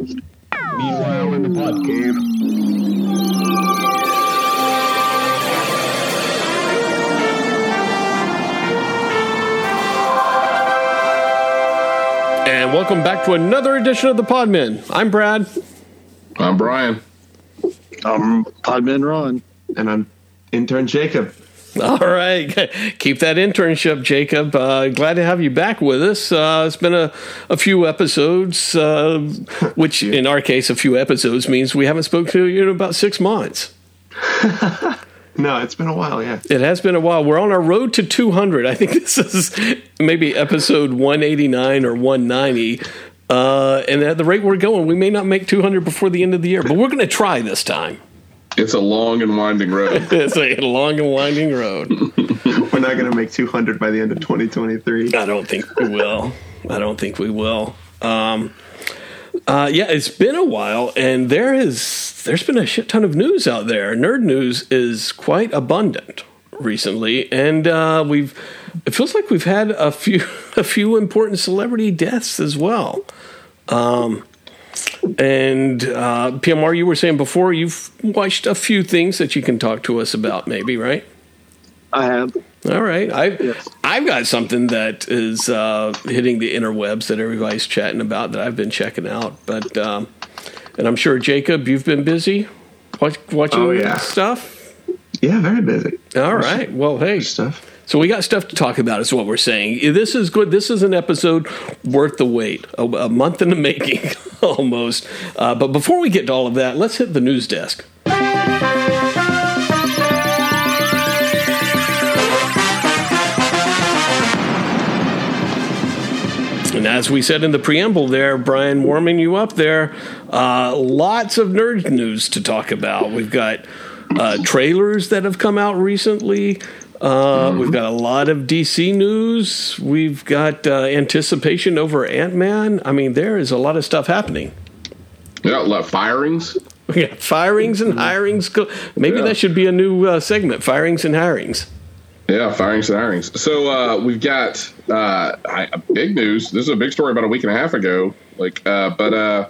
Meanwhile, in the pod cave. And welcome back to another edition of the Podmen. I'm Brad. I'm Brian. I'm Podman Ron. and I'm intern Jacob. All right, keep that internship, Jacob. Uh, glad to have you back with us. Uh, it's been a, a few episodes, uh, which in our case, a few episodes means we haven't spoken to you in about six months. No, it's been a while, yeah. It has been a while. We're on our road to 200. I think this is maybe episode 189 or 190. Uh, and at the rate we're going, we may not make 200 before the end of the year, but we're going to try this time. It's a long and winding road. It's a long and winding road. We're not going to make 200 by the end of 2023. I don't think we will. I don't think we will. Um, uh, yeah, it's been a while, and there is there's been a shit ton of news out there. Nerd news is quite abundant recently, and uh, we've it feels like we've had a few a few important celebrity deaths as well. Um, and uh, PMR, you were saying before you've watched a few things that you can talk to us about, maybe, right? I have. All right, I Yes. I've got something that is uh, hitting the interwebs that everybody's chatting about that I've been checking out. But um, and I'm sure Jacob, you've been busy watch, watching Oh, yeah. stuff. Yeah, very busy. All right, well, hey, Stuff. So we got stuff to talk about, is what we're saying. This is good. This is an episode worth the wait, a, a month in the making, almost. Uh, but before we get to all of that, let's hit the news desk. And as we said in the preamble there, Brian, warming you up there, uh, lots of nerd news to talk about. We've got uh, trailers that have come out recently. Uh, We've got a lot of DC news. We've got uh, anticipation over Ant Man. I mean, there is a lot of stuff happening. yeah, like firings. Yeah, firings and hirings. Maybe Yeah. that should be a new uh, segment: firings and hirings. Yeah, firings and hirings. So uh, we've got uh, big news. This is a big story about a week and a half ago. Like, uh, but uh,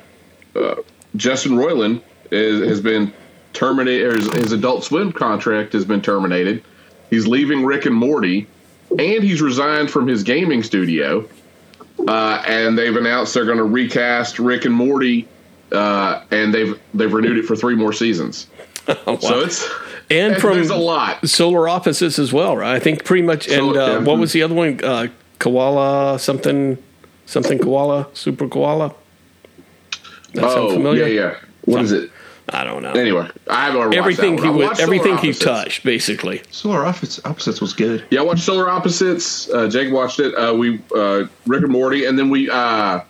uh, Justin Roiland is, has been terminated. His, his Adult Swim contract has been terminated. He's leaving Rick and Morty, and he's resigned from his gaming studio. Uh, and they've announced they're going to recast Rick and Morty, uh, and they've they've renewed it for three more seasons. Wow. So it's and from there's a lot. Solar Opposites as well, right? I think pretty much. And uh, what was the other one? Uh, koala something, something koala, super koala. That sound oh, familiar? yeah, yeah. What is it? I don't know. Anyway, I haven't watched everything that he one. I would, watched everything Solar he touched, basically. Solar Opposites, Opposites was good. Yeah, I watched Solar Opposites. Uh, Jake watched it. Uh, we uh, Rick and Morty, and then we uh,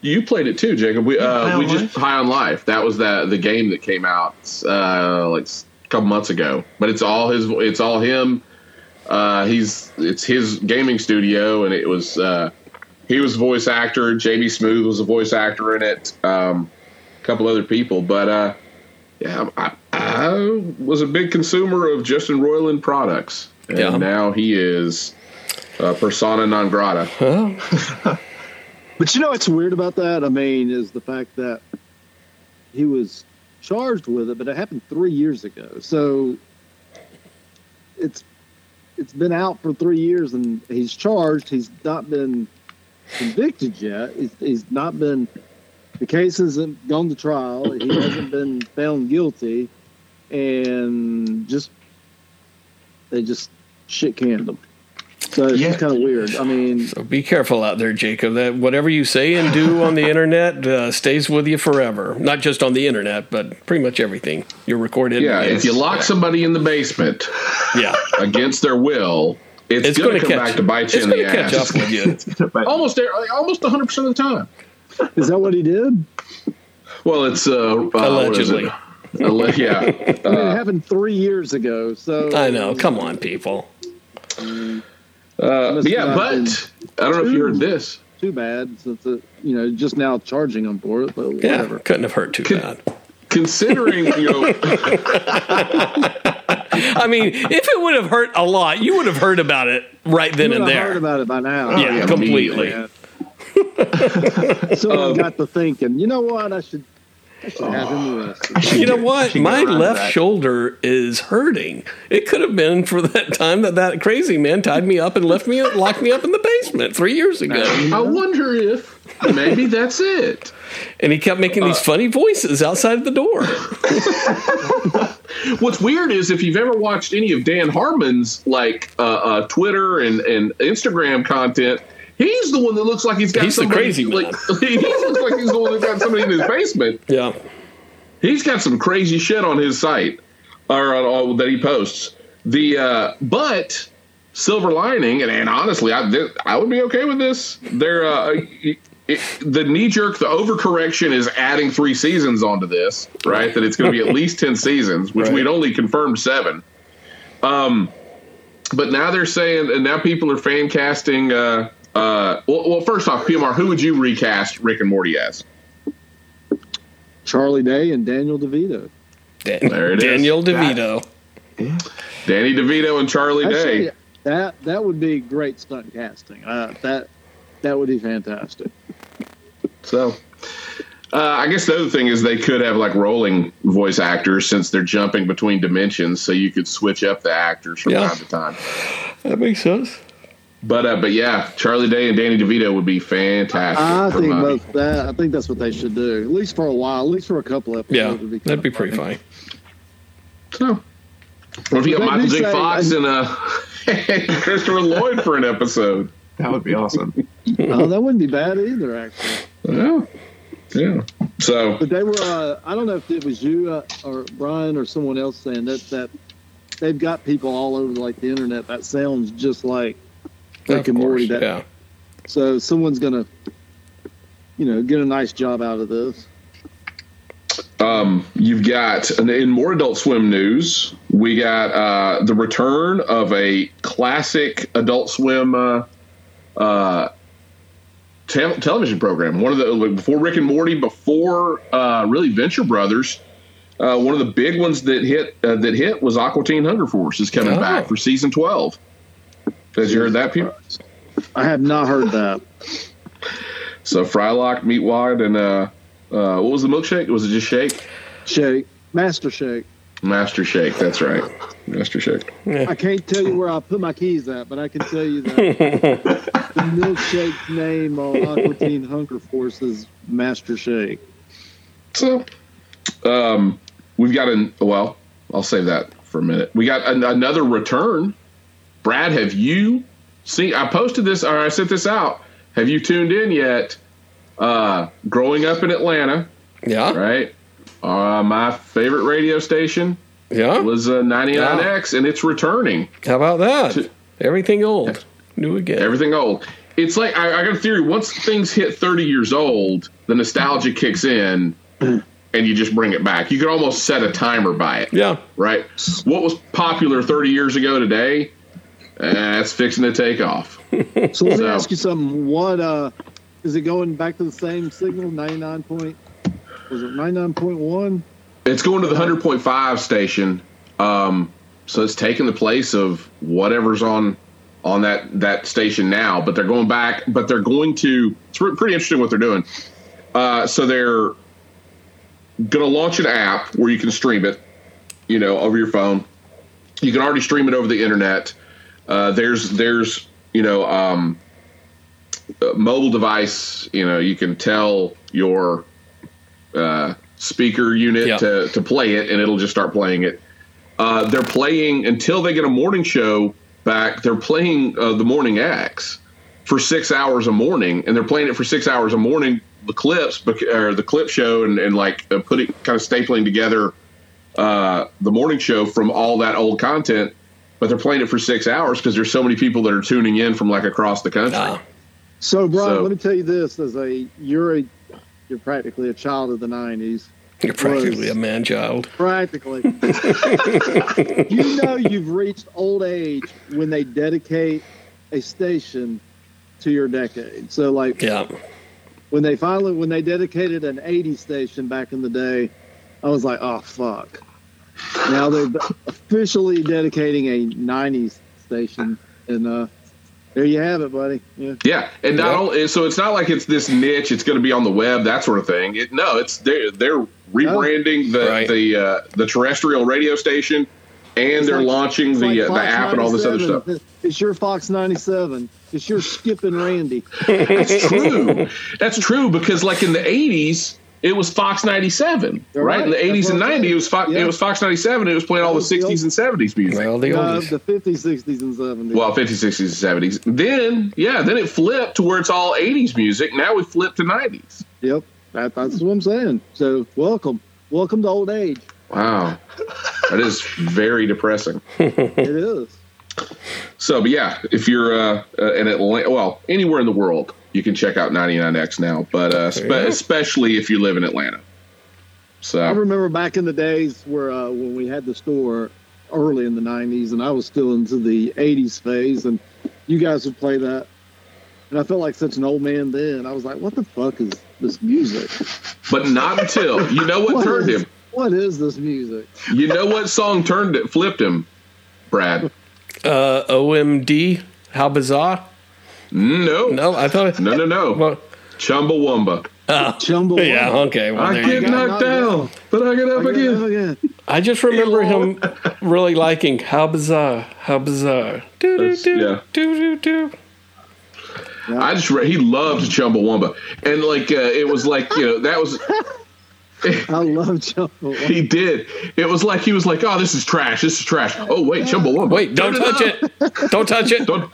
you played it too, Jacob. We uh, we just Life? High on Life. That was the the game that came out uh, like a couple months ago. But it's all his. It's all him. Uh, he's it's his gaming studio, and it was uh, he was voice actor. JB Smoove was a voice actor in it. Um, a couple other people, but uh, yeah, I, I was a big consumer of Justin Roiland products, and Yeah. now he is uh, persona non grata. But you know what's weird about that? I mean, is the fact that he was charged with it, but it happened three years ago. So it's it's been out for three years, and he's charged. He's not been convicted yet. He's, he's not been. The case hasn't gone to trial. He hasn't been found guilty, and just they just shit canned him. So it's Yeah. kind of weird. I mean, So be careful out there, Jacob. That whatever you say and do on the internet uh, stays with you forever. Not just on the internet, but pretty much everything. You're recorded. Yeah, if you lock somebody in the basement yeah, against their will, it's, it's going going to to come catch back to bite you It's in the going to catch ass. up with you. Almost, almost 100 percent of the time. Is that what he did? Well, it's uh, uh, Allegedly. it? Alle- yeah, I mean, it happened three years ago. So I know. Come on, people. uh, yeah, but I don't know if you heard this. Too bad, since it, you know, just now charging him for it. But Yeah, whatever. couldn't have hurt too bad. Considering you know, I mean, if it would have hurt a lot, you would have heard about it right then You and would have heard there. about it by now. Yeah, yeah, completely. Man. Someone Um, got to thinking, you know what? I should, I should have him arrested. You know what? My left that. shoulder is hurting. It could have been for that time that that crazy man tied me up and left me, locked me up in the basement three years ago. I wonder if maybe that's it. And he kept making Uh, these funny voices outside the door. What's weird is if you've ever watched any of Dan Harmon's like uh, uh, Twitter and, and Instagram content, he's the one that looks like he's got He's the somebody, crazy man. he looks like he's the one that got somebody in his basement. Yeah. He's got some crazy shit on his site or on all that he posts. The uh, but silver lining, and, and honestly, I th- I would be okay with this. They're uh, it, it, the knee jerk, the overcorrection is adding three seasons onto this, right? That it's going to be at least ten seasons, which Right. we'd only confirmed seven. Um, but now they're saying, and now people are fan casting. Uh, uh, well, well, first off, PMR, who would you recast Rick and Morty as? Charlie Day and Daniel DeVito. Dan- There it is. Daniel DeVito. Danny DeVito and Charlie Day. That that would be great stunt casting. Uh, that that would be fantastic. So, uh, I guess the other thing is they could have like rolling voice actors since they're jumping between dimensions, so you could switch up the actors from Yeah. time to time. That makes sense. But uh, but yeah, Charlie Day and Danny DeVito would be fantastic. I think Mummy. both that. I think that's what they should do. At least for a while. At least for a couple episodes. Yeah. would be That'd be pretty funny. funny. So, what if you got Michael J. say- Fox and uh, Christopher Lloyd for an episode? That would be awesome. Oh, that wouldn't be bad either, actually. Yeah, yeah. So But they were. Uh, I don't know if it was you uh, or Brian or someone else saying that that they've got people all over like the internet that sounds just like Rick Of and Morty. That yeah. so someone's gonna, you know, get a nice job out of this. Um, you've got in more Adult Swim news, we got uh, the return of a classic Adult Swim uh, uh, tel- television program. One of the like, before Rick and Morty, before uh, really Venture Brothers. Uh, one of the big ones that hit uh, that hit was Aqua Teen Hunger Force is coming Oh. back for season twelve. Has you heard that, people? I have not heard that. So Frylock, Meatwad, and uh, uh, what was the milkshake? Was it just Shake? Shake, Master Shake. Master Shake. That's right, Master Shake. I can't tell you where I put my keys at, but I can tell you that the milkshake's name on Aqua Teen Hunger Force is Master Shake. So, um, we've got an well. I'll save that for a minute. We got an, another return. Brad, have you seen? I posted this or I sent this out. Have you tuned in yet? Uh, growing up in Atlanta, Yeah. right? Uh, my favorite radio station Yeah. was uh, 99X, and it's returning. How about that? Everything old, new again. Everything old. It's like I, I got a theory. Once things hit 30 years old, the nostalgia kicks in, and you just bring it back. You could almost set a timer by it. yeah. right? What was popular 30 years ago today, eh, it's fixing to take off. So let me So- ask you something. What uh, is it going back to the same signal? Ninety nine point. Was it ninety nine point one? It's going to the 100.5 station, um, so it's taking the place of whatever's on on that that station now. But they're going back. But they're going to. It's re- pretty interesting what they're doing. Uh, so they're going to launch an app where you can stream it, you know, over your phone. You can already stream it over the internet. Uh, there's there's you know um, mobile device. You know, you can tell your uh, speaker unit Yeah. to to play it, and it'll just start playing it. Uh, they're playing until they get a morning show back. They're playing uh, the morning acts for six hours a morning, and they're playing it for six hours a morning. The clips, or the clip show, and, and like uh, putting kind of stapling together uh, the morning show from all that old content. But they're playing it for six hours because there's so many people that are tuning in from like across the country. Ah, So Brian, So- let me tell you this: as a you're a you're practically a child of the nineties. you're practically a man child. Practically, you know you've reached old age when they dedicate a station to your decade. So like Yeah. when they finally when they dedicated an 80s station back in the day i was like oh fuck now they're officially dedicating a 90s station and uh There you have it, buddy. Yeah. Yeah, and not Yeah. only so it's not like it's this niche. It's going to be on the web, that sort of thing. It, no, it's they're they're rebranding the Right. the uh, the terrestrial radio station, and they're like- launching the like uh, the app and all this other stuff. It's your Fox 97. It's your Skip and Randy. That's true. That's true because like in the eighties. It was Fox ninety seven, You're right? In the eighties That's and nineties, it was Fox. Yeah. It was Fox ninety seven. It was playing all the was the sixties and seventies music. Well, the Uh, the 50s, 60s, and 70s. Well, 50s, 60s, and 70s. Then, yeah, then it flipped to where it's all 80s music. Now we flip to 90s. yep. That, that's what I'm saying. So, welcome. Welcome to old age. Wow. that is very depressing. It is. So, but yeah, if you're uh, uh, in Atlanta, well, anywhere in the world, you can check out 99X now, but uh, spe- especially if you live in Atlanta. So I remember back in the days where uh, when we had the store early in the 90s, and I was still into the 80s phase, and you guys would play that. And I felt like such an old man then. I was like, what the fuck is this music? but not until you know what What turned is- him. What is this music? You know what song turned it, flipped him, Brad? Uh, OMC. How bizarre. No, No, I thought. no, no, no. Well, Chumbawamba. Chumbawamba. yeah, okay. Well, I get knocked down, but I get up again. again. I just remember him really liking how bizarre, how bizarre. Do do That's- do yeah. do do do. I just re- he loved Chumbawamba, and like uh, it was like you know that was I love Chumbawamba. he did. It was like he was like, oh, this is trash. This is trash. Oh wait, Chumbawamba. Wait, don't touch it. Don't touch it. Don't.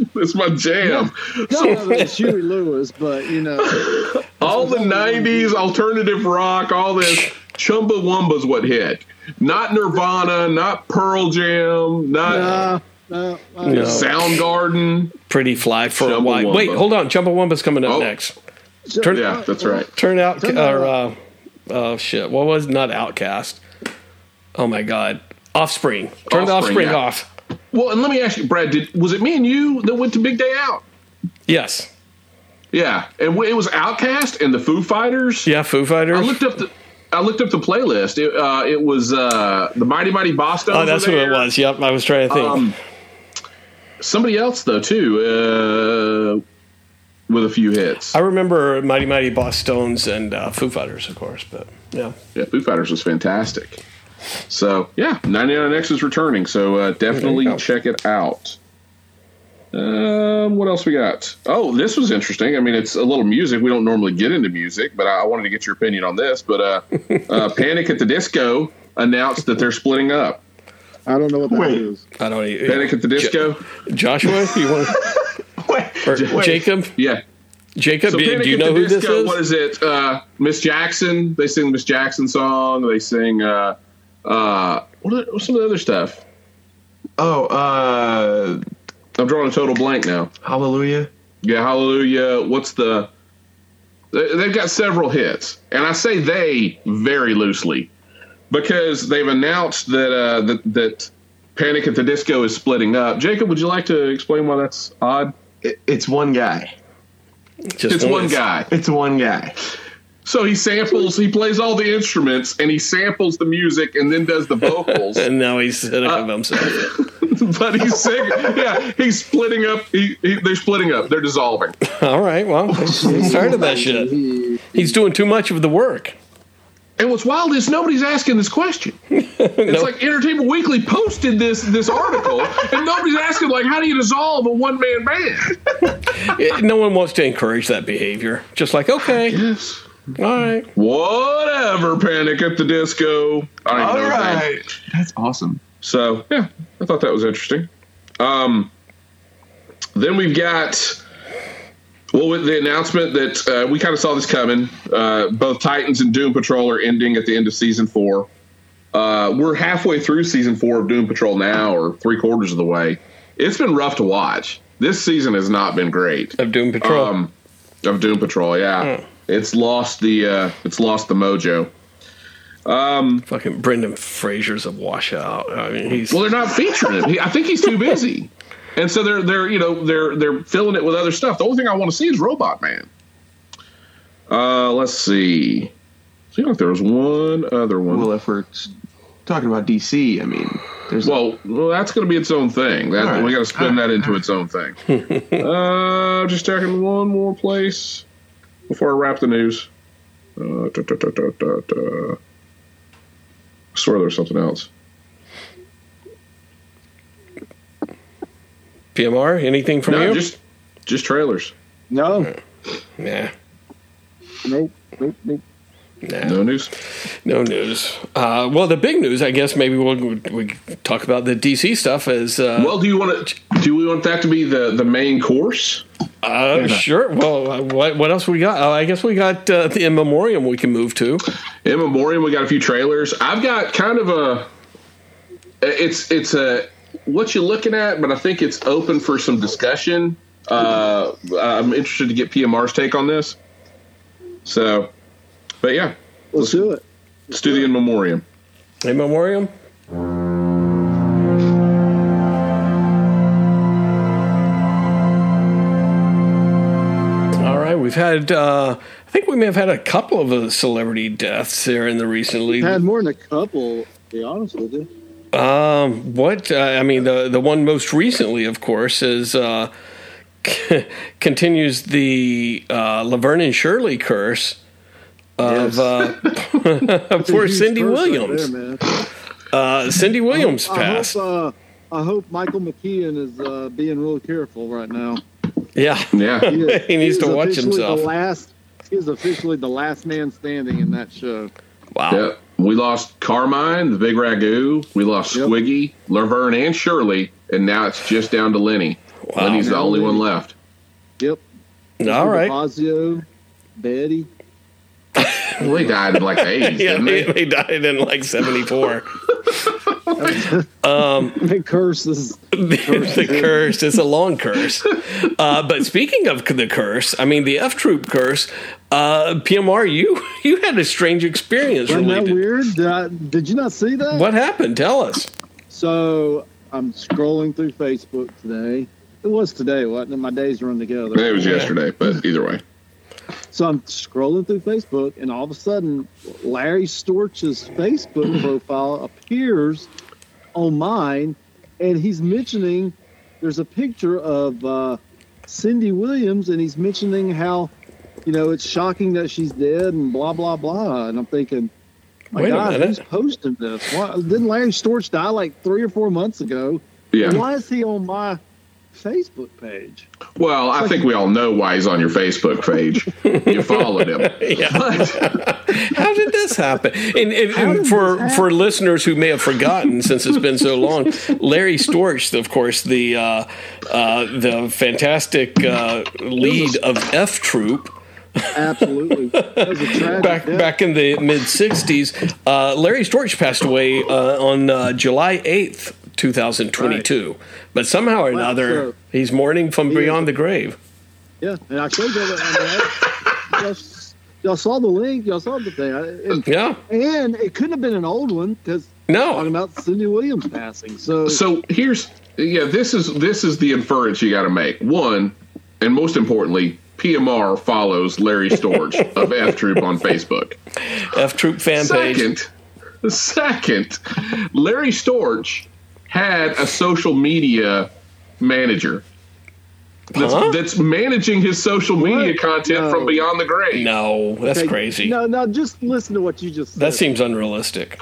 it's my jam. None of it was Huey Lewis, but you know, All the '90s alternative rock, all this Chumbawamba's what hit. Not Nirvana, not Pearl Jam, not nah, no, uh, No. Soundgarden. Pretty fly for a while. Chumbawamba. Wait, hold on. Chumbawamba's coming up Oh. next. Turn- Yeah, that's right. Turn out, Turn or uh, oh shit, what was not OutKast? Oh my god, Offspring. Turn the Offspring, Offspring yeah. off. Well, and let me ask you, Brad, did was it me and you that went to Big Day Out? Yes, Yeah, and it was OutKast and the Foo Fighters. yeah, Foo Fighters. I looked up the I looked up the playlist. It, uh, it was uh, the Mighty Mighty Bosstones. oh, that's who it was. Yep, I was trying to think. Um, somebody else though too, uh, with a few hits. I remember Mighty Mighty Bosstones and uh, Foo Fighters, of course, but yeah. Yeah, Foo Fighters was fantastic. So yeah, 99X is returning. So uh, definitely go. check it out. Um, what else we got? Oh, this was interesting. I mean, it's a little music. We don't normally get into music, but I, I wanted to get your opinion on this. But uh, uh, Panic at the Disco announced that they're splitting up. I don't know what that Wait. is. I don't. Panic at the Disco. Joshua, you want Wait, or wait. Jacob? Yeah. Jacob, So do Panic you know the who this is? What is it? Uh, Miss Jackson. They sing the Miss Jackson song. They sing. Uh, uh, what are, what's some of the other stuff? Oh, uh, I'm drawing a total blank now. Hallelujah. Yeah, Hallelujah. What's the? they- They've got several hits, and I say they very loosely because they've announced that uh, that that Panic at the Disco is splitting up. Jacob, would you like to explain why that's odd? It, it's one guy. Just It's one guy. It's one guy. So he samples, he plays all the instruments, and he samples the music, and then does the vocals. and now he's sick Uh, of himself. but he's singing. Yeah, he's splitting up. He, he, they're splitting up. They're dissolving. All right, well, he's tired of that shit. He's doing too much of the work. And what's wild is nobody's asking this question. It's like Entertainment Weekly posted this this article, and nobody's asking like, how do you dissolve a one man band? No one wants to encourage that behavior. Just like, okay, Yes. All right. Whatever. Panic at the Disco. I don't All know his name. That's awesome. So yeah, I thought that was interesting. Um, then we've got well with the announcement that uh, we kind of saw this coming. Uh, both Titans and Doom Patrol are ending at the end of season four. Uh, we're halfway through season four of Doom Patrol now, or three quarters of the way. It's been rough to watch. This season has not been great. Of Doom Patrol. Um, of Doom Patrol, yeah, Hmm. It's lost the uh, it's lost the mojo. Fucking Brendan Fraser's a washout. I mean, he's Well, they're not featuring him. He, I think he's too busy, and so they're they're you know they're they're filling it with other stuff. The only thing I want to see is Robot Man. Uh, let's see. Seems like there was one other one. Well, if we're talking about DC, I mean, There's Well, well, that's going to be its own thing. That All right. we got to spin All that right. into its own thing. uh, just checking one more place before I wrap the news. Uh, da, da, da, da, da, da. I swear there's something else. PMR, anything from no, you? just just trailers. No, nah, nope, nope, nope. nah. No news. No news. Uh, well, the big news, I guess, maybe we'll we talk about the DC stuff as uh, Well, do you want to? Do we want that to be the the main course? uh, sure. Well, uh, what what else we got? Uh, I guess we got uh, the in memoriam we can move to. In memoriam, we got a few trailers. I've got kind of a. It's it's a what you're looking at, but I think it's open for some discussion. Uh, I'm interested to get PMR's take on this. So, but yeah, Let's do it. let's do the in memoriam. In memoriam. We've had. Uh, I think we may have had a couple of uh, celebrity deaths there in the recently. Had more than a couple. To be honest with you. Um, what uh, I mean, the the one most recently, of course, is uh, continues the uh, Laverne and Shirley curse of Yes. uh, poor Cindy Williams. there, uh, Cindy Williams I passed. hope, uh, I hope Michael McKean is uh, being real careful right now. Yeah, Yeah, He, is- He needs is to watch officially himself. The last, he is officially the last man standing in that show. wow. yeah. We lost Carmine, the big ragu. We lost Yep. Squiggy, Laverne, and Shirley, and now it's just down to Lenny. Wow. Lenny's the only Lenny. one left. Yep. All right. Fazio, Betty. Well, they died in like the 80s, Yeah, didn't he, they? he died in like '74. curses. the curse is the curse. It's a long curse. Uh, but speaking of the curse, I mean the F Troop curse. Uh, PMR, you you had a strange experience. Wasn't that weird? Did, I, did you not see that? What happened? Tell us. So I'm scrolling through Facebook today. It was today, wasn't it? My days run together. It was yesterday, but either way. So I'm scrolling through Facebook, and all of a sudden, Larry Storch's Facebook profile appears on mine, and he's mentioning there's a picture of uh, Cindy Williams, and he's mentioning how, you know, it's shocking that she's dead and blah blah blah. And I'm thinking, my Wait a God, minute. who's posting this? Why, didn't Larry Storch die like three or four months ago? Yeah. Why is he on my Facebook page? Well, I think we all know why he's on your Facebook page. You followed him. Yeah. How did this happen? And, and, and for happen? for listeners who may have forgotten, since it's been so long, Larry Storch, of course, the uh, uh, the fantastic uh, lead of F Troop. Absolutely, was a back death. back in the mid '60s. Uh, Larry Storch passed away uh, on uh, July 8th, 2022. But somehow or Wow, another, so- he's mourning from He beyond is- the grave. Yeah, and I showed you that. I mean, I- y'all, y'all saw the link. Y'all saw the thing, and, Yeah. and it couldn't have been an old one because no, talking about Cindy Williams passing. So, so here's yeah, this is this is the inference you got to make. One, and most importantly, PMR follows Larry Storch of F Troop on Facebook. F Troop fan page. Second, second, Larry Storch had a social media manager that's, Huh? that's managing his social media What? content No. from beyond the grave. No, that's Okay, crazy. No, no, just listen to what you just said. That seems unrealistic.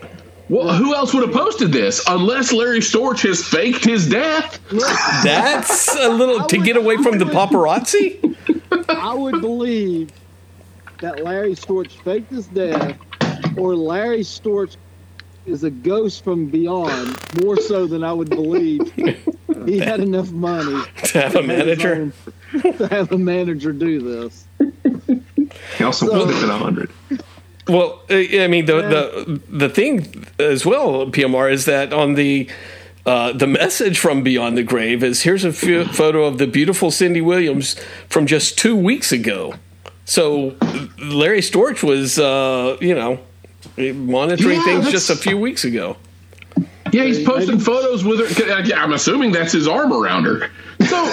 Well, who else would have posted this unless Larry Storch has faked his death? That's a little to get away from the paparazzi. I would believe that Larry Storch faked his death, or Larry Storch is a ghost from beyond, more so than I would believe he had enough money To have a manager. to have a manager do this. He also So- wants it at 100. Well, uh, I mean the the the thing as well, PMR, is that on the uh, the message from Beyond the Grave is here's a photo of the beautiful Cindy Williams from just two weeks ago. So Larry Storch was, uh, you know, monitoring Yeah, things just a few weeks ago. Yeah, he's posting Maybe- photos with her. yeah, I'm assuming that's his arm around her. So,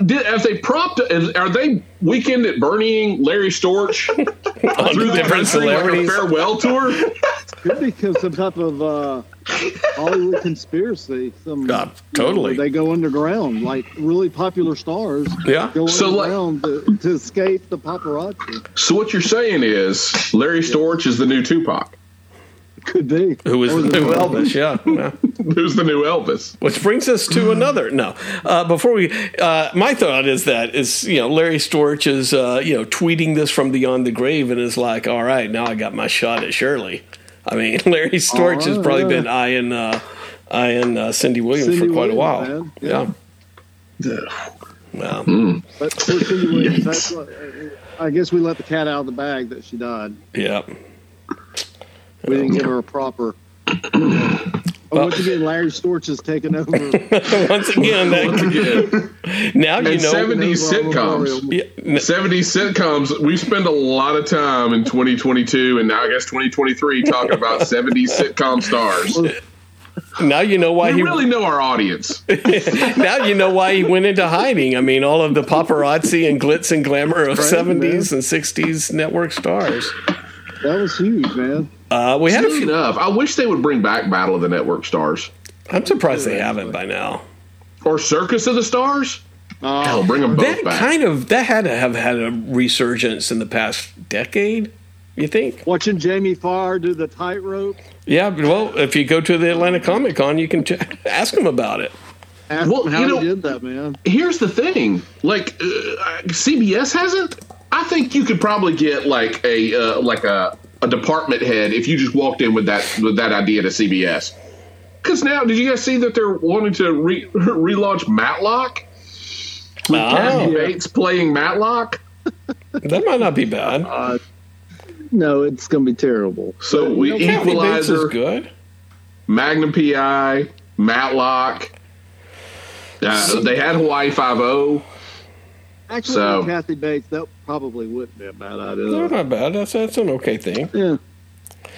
did, as they propped, are they weekend at Bernieing Larry Storch through the different country like a farewell tour? Could be some type of uh, Hollywood conspiracy. Some Uh, totally. They go underground, like really popular stars Yeah. go So, like- underground to, to escape the paparazzi. So what you're saying is Larry Storch is the new Tupac. Could be. Who is was Or the new Elvis? Yeah. yeah. Who's the new Elvis? Which brings us to another. No, uh, before we, uh, my thought is that is you know Larry Storch is uh, you know tweeting this from beyond the grave and is like, all right, now I got my shot at Shirley. I mean, Larry Storch has probably yeah. been eyeing uh, eyeing uh, Cindy Williams Cindy for quite a while. Williams, Yeah. man. Well, But Cindy Williams, that's what, I guess we let the cat out of the bag that she died. yeah. We didn't give her a proper. Oh, once again, Larry Storch has taken over. Once again, that, now you And know. 70s sitcoms. Yeah, n- 70s sitcoms. We spend a lot of time in 2022 and now I guess 2023 talking about 70s sitcom stars. now you know why We he really know our audience. now you know why he went into hiding. I mean, all of the paparazzi and glitz and glamour of Right, seventies and sixties network stars. That was huge, man. Uh, we had a few. enough, I wish they would bring back Battle of the Network Stars I'm surprised they haven't by now. or Circus of the Stars. Hell, bring them both That back. kind of that had to have had a resurgence in the past decade. You think? Watching Jamie Farr do the tightrope. Yeah. Well, if you go to the Atlanta Comic Con, you can ch- ask him about it. Ask Well, him how you know- he did that, man. Here's the thing: like uh, CBS hasn't. I think you could probably get like a uh, like a, a department head if you just walked in with that with that idea to CBS. Because now, did you guys see that they're wanting to re- relaunch Matlock? With Kathy Oh, Bates playing Matlock. that might not be bad. Uh, no, it's going to be terrible. So we Kathy Bates is Equalizer, good. Magnum PI, Matlock. Uh, they had Hawaii Five O. Actually, So- Kathy Bates, that probably wouldn't be a bad idea. not bad. That's that's an okay thing. Yeah.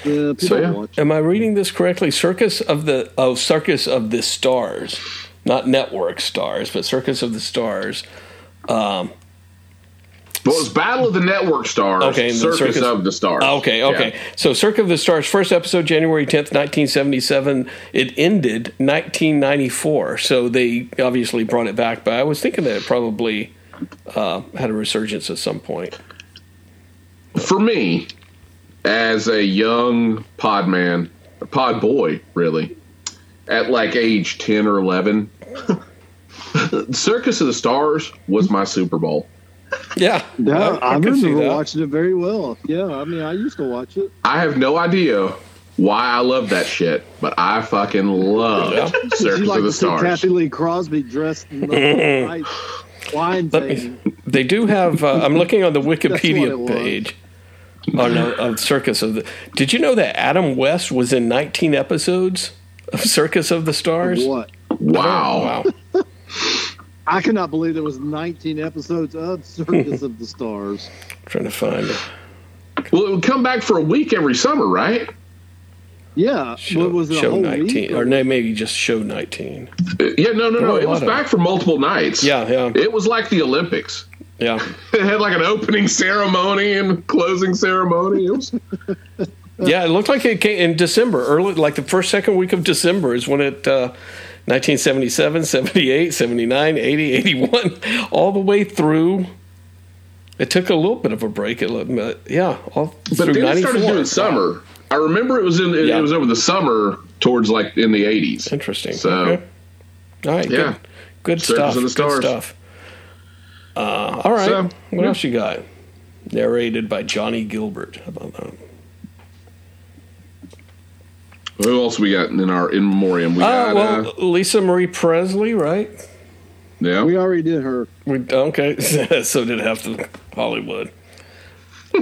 Yeah, people So, yeah. watch. am I reading this correctly? Circus of the oh, Circus of the Stars, not Network Stars, but Circus of the Stars. Um, well, it was Battle of the Network Stars. Okay, and Circus, Circus- of the Stars. Okay, okay. Yeah. So, Circus of the Stars, first episode, January tenth, nineteen seventy-seven. It ended nineteen ninety-four. So they obviously brought it back. But I was thinking that it probably uh, had a resurgence at some point. For me, as a young pod man, a pod boy, really, at like age 10 or 11, Circus of the Stars was my Super Bowl. Yeah, Yeah, I, could see remember that. watching it very well. Yeah, I mean, I used to watch it. I have no idea why I love that shit, but I fucking love Yeah. Circus you like of the to see Stars. Cathy Lee Crosby dressed in the white wine Let me- They do have. Uh, I'm looking on the Wikipedia page. Oh no, of Circus of the. Did you know that Adam West was in 19 episodes of Circus of the Stars? What? Wow. Wow. I cannot believe there was 19 episodes of Circus of the Stars. trying to find it. Well, it would come back for a week every summer, right? Yeah, Show, what was it? a show whole 19, week or no, maybe just show 19. Uh, Yeah, no, no, no. It was of- back for multiple nights. Yeah, yeah, It was like the Olympics. yeah. It had like an opening ceremony and closing ceremony. It was, Yeah, it looked like it came in December, early, like the first, second week of December is when it, uh, 1977, 78, 79, 80, 81, all the way through. It took a little bit of a break, it looked, but yeah, all but through then it 94. started doing summer. I remember it was in it, Yeah. was over the summer towards like in the eighties. Interesting. So- okay. All right, Yeah. good, good stuff. of the Good stuff. Uh, all right, So, what yeah. else you got? Narrated by Johnny Gilbert. How about that? Who else we got in our in memoriam? We Uh, got well, uh, Lisa Marie Presley, right? yeah. We already did her. We, okay, so did half the Hollywood.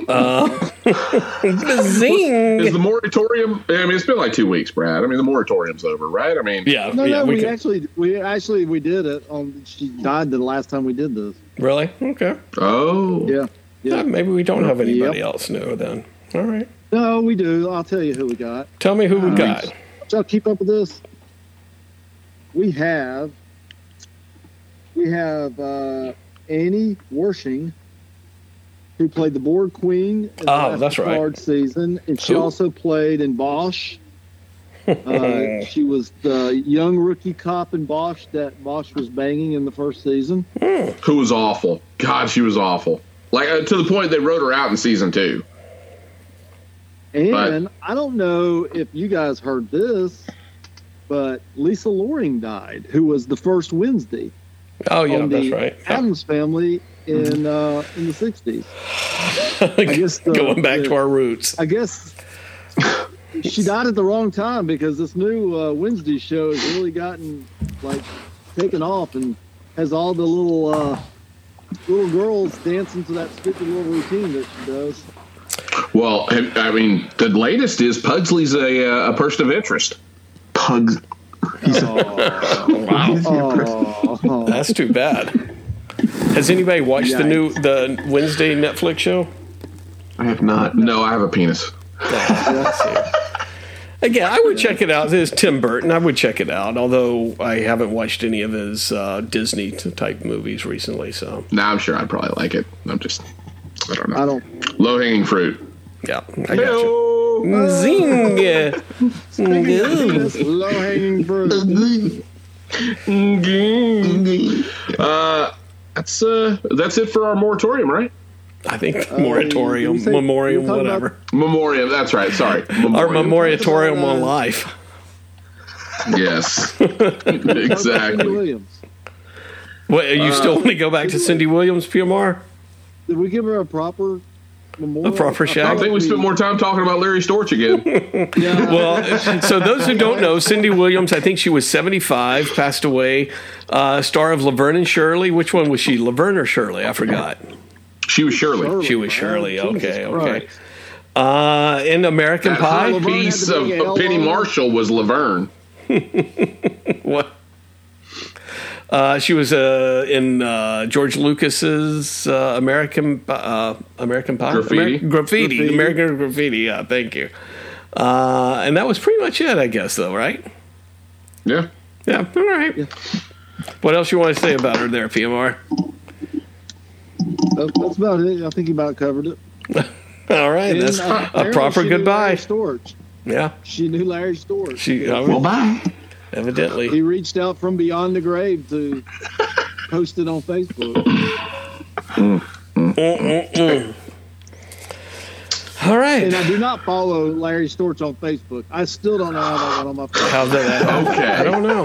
Uh, zing. Is the moratorium? I mean, it's been like two weeks, Brad. I mean, the moratorium's over, right? I mean, yeah, No, yeah. no, we we, actually, we actually, we did it on. She died the last time we did this. really okay. Oh, Yeah, Yeah, yeah. maybe we don't have anybody Yep. else new then. All right, No, we do. I'll tell you who we got. tell me who we got. Y'all keep up with this. We have, we have uh, Annie Wersching, who played the Borg Queen in Oh, last that's right. Picard season, and she Cool. also played in Bosch. Uh, she was the young rookie cop in Bosch that Bosch was banging in the first season. Who was awful? God, she was awful. Like uh, to the point they wrote her out in season two. And I don't know if you guys heard this, but Lisa Loring died, who was the first Wednesday Oh yeah, on that's the right. Yeah. Addams family in uh, in the sixties. I guess the- Going back the- to our roots. I guess she died at the wrong time because this new uh, Wednesday show has really gotten like taken off and has all the little uh, little girls dancing to that stupid little routine that she does. Well, I mean, the latest is Pugsley's a uh, a person of interest. Pugs. Wow, Oh, that's too bad. Has anybody watched the new the Wednesday Netflix show? I have not. No, I have a penis. Again, I would check it out. It's Tim Burton. I would check it out, although I haven't watched any of his uh, Disney type movies recently. So Now I'm sure I'd probably like it. I'm just, I don't know. I know. don't. Low hanging fruit. yeah, I got you. Zing! Low hanging fruit. Zing. Zing. Uh, that's uh, that's it for our moratorium, right? I think moratorium, you say- memoriam, you're talking whatever. Memoriam. That's right. Sorry. Our Memoriam. moratorium about, on uh, life. Yes. Exactly. Williams. What, you still want to go back to Cindy Williams, PMR? Did we give her a proper memorial? A proper I think we spent more time talking about Larry Storch again. Yeah. Well, so those who don't know, Cindy Williams, I think she was 75, passed away. Uh, star of Laverne and Shirley. Which one was she, Laverne or Shirley? I forgot. She was Shirley. She was Shirley. Jesus Okay, okay. Uh, in American That Pie. piece of big of L Penny. Marshall was Laverne. What? Uh, she was uh, in uh, George Lucas's uh, American uh, American Pie, Graffiti? Ameri- graffiti, Graffiti. American Graffiti. Yeah, thank you. Uh, and that was pretty much it, I guess, though, right? Yeah. Yeah. All right. What else you want to say about her there, PMR? That- That's about it. I think you about covered it. All right, And, that's uh, a proper she knew goodbye. Larry Storch. Yeah, She knew Larry Storch. she uh, Well, bye. Evidently. He reached out from beyond the grave to post it on Facebook. All right. And I do not follow Larry Storch on Facebook. I still don't know how that got on my phone. How's that? happen? Okay. I don't know.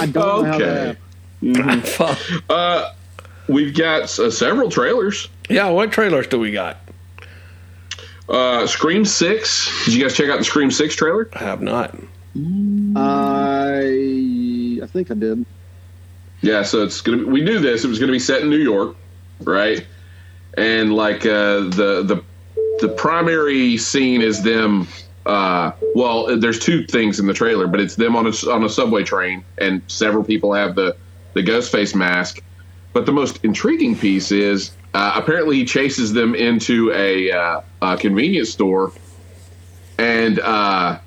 I don't know how that happened. Uh, we've got uh, several trailers. yeah, what trailers do we got? Uh, Scream Six. Did you guys check out the Scream Six trailer? I have not. I I think I did. Yeah. So it's gonna. Be, we knew this. It was gonna be set in New York, right? And like uh, the the the primary scene is them. Uh, well, there's two things in the trailer, but it's them on a on a subway train, and several people have the the ghost face mask. But the most intriguing piece is uh, apparently he chases them into a, uh, a convenience store, and uh,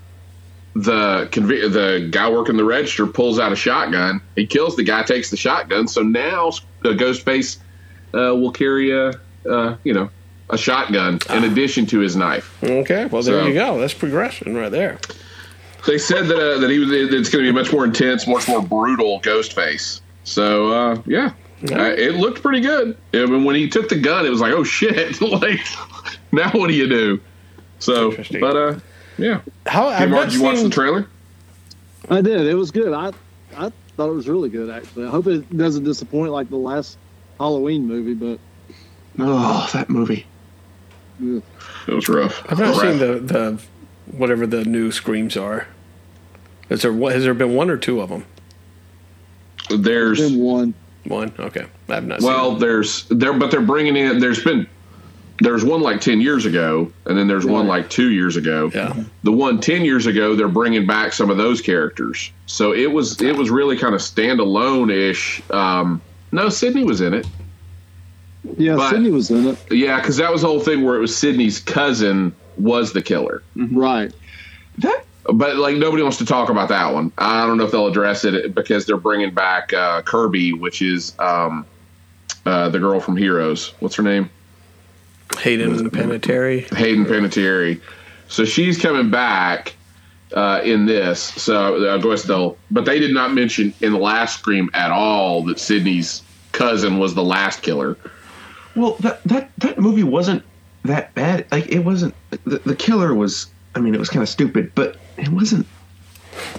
the conve- the guy working the register pulls out a shotgun. He kills the guy, takes the shotgun. So now the Ghostface uh, will carry a uh, you know a shotgun in addition to his knife. Okay, well there So- you go. That's progression right there. They said that uh, that he was it's going to be a much more intense, much more brutal Ghostface. So uh, yeah. Uh, it looked pretty good. I mean, when he took the gun, it was like, "Oh shit!" like, now what do you do? So, but uh, yeah. How Hey, Mark, did you watch the trailer? I did. It was good. I I thought it was really good actually. I hope it doesn't disappoint like the last Halloween movie, but Oh, that movie. yeah. It was rough. I've not Rough. seen the the whatever the new screams are. Is there has there been one or two of them? There's then one. One. Okay, I have not. well, seen there's there, but they're bringing in. There's been there's one like ten years ago, and then there's one like two years ago. Yeah. The one 10 years ago, they're bringing back some of those characters. So it was it was really kind of standalone ish. Um, no, Sidney was in it. Yeah, But- Sidney was in it. Yeah, because that was the whole thing where it was Sidney's cousin was the killer. Right. That But like nobody wants to talk about that one. I don't know if they'll address it because they're bringing back uh, Kirby, which is um, uh, the girl from Heroes. What's her name? Hayden Panettiere. Hayden Panettiere. So she's coming back uh, in this. So I guess they'll, but they did not mention in the last Scream at all that Sidney's cousin was the last killer. Well, that that that movie wasn't that bad. Like it wasn't. The, the killer was. I mean, it was kind of stupid, but it wasn't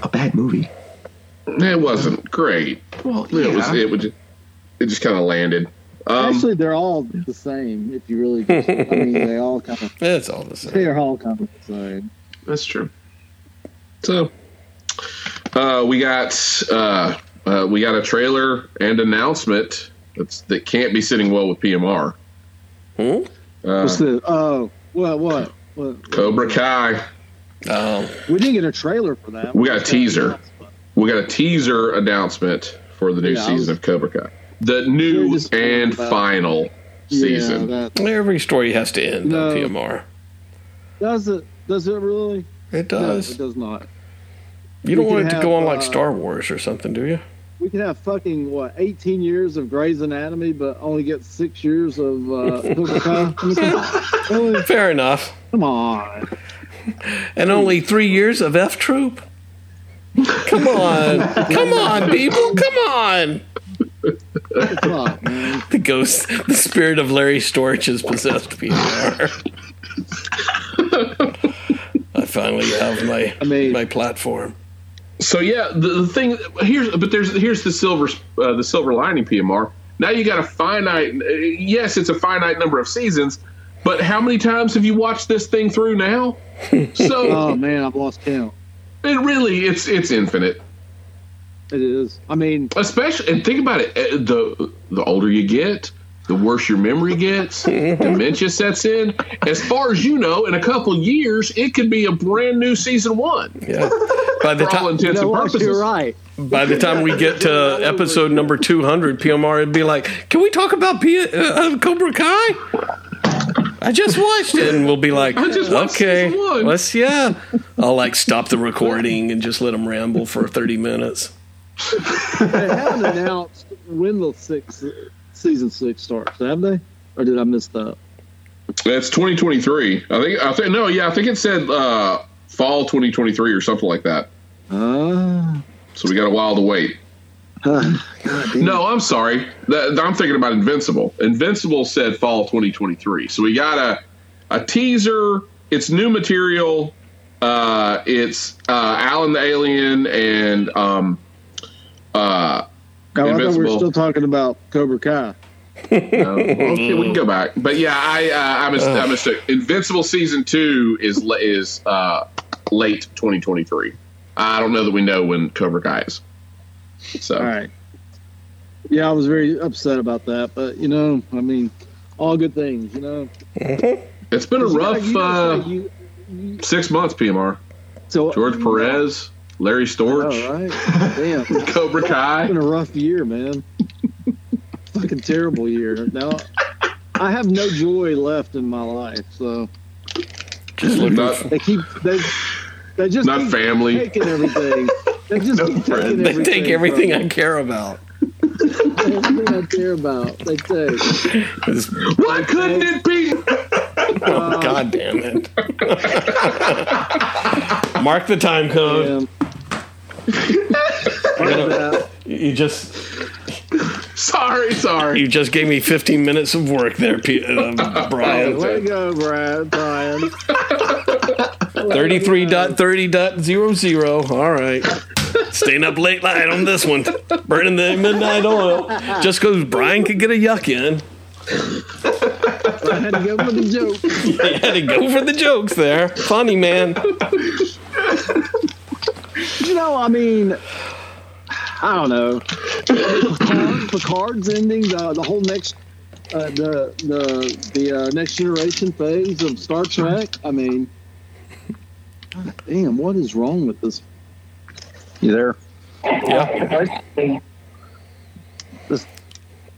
a bad movie. It wasn't great. Well, It was. It would. It just kind of landed. Um, Actually, they're all the same. If you really, just, I mean, they all kind of It's all the same. they are all kind of the same. that's true. So, uh, we got uh, uh, we got a trailer and announcement that's that can't be sitting well with PMR. Hmm? Uh, What's the? Oh, what? What? What? Cobra Kai. Oh, We didn't get a trailer for that. We got a teaser. We got a teaser announcement for the new Yeah, season was- of Cobra Kai, the new We're just talking and about- final season. Yeah, that every story has to end No. on PMR. does it. Does it really? It No, does. it does not. you don't we want it to have, go on like uh, Star Wars or something, do you? We could have fucking what 18 years of Grey's Anatomy, but only get six years of uh, Cobra Kai. I mean, come on. Really? Fair enough. Come on. And only three years of F Troop? Come on. Come on, people. Come on. Come man. The ghost, the spirit of Larry Storch has possessed PMR. I finally have my I mean- my platform. So yeah, the, the thing here's but there's here's the silver uh, the silver lining PMR. Now you got a finite. Yes, it's a finite number of seasons, but how many times have you watched this thing through now? So Oh man, I've lost count. it really it's it's infinite. It is. I mean, Especially and think about it. uh, The the older you get, the worse your memory gets. dementia sets in. As far as you know, in a couple years, it could be a brand new season one Yeah. By the for all time intents you know and what? purposes. You're right. by the time we get to episode number 200 PMR it'd be like, "Can we talk about P- uh, Cobra Kai?" I just watched it and we'll be like, I just "Okay, one." let's yeah." I'll like stop the recording and just let them ramble for 30 minutes. They haven't announced when the six season six starts, have they? Or did I miss that? That's 2023. I think. I think. No. Yeah. I think it said uh, fall 2023 or something like that. Ah, So we got a while to wait. No, I'm sorry. That, I'm thinking about Invincible. Invincible said fall 2023. So we got a a teaser. It's new material. Uh, it's uh, Alan the Alien and um, uh, Oh, I thought we were still talking about Cobra Kai. No, well, okay, we can go back, but yeah, I uh, I, mis- I mistook. Invincible season two is la- is uh, late 2023. I don't know that we know when Cobra Kai is. So All right. Yeah, I was very upset about that, but you know, I mean, all good things, you know. it's been a You gotta- rough you gotta uh, you- you- six months. PMR so George Perez, Larry Storch, All right. Damn. Cobra Kai. It's been a rough year, man. Fucking terrible year. Now, I have no joy left in my life, so Just looking Not, they keep they they just not keep family. taking everything. They just No keep friends. taking they take everything I care about. me. everything I care about. They take. Why couldn't it be? Oh, God damn it. Mark the time code. Um, like that. You just Sorry, sorry. you just gave me 15 minutes of work there, P- uh, Brian. Way to go, Brad, Brian. 33.30.00. All right. Staying up late night on this one. Burning the midnight oil. Just because Brian could get a yuck in. I had to go for the joke. He had to go for the jokes there. Funny, man. You know, I mean, I don't know. Picard, Picard's ending the the whole next uh, the the the uh, next generation phase of Star Trek. I mean, damn, what is wrong with this? You there? Yeah.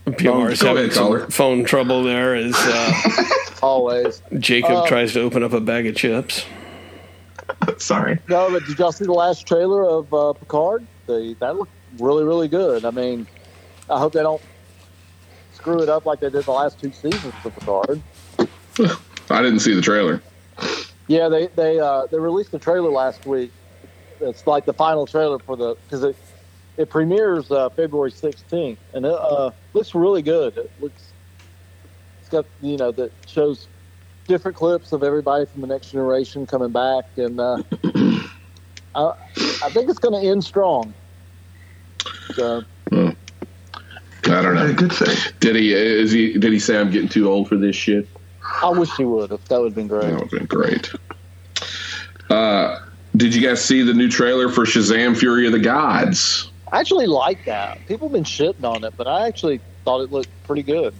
PMR's Go having some phone trouble There is uh, Always. Jacob Uh, tries to open up a bag of chips. Sorry. No, but did y'all see the last trailer of uh, Picard? They, that looked really, really good. I mean, I hope they don't screw it up like they did the last two seasons of Picard. I didn't see the trailer. Yeah, they they uh, they released the trailer last week. It's like the final trailer for the because it it premieres uh, February 16th, and it uh, looks really good. It looks it's got you know that shows different clips of everybody from the next generation coming back, and uh, I I think it's going to end strong. So I don't A know. good thing. Did he? Is he? Did he say I'm getting too old for this shit? I wish he would have. That would have been great. That would have been great. Uh, did you guys see the new trailer for Shazam: Fury of the Gods? I actually like that. People have been shitting on it, but I actually thought it looked pretty good.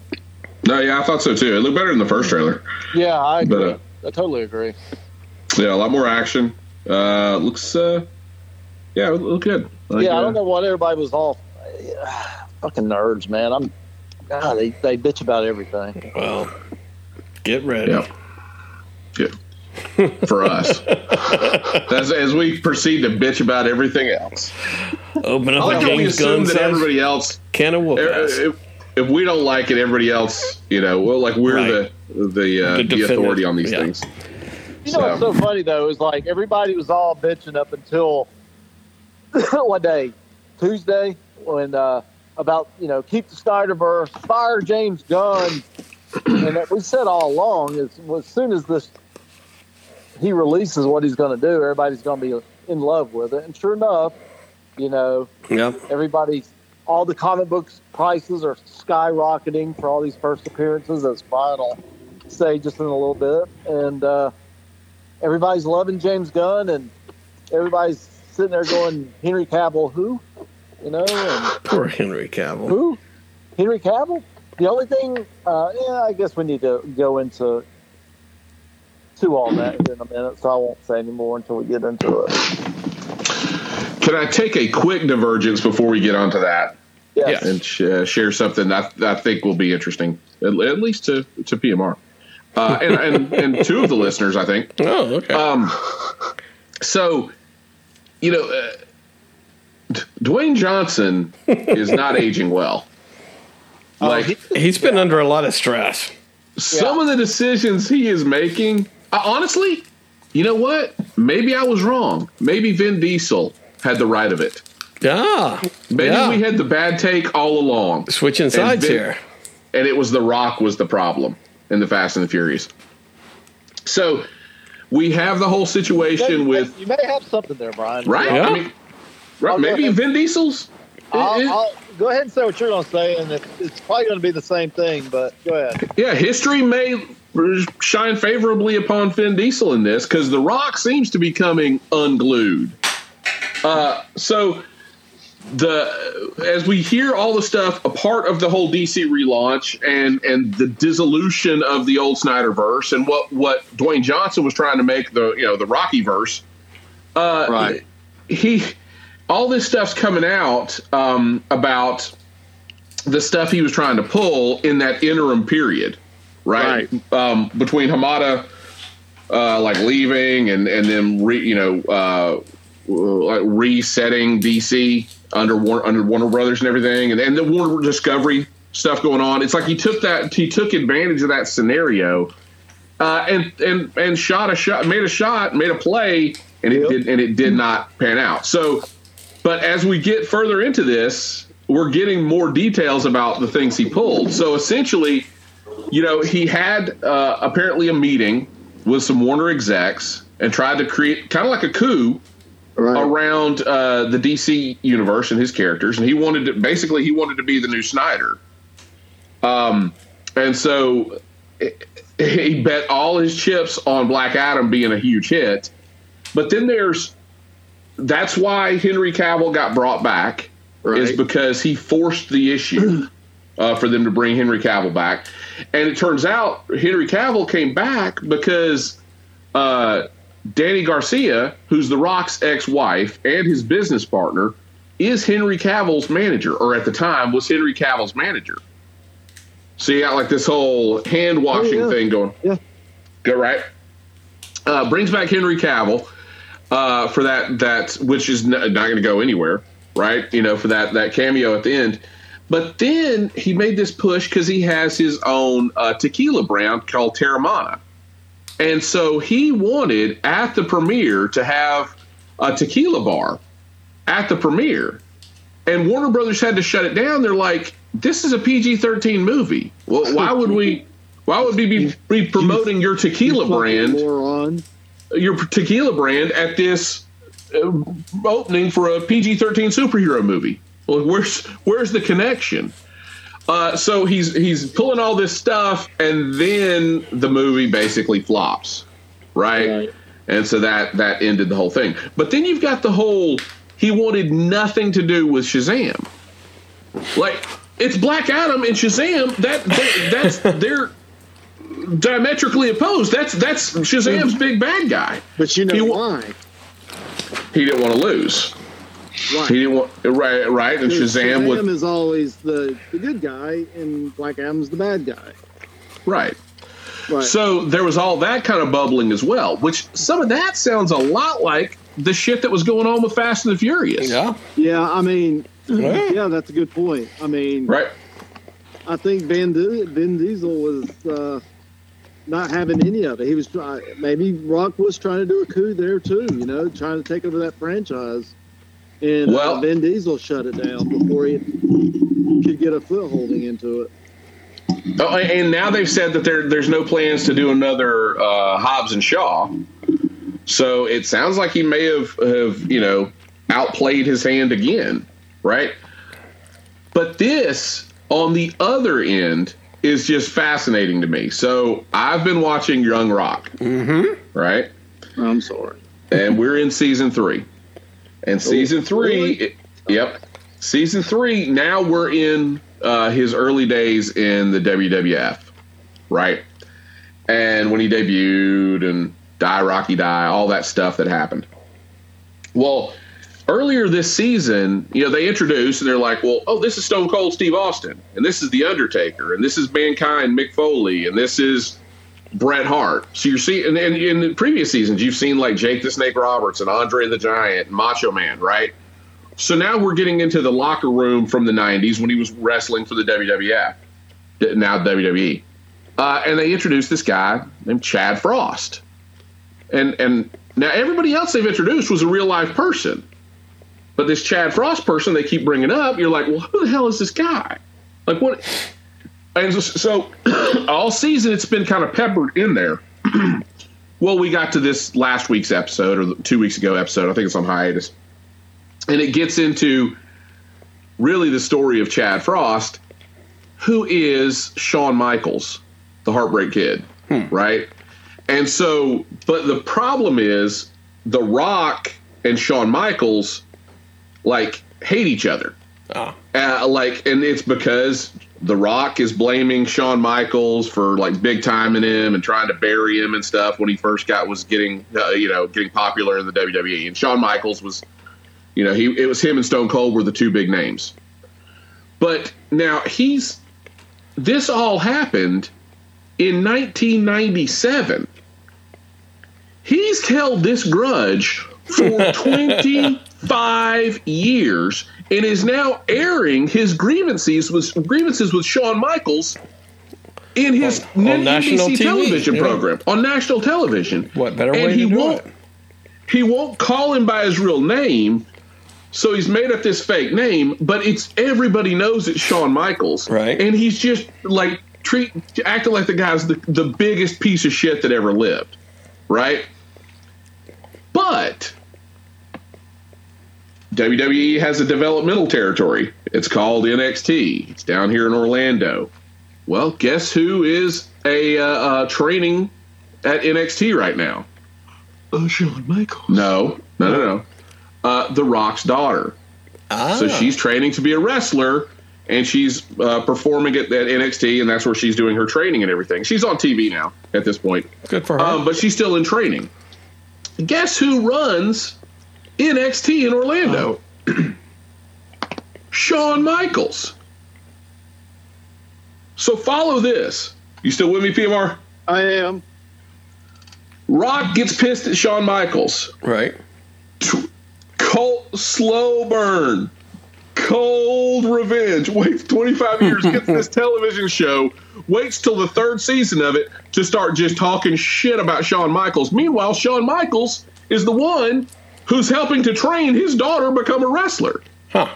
No, yeah, I thought so too. It looked better than the first trailer. Yeah, I But, agree. uh, I totally agree. Yeah, a lot more action. Uh, looks, uh, yeah, it looked good. Like, yeah, I uh, don't know what everybody was all fucking nerds, man. I'm God, they, they bitch about everything. Well, get ready. Yeah. Yeah. For us, as, as we proceed to bitch about everything else. Open I up like a how James assume Gunn that everybody else can of whoop ass. If, if we don't like it, everybody else, you know, well, like we're Right. the the, uh, The the, authority on these yeah. things. You know what's so funny though is like everybody was all bitching up until one day? Tuesday when uh, about you know keep the Snyderverse, fire James Gunn, and that we said all along is as soon as this he releases what he's going to do, everybody's going to be in love with it, and sure enough, you know Yeah. everybody's all the comic books prices are skyrocketing for all these first appearances as Brian will say just in a little bit. And uh, everybody's loving James Gunn and everybody's sitting there going Henry Cavill who? You know and Poor Henry Cavill. who? Henry Cavill? The only thing uh, yeah I guess we need to go into to all that in a minute so I won't say any more until we get into it Can I take a quick divergence before we get onto that yes. and sh- uh, share something that I think will be interesting, at, at least to to PMR uh, and, and and two of the listeners, I think. Oh, okay. Um, so, you know, uh, D- Dwayne Johnson is not aging well. Like he- He's been under a lot of stress. some of the decisions he is making, uh, honestly, you know what? Maybe I was wrong. Maybe Vin Diesel had the right of it. Yeah. Maybe yeah. we had the bad take all along, Switching sides Vin- here. and it was The Rock was the problem in the Fast and the Furious. So we have the whole you, situation may, with you may have something there Brian right. Yeah. I mean, right maybe ahead. Vin Diesel's. I'll, it- it- I'll go ahead and say what you're going to say, and it, it's probably going to be the same thing. But go ahead. yeah, history may shine favorably upon Vin Diesel in this because The Rock seems to be coming unglued. Uh, so the as we hear all the stuff, a part of the whole DC relaunch and and the dissolution of the old Snyderverse and what what Dwayne Johnson was trying to make the you know the Rocky verse. Uh, Right. He all this stuff's coming out um, about the stuff he was trying to pull in that interim period, right? Um, between Hamada uh, like leaving and and then re, you know uh, like resetting DC under Warner, under Warner Brothers and everything, and and the Warner Discovery stuff going on. It's like he took that he took advantage of that scenario. Uh, and and and shot a shot, made a shot, made a play, and it Yep. did and it did not pan out. So, but as we get further into this, we're getting more details about the things he pulled. So essentially, you know, he had uh, apparently a meeting with some Warner execs and tried to create kind of like a coup Right. around uh, the DC universe and his characters, and he wanted to basically he wanted to be the new Snyder. Um, and so he bet all his chips on Black Adam being a huge hit. But then there's that's why Henry Cavill got brought back is because he forced the issue uh, for them to bring Henry Cavill back, and it turns out Henry Cavill came back because uh, Dany Garcia, who's The Rock's ex-wife and his business partner, is Henry Cavill's manager, or at the time was Henry Cavill's manager. So you got like this whole hand washing Oh, yeah. thing going. Yeah. Go right. Uh, brings back Henry Cavill uh, for that that which is n- not going to go anywhere, right? You know, for that that cameo at the end. But then he made this push because he has his own uh, tequila brand called Teremana. And so he wanted at the premiere to have a tequila bar at the premiere. And Warner Brothers had to shut it down. They're like, this is a PG 13 movie. Well, why would we? Why would we be, be promoting your tequila brand? Moron. your tequila brand at this uh, opening for a PG-13 superhero movie. Well, where's where's the connection? Uh, so he's he's pulling all this stuff, and then the movie basically flops, right? Right. And so that that ended the whole thing. But then you've got the whole he wanted nothing to do with Shazam. Like it's Black Adam and Shazam. That, that that's they're diametrically opposed. That's that's Shazam's big bad guy. But you know He why? He didn't want to lose. Right. He didn't want right, right. And Because Shazam would is always the, the good guy, and Black Adam's the bad guy. right. Right. So there was all that kind of bubbling as well, which some of that sounds a lot like the shit that was going on with Fast and the Furious. Yeah. yeah, I mean, Yeah. yeah, that's a good point. I mean, Right. I think Van, Di- Vin Diesel was uh, not having any of it. He was trying. Maybe Rock was trying to do a coup there too. You know, trying to take over that franchise. And Well- uh, Vin Diesel shut it down before he could get a footholding into it. Oh, and now they've said that there there's no plans to do another uh, Hobbs and Shaw. So it sounds like he may have have you know outplayed his hand again, right? But this on the other end is just fascinating to me. So I've been watching Young Rock, mm-hmm. right? I'm sorry. and we're in season three. And season three, it- yep, season three. Now we're in uh, his early days in the WWF, right? And when he debuted and Die Rocky Die, all that stuff that happened. Well, earlier this season, you know, they introduced and they're like, well, oh, this is Stone Cold Steve Austin, and this is The Undertaker, and this is Mankind Mick Foley, and this is Bret Hart. So you're seeing, and, in previous seasons, you've seen like Jake the Snake Roberts and Andre the Giant, and Macho Man, right? So now we're getting into the locker room from the '90s when he was wrestling for the WWF, now WWE, uh, and they introduced this guy named Chad Frost, and and now everybody else they've introduced was a real life person, but this Chad Frost person they keep bringing up, you're like, well, who the hell is this guy? Like what? And so, so all season it's been kind of peppered in there. well, we got to this last week's episode or two weeks ago episode. I think it's on hiatus, and it gets into really the story of Chad Frost, who is Shawn Michaels, the Heartbreak Kid, right? And so, but the problem is The Rock and Shawn Michaels like hate each other. Ah. Uh, like, and it's because The Rock is blaming Shawn Michaels for like big timing him and trying to bury him and stuff when he first got was getting uh, you know getting popular in the WWE. And Shawn Michaels was, you know, he it was him and Stone Cold were the two big names. But now he's this all happened in 1997. He's held this grudge for 25 years and is now airing his grievances with grievances with Shawn Michaels in his On- on national TV, television yeah. program on national television. What better And way he to do won't, it? He won't call him by his real name, so he's made up this fake name. But it's everybody knows it's Shawn Michaels, Right. And he's just like treat acting like the guy's the, the biggest piece of shit that ever lived, right? But WWE has a developmental territory. It's called NXT. It's down here in Orlando. Well, guess who is a uh, uh, training at NXT right now? Oh, Shawn Michaels. No, no, no, no. Uh, the Rock's daughter. Ah. So she's training to be a wrestler, and she's uh, performing at, at NXT, and that's where she's doing her training and everything. She's on TV now at this point, good for her. um, but she's still in training. Guess who runs NXT in Orlando? Shawn Michaels. So follow this. You still with me, PMR? I am. Rock gets pissed at Shawn Michaels. right. Colt slow burn cold revenge. Waits 25 years, gets this television show, waits till the third season of it to start just talking shit about Shawn Michaels. Meanwhile, Shawn Michaels is the one who's helping to train his daughter become a wrestler. Huh.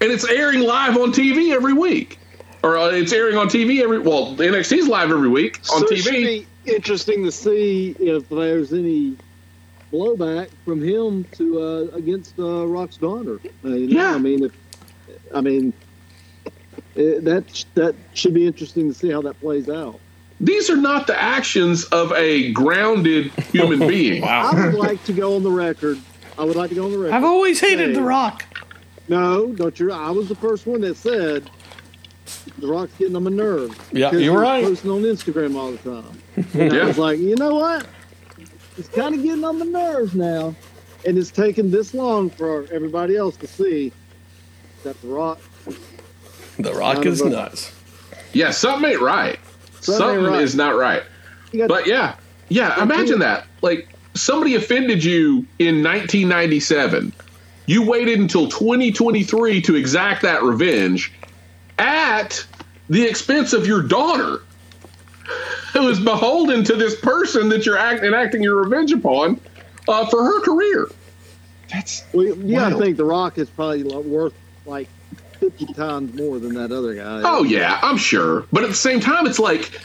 And it's airing live on TV every week. Or uh, it's airing on TV every well, NXT's live every week on so It should TV. be interesting to see if there's any blowback from him to uh, against uh, Rock's daughter. Uh, you know, Yeah. I mean, if I mean it, that that should be interesting to see how that plays out. These are not the actions of a grounded human being. Wow. I would like to go on the record. I would like to go on the record. I've always hated Hey. The Rock. No, don't you? I was the first one that said the Rock's getting on my nerves. Yeah, Because you're right. Posting on Instagram all the time. And I was like, you know what? It's kind of getting on my nerves now, and it's taken this long for everybody else to see that the Rock. The Rock is nuts. Yeah, something ain't right. Something ain't right. is not right. But yeah, yeah, imagine that. Like somebody offended you in 1997. You waited until 2023 to exact that revenge at the expense of your daughter, who is beholden to this person that you're act- enacting your revenge upon uh, for her career. That's well, you got to Wild. think the Rock is probably worth like fifty times more than that other guy. Oh yeah, I'm sure. But at the same time, it's like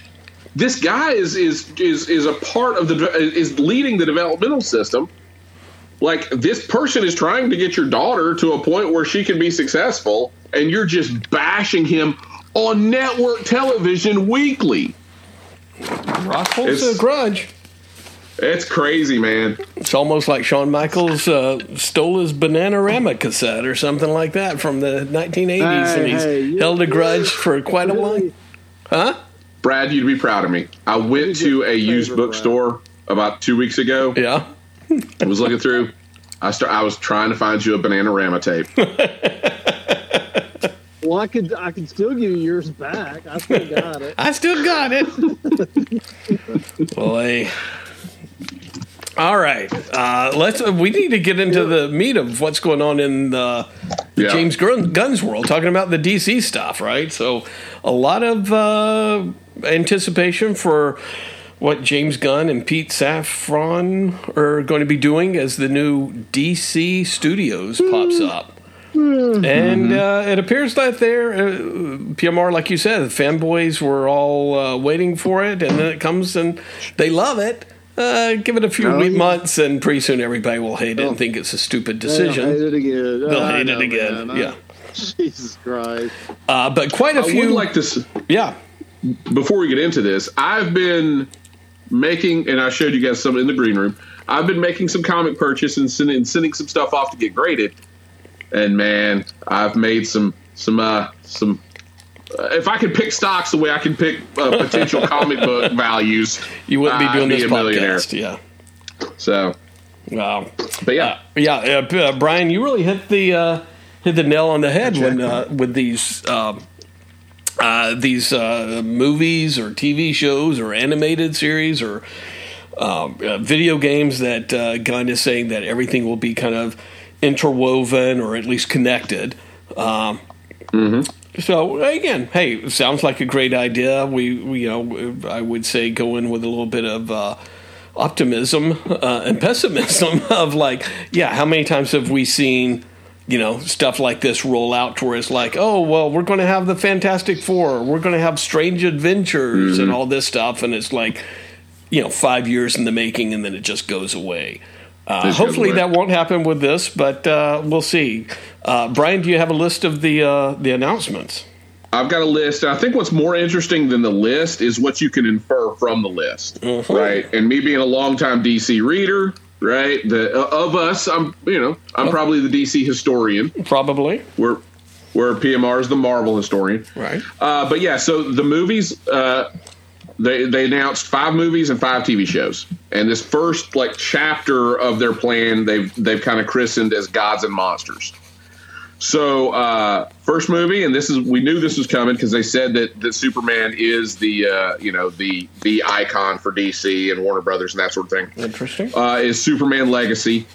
this guy is is is is a part of the is leading the developmental system. Like this person is trying to get your daughter to a point where she can be successful, and you're just bashing him on network television weekly. Rock holds It's- a grudge. It's crazy, man. It's almost like Shawn Michaels uh, stole his Bananarama cassette or something like that from the 1980s, and he's hey, held a grudge for quite a long. Huh? Brad, you'd be proud of me. I went to a used favorite, bookstore about two weeks ago. Yeah. I was looking through. I start. I was trying to find you a Bananarama tape. Well, I could I could still give you yours back. I still got it. I still got it. Boy. All right. Uh, let's. Uh, we need to get into the meat of what's going on in the, the Yeah. James Gunn, Gunn's world. Talking about the DC stuff, right? So, a lot of uh, anticipation for what James Gunn and Pete Safran are going to be doing as the new DC Studios pops up. And uh, it appears that they're, uh, PMR, like you said, the fanboys were all uh, waiting for it, and then it comes and they love it. Uh, give it a few Oh, yeah. months, and pretty soon everybody will hate it Oh. and think it's a stupid decision. They'll hate it again. They'll I hate it again. man. I- Yeah. Jesus Christ. Uh, but quite a I would few. like to. s- yeah. Before we get into this, I've been making, and I showed you guys some in the green room. I've been making some comic purchase and sending, sending some stuff off to get graded. And man, I've made some some uh, some. Uh, if I could pick stocks the way I can pick uh, potential comic book values, You wouldn't be I'd doing be this millionaire. podcast. Yeah. So, Wow. but yeah, Yeah, uh, uh, Brian, you really hit the uh, hit the nail on the head when uh, with these um, uh, these uh, movies or TV shows or animated series or um, uh, video games that uh, Gunn is saying that everything will be kind of interwoven or at least connected. Um, So again, hey, sounds like a great idea. We, we, you know, I would say go in with a little bit of uh, optimism uh, and pessimism of like, yeah, how many times have we seen, you know, stuff like this roll out to where it's like, oh, well, we're going to have the Fantastic Four, we're going to have Strange Adventures and all this stuff, and it's like, you know, five years in the making, and then it just goes away. Uh, hopefully that won't happen with this, but uh, we'll see. Uh, Brian, do you have a list of the uh, the announcements? I've got a list. I think what's more interesting than the list is what you can infer from the list, right? And me being a longtime DC reader, right? The uh, of us, I'm you know I'm probably the DC historian. Probably, Where where PMR is the Marvel historian. right? Uh, but yeah, so the movies, uh, they they announced five movies and five TV shows, and this first like chapter of their plan, they've they've kind of christened as Gods and Monsters. So uh, first movie, and this is we knew this was coming because they said that that Superman is the uh, you know the the icon for DC and Warner Brothers and that sort of thing Interesting. uh, is Superman Legacy,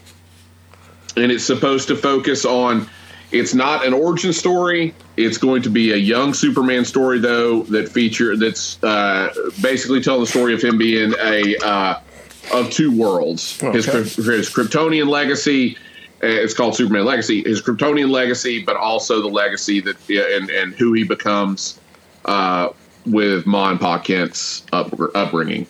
and it's supposed to focus on It's not an origin story. It's going to be a young Superman story, though, that feature that's uh, basically telling the story of him being a uh, of two worlds. His, his Kryptonian legacy. Uh, It's called Superman Legacy. His Kryptonian legacy, but also the legacy that and and who he becomes uh, with Ma and Pa Kent's up, upbringing.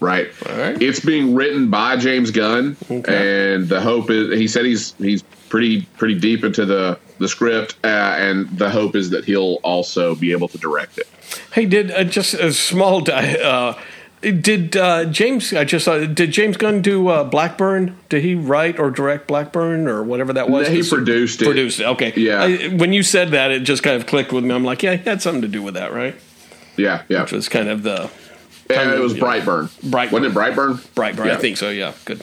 Right. It's being written by James Gunn, Okay. and the hope is he said he's he's pretty pretty deep into the the script, uh, and the hope is that he'll also be able to direct it. Hey, did uh, just a small di- uh, did uh, James? I just saw. Did James Gunn do uh, Blackburn? Did he write or direct Blackburn or whatever that was? No, he produced it. Produced it. Okay. Yeah. I, when you said that, it just kind of clicked with me. I'm like, yeah, he had something to do with that, right? Yeah, yeah. Which was kind of the And it was yeah. Brightburn. Brightburn. Wasn't it Brightburn? Brightburn. Yeah. I think so. Yeah. Good.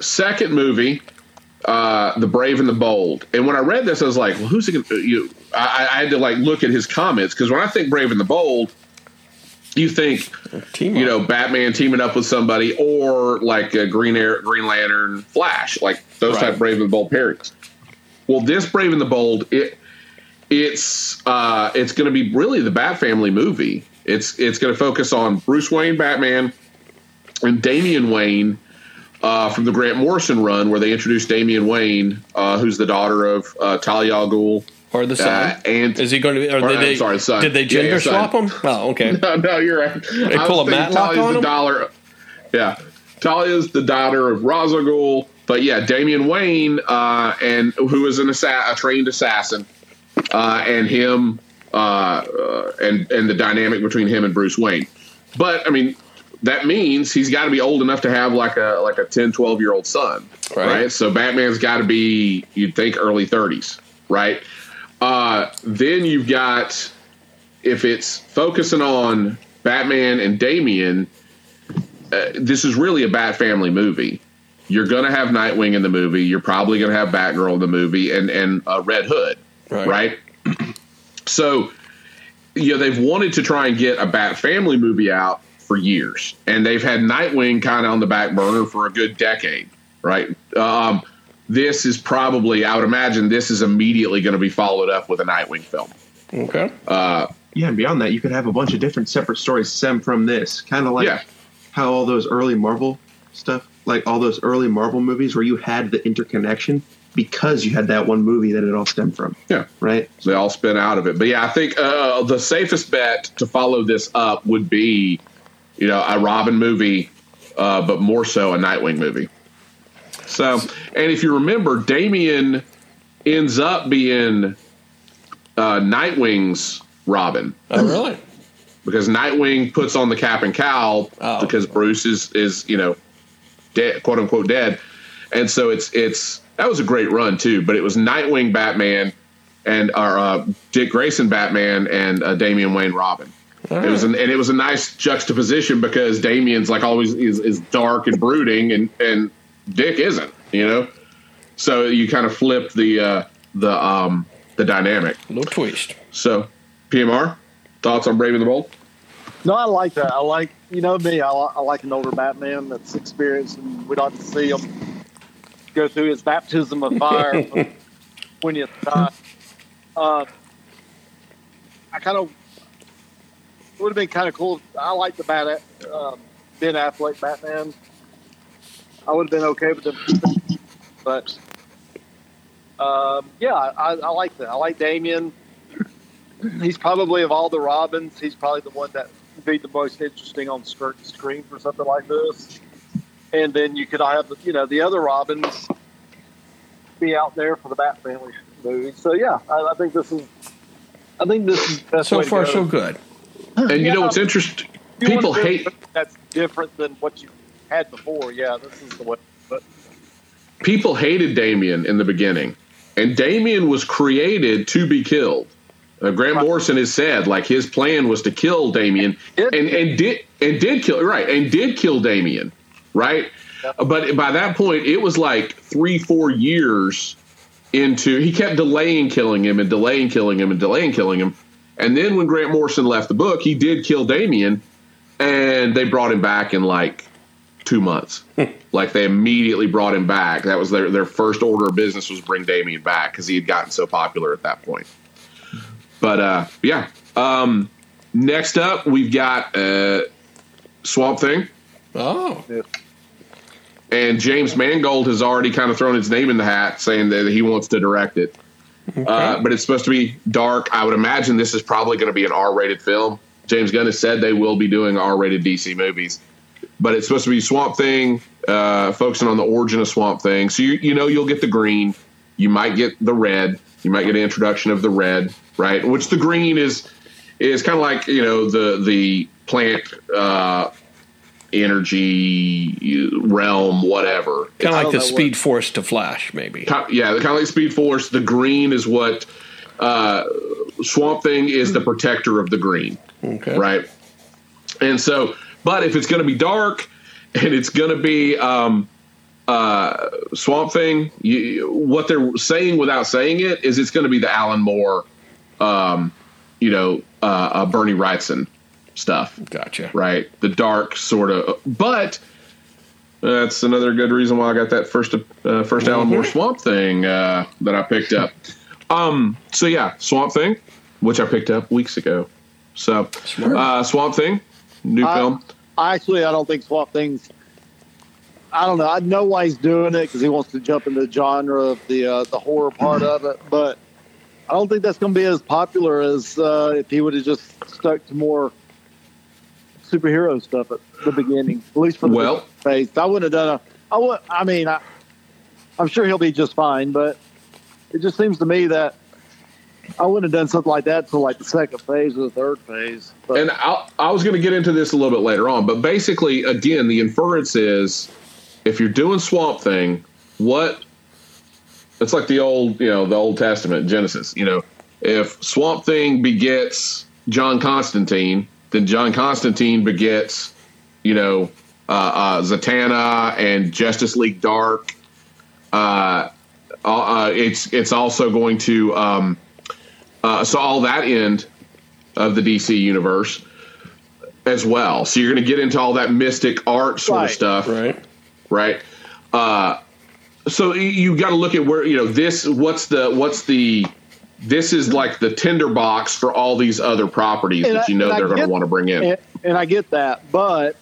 second movie, uh, The Brave and the Bold. And when I read this, I was like, well, who's it going to, you, I, I had to like look at his comments because when I think Brave and the Bold, you think, you know, Batman teaming up with somebody or like a Green Air, Green Lantern, Flash, like those Right. type of Brave and the Bold pairings. Well, this Brave and the Bold, it, it's uh, it's going to be really the Bat Family movie. It's it's going to focus on Bruce Wayne, Batman, and Damian Wayne uh, from the Grant Morrison run, where they introduced Damian Wayne, uh, who's the daughter of uh, Talia al Ghul. Or the son. Uh, and Is he going to be? Or or, did I'm sorry, son. Did they gender yeah, swap him? Oh, okay. no, no, you're right. They I pull a Matlock on the him? dollar. Yeah, Talia's the daughter of Ra's al Ghul. But yeah, Damian Wayne, uh, and who is an assa- a trained assassin, uh, and him, uh, uh, and and the dynamic between him and Bruce Wayne. But I mean, that means he's got to be old enough to have like a like a 10, 12 year old son, Right. right? So Batman's got to be you'd think early thirties, right? Uh, then you've got if it's focusing on Batman and Damian, uh, this is really a Bat family movie. You're going to have Nightwing in the movie. You're probably going to have Batgirl in the movie, and and uh, Red Hood, Right. right? so, you know, they've wanted to try and get a Bat family movie out for years, and they've had Nightwing kind of on the back burner for a good decade, right? Um, this is probably, I would imagine, this is immediately going to be followed up with a Nightwing film. Okay. Yeah, and beyond that, you could have a bunch of different separate stories stem from this. Kind of like Yeah. how all those early Marvel stuff, like all those early Marvel movies where you had the interconnection because you had that one movie that it all stemmed from, Yeah. right? they all spin out of it. But yeah, I think uh, the safest bet to follow this up would be, you know, a Robin movie, uh, but more so a Nightwing movie. So, and if you remember, Damian ends up being uh, Nightwing's Robin Oh, really? because Nightwing puts on the cap and cowl Oh. because Bruce is is you know dead, quote unquote dead, and so it's it's that was a great run too. But it was Nightwing Batman and our uh, Dick Grayson Batman and uh, Damian Wayne Robin. It was an, and it was a nice juxtaposition because Damian's like always is, is dark and brooding and and Dick isn't, you know. So you kind of flip the uh, the um the dynamic. Little twist. So PMR thoughts on Brave and the Bold? No, I like that. I like, you know me, I, I like an older Batman that's experienced, and we'd like to see him go through his baptism of fire when the 20th time. Uh, I kind of would have been kind of cool. I like the Bat, um, Ben Affleck Batman. I would have been okay with them, but um, yeah, I, I like that. I like Damian. He's probably of all the Robins, he's probably the one that would be the most interesting on screen for something like this. And then you could have you know the other Robins be out there for the Bat Family movie. So yeah, I, I think this is. I think this is the best So way to far, go. so good. And you know what's interesting? People hate that's different than what you had before. Yeah, this is the way. But people hated Damian in the beginning, and Damian was created to be killed. Uh, Grant Right. Morrison has said like his plan was to kill Damian, and and did and did kill right and did kill Damian, right? Yep. But by that point, it was like three four years into he kept delaying killing him and delaying killing him and delaying killing him, and then when Grant Morrison left the book, he did kill Damian, and they brought him back in like two months. like they immediately brought him back. That was their their first order of business was bring Damian back because he had gotten so popular at that point. But uh, yeah. Um, next up, we've got uh, Swamp Thing. Oh, and James Mangold has already kind of thrown his name in the hat, saying that he wants to direct it. Uh, but it's supposed to be dark. I would imagine this is probably going to be an R-rated film. James Gunn has said they will be doing R-rated DC movies, but it's supposed to be Swamp Thing, uh, focusing on the origin of Swamp Thing. So you you know you'll get the green, you might get the red, you might get an introduction of the red, right? Which the green is is kind of like you know the the plant uh, energy realm, whatever. kind of like the know Speed Force to Flash, maybe. Ki- yeah, kind of like Speed Force. The green is what uh, Swamp Thing is the protector of the green, Okay, right? And so, but if it's going to be dark and it's going to be um, uh, Swamp Thing, you, what they're saying without saying it is it's going to be the Alan Moore, um, you know, uh, uh, Bernie Wrightson stuff Gotcha. right? The dark sort of, but that's another good reason why I got that first uh, first Alan Moore Swamp Thing uh, that I picked up. Um, so yeah, Swamp Thing, which I picked up weeks ago. So uh, Swamp Thing, new film. I- film. Actually, I don't think Swamp Thing's. I don't know. I know why he's doing it because he wants to jump into the genre of the uh, the horror part of it, but I don't think that's going to be as popular as uh, if he would have just stuck to more superhero stuff at the beginning, at least for the Well- phase. I wouldn't have done a. I would. I mean, I, I'm sure he'll be just fine, but it just seems to me that I wouldn't have done something like that till like the second phase or the third phase. But And I, I was going to get into this a little bit later on, but basically, again, the inference is if you're doing Swamp Thing, what it's like the old, you know, the Old Testament, Genesis. You know, if Swamp Thing begets John Constantine, then John Constantine begets, you know, uh, uh, Zatanna and Justice League Dark. Uh, uh, it's it's also going to um, uh, so all that end of the DC universe as well. So you're going to get into all that mystic art sort Right. of stuff, Right. right? Uh, so you got to look at where you know this. What's the what's the this is like the tinderbox for all these other properties And that you know I they're going to want to bring in. and, and I get that, but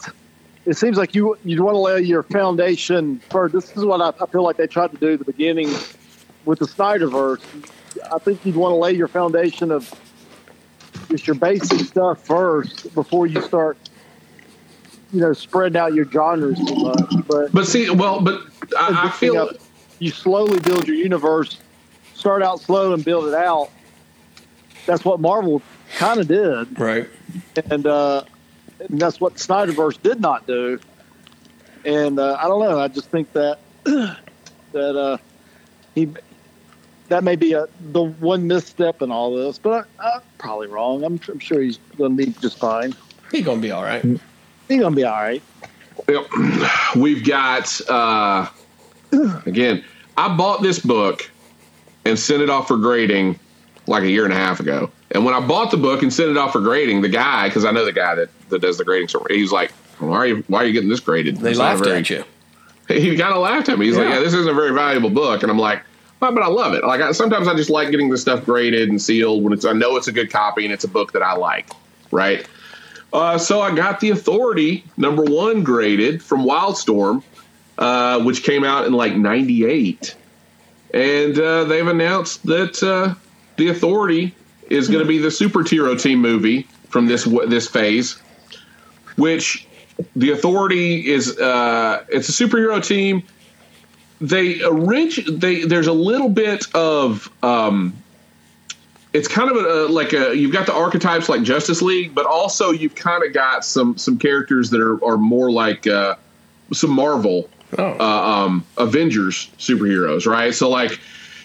it seems like you you want to lay your foundation first. This is what I, I feel like they tried to do at the beginning with the Snyderverse. I think you'd want to lay your foundation of just your basic stuff first before you start, you know, spreading out your genres too much. But but see, well, but I, I feel up- you slowly build your universe. Start out slow and build it out. That's what Marvel kind of did Right. and, uh, and that's what Snyderverse did not do. And uh, I don't know. I just think that that uh, he that may be a, the one misstep in all this, but I, I'm probably wrong. I'm, I'm sure he's going to be just fine. He's gonna be all right. He's going to be all right. Yep. We've got uh, again. I bought this book and sent it off for grading like a year and a half ago. And when I bought the book and sent it off for grading, the guy, because I know the guy that, that does the grading, so he's like, "Why are you Why are you getting this graded?" They It's laughed very- at you. He kind of laughed at me. He's like, Yeah. "Yeah, this isn't a very valuable book," and I'm like. But, but I love it. Like I, sometimes I just like getting the stuff graded and sealed when it's I know it's a good copy and it's a book that I like, right? Uh, so I got the Authority number one graded from Wildstorm, uh, which came out in like '98, and uh, they've announced that uh, the Authority is going to be the Super Hero Team movie from this this phase, which the Authority is uh, it's a superhero team. They orig- they there's a little bit of um, it's kind of a, like a you've got the archetypes like Justice League, but also you've kind of got some some characters that are, are more like uh, some Marvel Oh. uh, um, Avengers superheroes, right? So like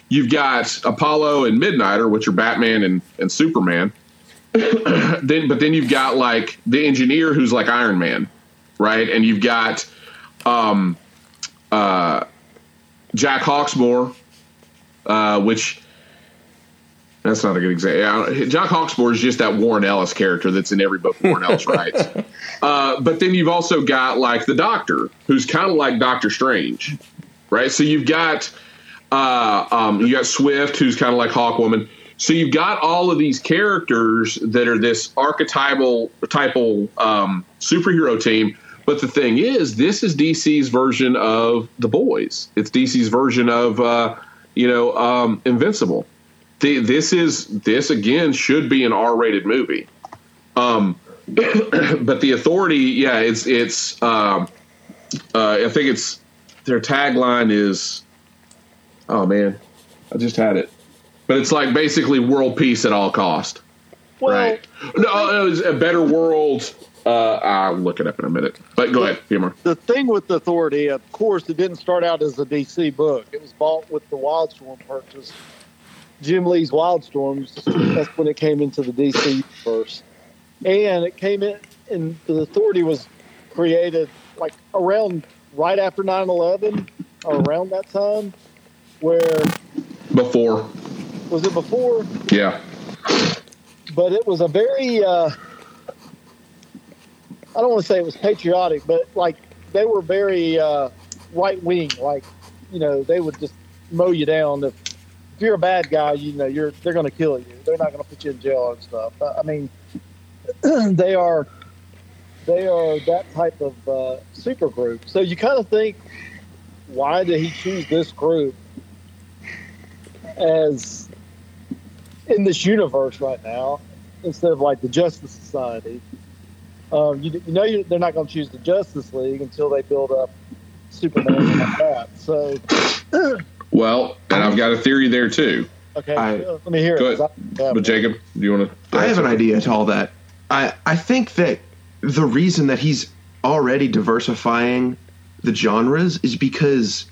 you've got Apollo and Midnighter, which are Batman and, and Superman. then but then you've got like the engineer who's like Iron Man, right? And you've got um uh Jack Hawksmoor, uh, which That's not a good example. Yeah, Jock Hawksmoor is just that Warren Ellis character that's in every book Warren Ellis writes. Uh, but then you've also got like the Doctor, who's kind of like Doctor Strange, right? So you've got uh, um, you got Swift, who's kind of like Hawkwoman. So you've got all of these characters that are this archetypal typal um, superhero team. But the thing is, this is DC's version of the boys. It's DC's version of uh, you know um, Invincible. The, this is this again should be an R-rated movie. Um, but the authority, yeah, it's it's. Um, uh, I think it's their tagline is. Oh man, I just had it, but it's like basically world peace at all cost. Well, right? No, it was a better world. Uh, I'll look it up in a minute. But go ahead, Humor. the thing with Authority, of course, it didn't start out as a DC book. It was bought with the Wildstorm purchase. Jim Lee's Wildstorms. that's when it came into the DC universe, and it came in. And the Authority was created like around right after 9-11 around that time. Where Before, was it before? yeah, but it was a very uh, I don't want to say it was patriotic, but like they were very uh, right wing. Like you know, they would just mow you down if, if you're a bad guy. You know, you're they're going to kill you. They're not going to put you in jail and stuff. I mean, they are they are that type of uh, super group. So you kind of think, why did he choose this group as in this universe right now instead of like the Justice Society? Um, you, you know you, they're not going to choose the Justice League until they build up Superman and like that. So well, and I've got a theory there too. okay, I- let me hear it. Go it. 'cause I- yeah, But Jacob, do you want to? I have an idea to all that. I I think that the reason that he's already diversifying the genres is because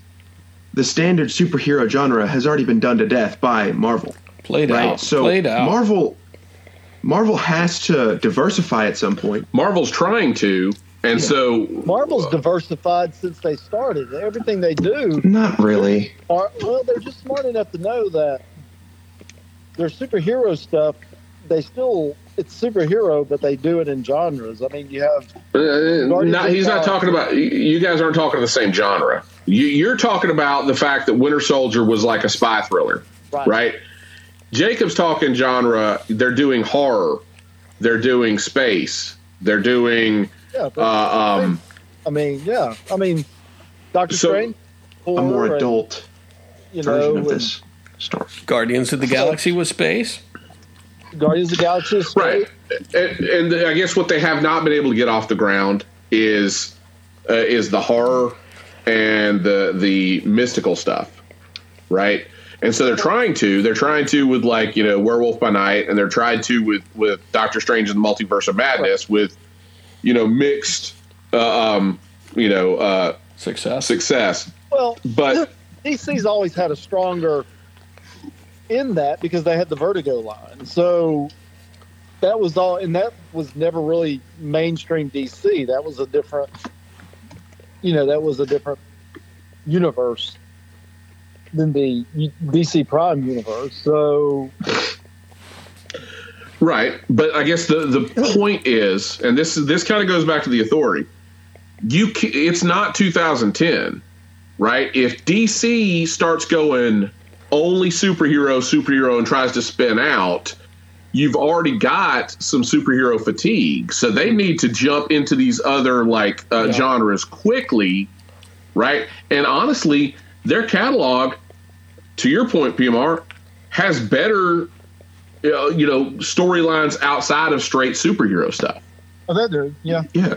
the standard superhero genre has already been done to death by Marvel. Played right? out. So Played out. Marvel Marvel has to diversify at some point. Marvel's trying to, and so Marvel's diversified since they started. Everything they do Not really. are well, they're just smart enough to know that their superhero stuff. They still it's superhero, but they do it in genres. I mean, you have Uh, not, he's not talking about. You guys aren't talking the same genre. You, you're talking about the fact that Winter Soldier was like a spy thriller, Right. right? Jacob's talking genre. They're doing horror. They're doing space. They're doing. yeah. But, Uh, um, I mean, yeah. I mean, Doctor So- Strange, A more horror and, adult you version know, of and this story. Guardians of the Galaxy with space. Guardians of the Galaxy, is right, and, and I guess what they have not been able to get off the ground is uh, is the horror and the the mystical stuff, right? And so they're trying to they're trying to with like you know Werewolf by Night, and they're trying to with with Doctor Strange and the Multiverse of Madness with you know mixed uh, um, you know uh, Success. success, Well, but DC's always had a stronger in that because they had the Vertigo line. So that was all, and that was never really mainstream DC. That was a different, you know, that was a different universe than the DC Prime universe. So Right, but I guess the the point is, and this this kind of goes back to the authority. You, it's not 2010, right? If DC starts going only superhero, superhero, and tries to spin out, you've already got some superhero fatigue. So they need to jump into these other like uh, genres quickly, right? And honestly, their catalog, to your point, PMR, has better uh, you know storylines outside of straight superhero stuff. Oh, that dude, yeah, Yeah.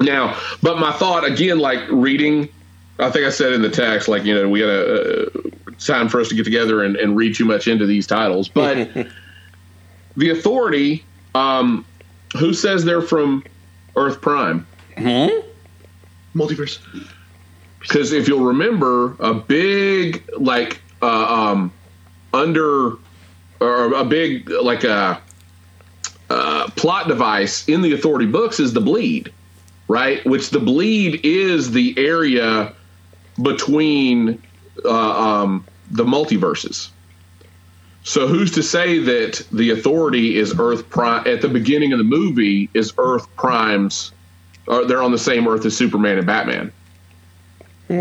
now but my thought again like reading i think i said in the text like you know we got a uh, time for us to get together and, and read too much into these titles but the authority um who says they're from earth prime? Multiverse. Because if you'll remember a big like uh, um under or a big like a uh, plot device in the authority books is the bleed right which the bleed is the area between uh, um, the multiverses So who's to say that the authority is Earth Prime at the beginning of the movie is Earth Prime's or they're on the same Earth as Superman and Batman.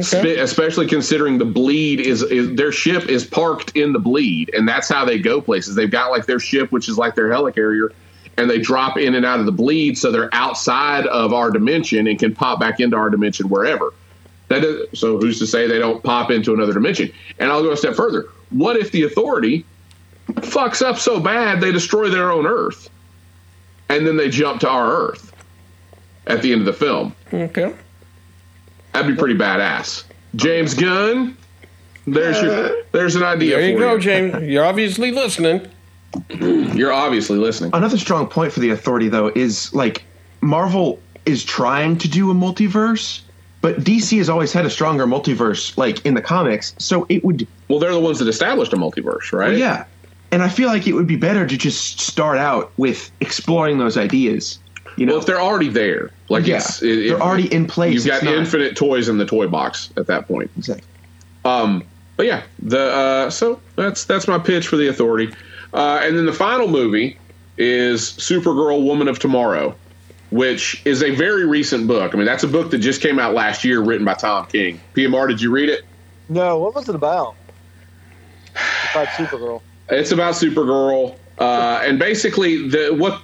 Spe- Especially considering the bleed is, is their ship is parked in the bleed, and that's how they go places. They've got like their ship, which is like their helicarrier, and they drop in and out of the bleed, so they're outside of our dimension and can pop back into our dimension wherever. That is, so who's to say they don't pop into another dimension? And I'll go a step further. What if the authority fucks up so bad they destroy their own Earth, and then they jump to our Earth at the end of the film? Okay. That'd be pretty badass. James Gunn, there's your, there's an idea. There you for go, James. You're obviously listening. You're obviously listening. Another strong point for the authority, though, is like Marvel is trying to do a multiverse, but DC has always had a stronger multiverse, like in the comics. So it would, Well, they're the ones that established a multiverse, right? yeah. And I feel like it would be better to just start out with exploring those ideas. You know, Well, if they're already there, like Yeah, it's it, they're already in place, You've got not- infinite toys in the toy box at that point. Exactly. Um, but yeah, the uh, so that's that's my pitch for the authority. Uh, and then the final movie is Supergirl, Woman of Tomorrow, which is a very recent book. I mean, that's a book that just came out last year, written by Tom King. PMR, did you read it? No, what was it about? About Supergirl. It's about Supergirl, uh, and basically the what.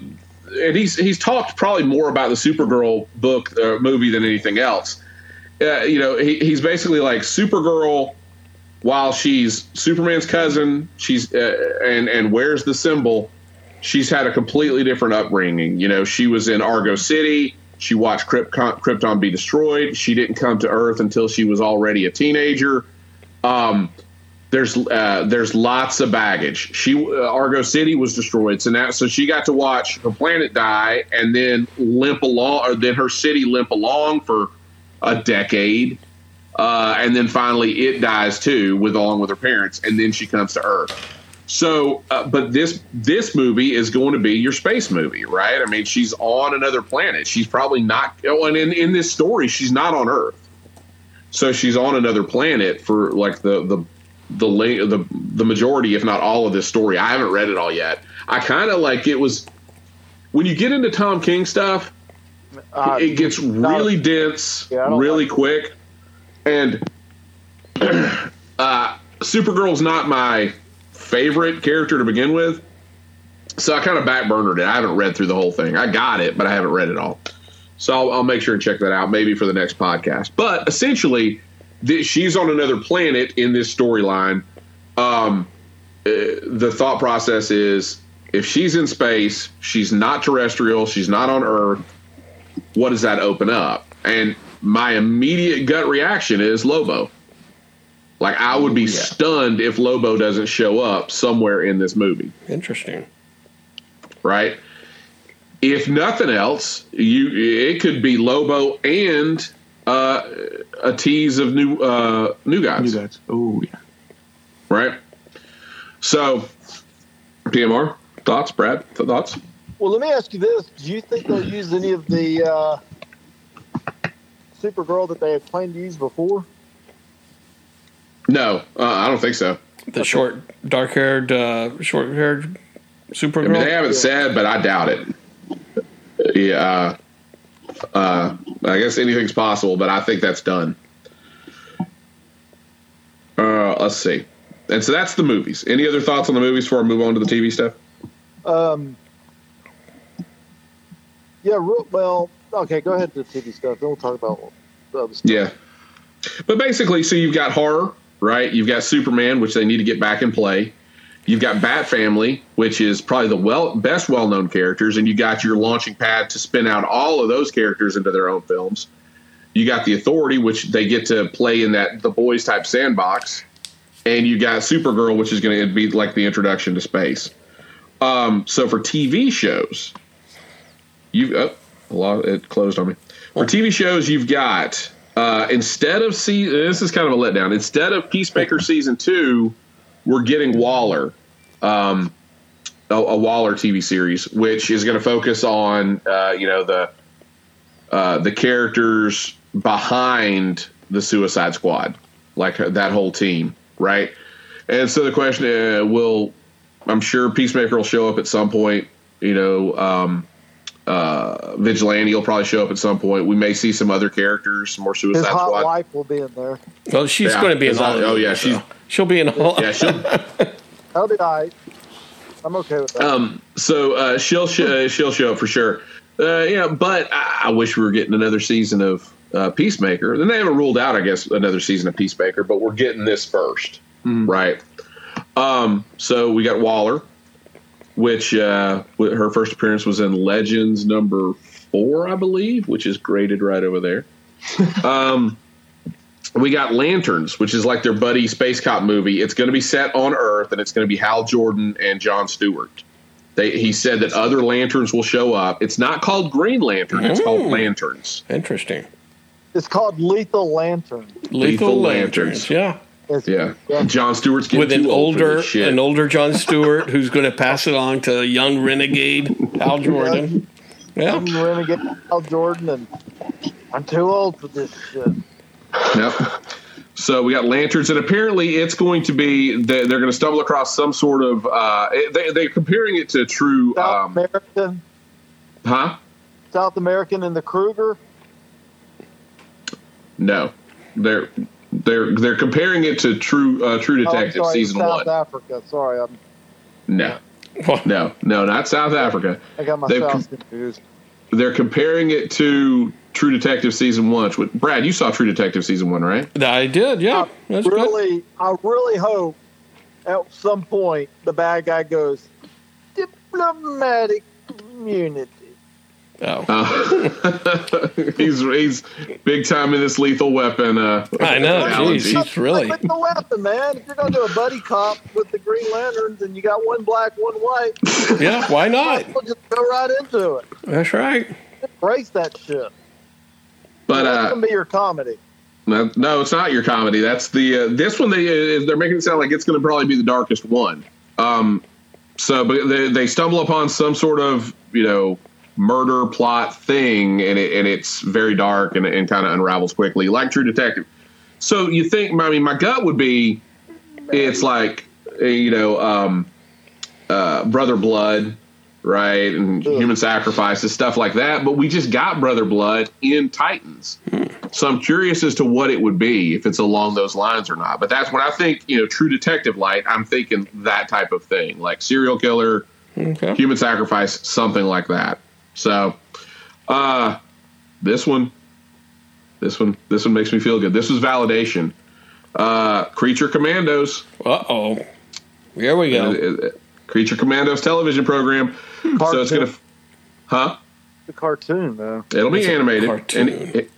And he's he's talked probably more about the Supergirl book uh, movie than anything else. Uh, you know, he, he's basically like Supergirl, while she's Superman's cousin, she's uh, and and wears the symbol. She's had a completely different upbringing. You know, she was in Argo City. She watched Krypton, be destroyed. She didn't come to Earth until she was already a teenager. Um, there's uh, there's lots of baggage. She uh, Argo City was destroyed, so now so she got to watch her planet die and then limp along, or then her city limp along for a decade, uh, and then finally it dies too, with along with her parents, and then she comes to Earth. So, uh, but this this movie is going to be your space movie, right? I mean, she's on another planet. She's probably not. Oh, and in in this story, she's not on Earth. So she's on another planet for like the the the the the majority, if not all, of this story. I haven't read it all yet. I kind of like it was when you get into Tom King stuff, Uh, it gets really dense, Yeah, really like- quick, and uh, Supergirl's not my favorite character to begin with. So I kind of backburnered it. I haven't read through the whole thing. I got it, but I haven't read it all. So I'll, I'll make sure and check that out, maybe for the next podcast. But essentially, th- she's on another planet in this storyline. Um, uh, the thought process is if she's in space, she's not terrestrial, she's not on Earth. What does that open up? And my immediate gut reaction is Lobo. Like I would be Yeah. stunned if Lobo doesn't show up somewhere in this movie Interesting. right? If nothing else, you it could be Lobo and uh, a tease of new uh, new guys, You guys. Oh yeah. right? So, PMR thoughts, Brad thoughts? Well, let me ask you this: Do you think they'll use any of the uh, Supergirl that they have planned to use before? No, uh, I don't think so. The short, dark-haired, uh, short-haired Supergirl. I mean, they haven't said, but I doubt it. Yeah, uh, I guess anything's possible, but I think that's done. Uh, let's see. And so that's the movies. Any other thoughts on the movies before I move on to the TV stuff? Um, yeah. Real, well, okay. Go ahead to the TV stuff. Then we'll talk about the other stuff. Yeah. But basically, so you've got horror, right? You've got Superman, which they need to get back in play. You've got Bat Family, which is probably the well best well known characters, and you got your launching pad to spin out all of those characters into their own films. You got the Authority, which they get to play in that the boys type sandbox, and you got Supergirl, which is going to be like the introduction to space. Um, so for TV shows, you oh, a lot it closed on me. For TV shows, you've got uh, instead of see this is kind of a letdown. Instead of Peacemaker season two, we're getting Waller, um, a, a Waller TV series, which is going to focus on uh, you know the uh, the characters behind the Suicide Squad, like that whole team, right? And so the question uh, will I'm sure Peacemaker will show up at some point. You know, um, uh, Vigilante will probably show up at some point. We may see some other characters, some more His Suicide hot Squad. wife will be in there. Well, she's Yeah, going to be in it's all. not- oh, yeah, so she's- she'll be in all. Yeah, she'll. That'll be all right. I'm okay with that. Um, so uh, she'll sh- uh, she'll show up for sure. Uh, yeah, but I-, I wish we were getting another season of uh, Peacemaker. Then they haven't ruled out, I guess, another season of Peacemaker, but we're getting this 1st right? Um, so we got Waller, which uh, her first appearance was in Legends number four, I believe, which is graded right over there. um, we got Lanterns, which is like their buddy space cop movie. It's going to be set on Earth, and it's going to be Hal Jordan and John Stewart. They, he said that other lanterns will show up. It's not called Green Lantern; it's called Mm. Lanterns. Interesting. it's called Lethal Lantern. Lethal, Lethal lanterns. Lanterns. Yeah. It's, Yeah, John Stewart's getting With an too old for older, this shit. an older John Stewart who's going to pass it on to a young renegade Hal Jordan. Yeah. I'm Renegade Al Jordan, and I'm too old for this shit. Yep. So we got lanterns, and apparently it's going to be they- they're going to stumble across some sort of uh, they they're comparing it to true, South um, American, huh? South American, and the Kruger. No, they're they're they're comparing it to True uh, True Oh, Detective sorry, season South one. South Africa. Sorry, I'm, No, no, no, not South Africa. I got myself com- confused. They're comparing it to True Detective season one. Which, Brad, you saw True Detective season one, right? I did. Yeah. I That's good. really, I really hope at some point the bad guy goes diplomatic immunity. Oh. Uh, he's he's big time in this Lethal Weapon. Uh, I know. analogy. Jeez, he's really. Like the weapon, man. If you're gonna do a buddy cop with the Green Lanterns and you got one black, one white, Yeah. Why not? we'll just go right into it. That's right. Embrace that shit. But That's uh, be your comedy. No, no, it's not your comedy. That's the uh, this one. They uh, they're making it sound like it's going to probably be the darkest one. Um, so, but they, they stumble upon some sort of you know murder plot thing, and it and it's very dark and, and kind of unravels quickly, like True Detective. So you think? I mean, my gut would be it's like you know um, uh, Brother Blood, right, and Ugh. Human Sacrifices, stuff like that. But we just got Brother Blood in Titans. So I'm curious as to what it would be if it's along those lines or not. But that's when I think, you know, True Detective Light, I'm thinking that type of thing, like serial killer, Okay. human sacrifice, something like that. So, uh, this one, this one, this one makes me feel good. This was validation. Uh, Creature Commandos, Uh oh. Here we go. Uh, uh, Creature Commandos television program. So it's gonna, huh? The cartoon, though. It'll be It's animated. cartoon. And it,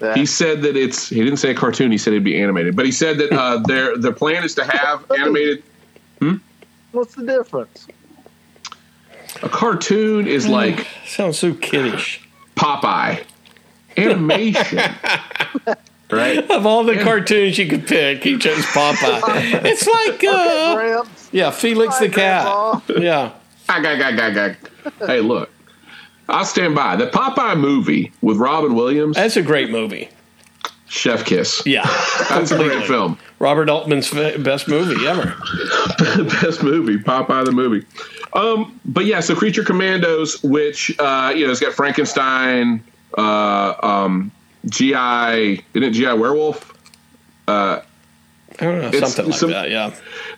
That. He said that it's. He didn't say a cartoon. He said it'd be animated. But he said that uh, their the plan is to have animated. What's the difference? A cartoon is like Sounds so kiddish. Popeye animation, right? Of all the cartoons you could pick, he chose Popeye. it's like, uh, yeah, Felix the Hi, cat. Grandma. Yeah. Ag, ag, ag, ag, ag. hey, look, I'll stand by the Popeye movie with Robin Williams. That's a great movie. Chef Kiss. Yeah. That's a great film. Robert Altman's best movie ever. Best movie, Popeye the movie. Um, but yeah, so Creature Commandos, which uh, you know, it's got Frankenstein, uh, um, GI, isn't it GI Werewolf? I don't know, It's something like some- that. Yeah.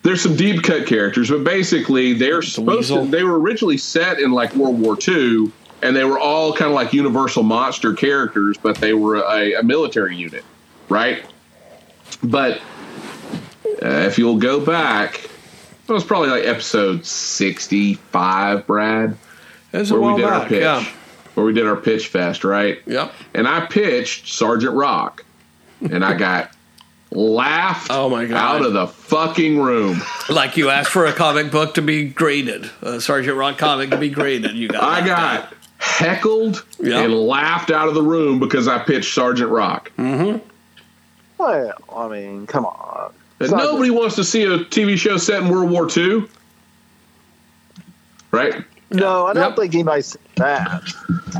there's some deep cut characters, but basically they're supposed to. They were originally set in like World War II, and they were all kind of like Universal monster characters, but they were a, a military unit, right? But uh, if you'll go back, it was probably like episode sixty-five, Brad, a where while we did our back. pitch, Yeah. where we did our pitch fest, right? Yep. And I pitched Sergeant Rock, and I got laughed Oh, my God. out of the fucking room. Like you asked for a comic book to be graded, a Sergeant Rock comic to be graded. You got. I that. got heckled Yeah. and laughed out of the room because I pitched Sergeant Rock. Mm-hmm. Well, I mean, come on. And nobody wants to see a TV show set in World War II. Right? No, I don't Yep. think anybody said that.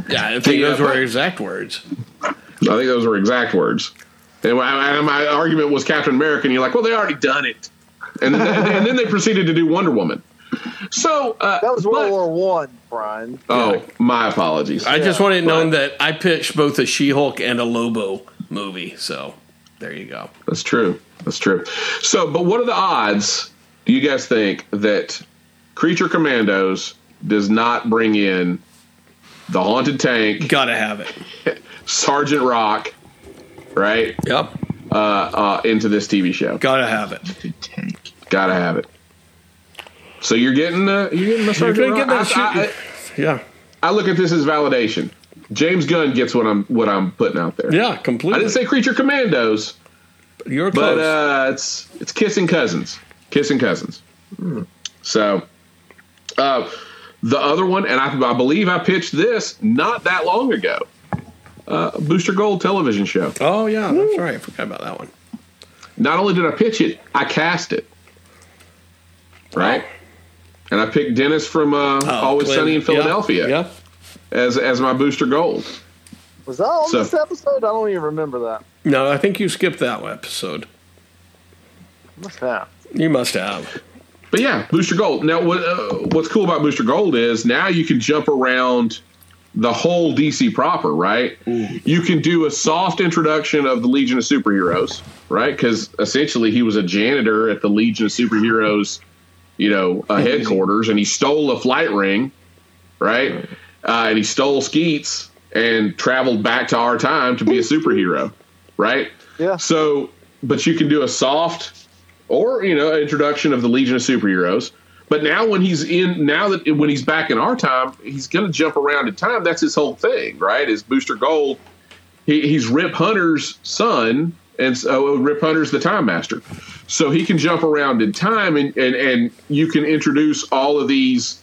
Yeah, I think Yeah, those were exact words. I think those were exact words. And my, my argument was Captain America, and you're like, well, they already done it. And then, and then they proceeded to do Wonder Woman. So, uh, That was but- World War One, Brian. Oh, my apologies. I just Yeah, wanted it known that I pitched both a She-Hulk and a Lobo movie. So there you go. That's true. That's true. So, but what are the odds do you guys think that Creature Commandos does not bring in the Haunted Tank, Gotta have it. Sergeant Rock, right, Yep. uh, uh, into this TV show? Gotta have it. Gotta have it. So you're getting the you're getting the Sergeant get Rock. that I, I. Yeah. I look at this as validation. James Gunn gets what I'm what I'm putting out there. Yeah. Completely. I didn't say Creature Commandos, You're but close. uh, it's it's kissing cousins, kissing cousins. So, uh, the other one, and I, I believe I pitched this not that long ago. Uh, Booster Gold television show. oh yeah, that's right. I forgot about that one. Not only did I pitch it, I cast it. Right, and I picked Dennis from uh, Oh, Always Glenn. Sunny in Yeah, Philadelphia Yeah. as as my Booster Gold. Was that on So- this episode? I don't even remember that. No, I think you skipped that episode. Must have. You must have. But yeah, Booster Gold. Now, what, uh, what's cool about Booster Gold is now you can jump around the whole DC proper, right? You can do a soft introduction of the Legion of Superheroes, right? Because essentially he was a janitor at the Legion of Superheroes, you know, uh, headquarters, and he stole a flight ring, right? Uh, and he stole Skeets and traveled back to our time to be a superhero, right? Yeah. So, but you can do a soft or you know introduction of the Legion of Superheroes. But now when he's in, now that when he's back in our time, he's going to jump around in time. That's his whole thing, right? Is Booster Gold? He, he's Rip Hunter's son, and so uh, Rip Hunter's the Time Master, so he can jump around in time, and and and you can introduce all of these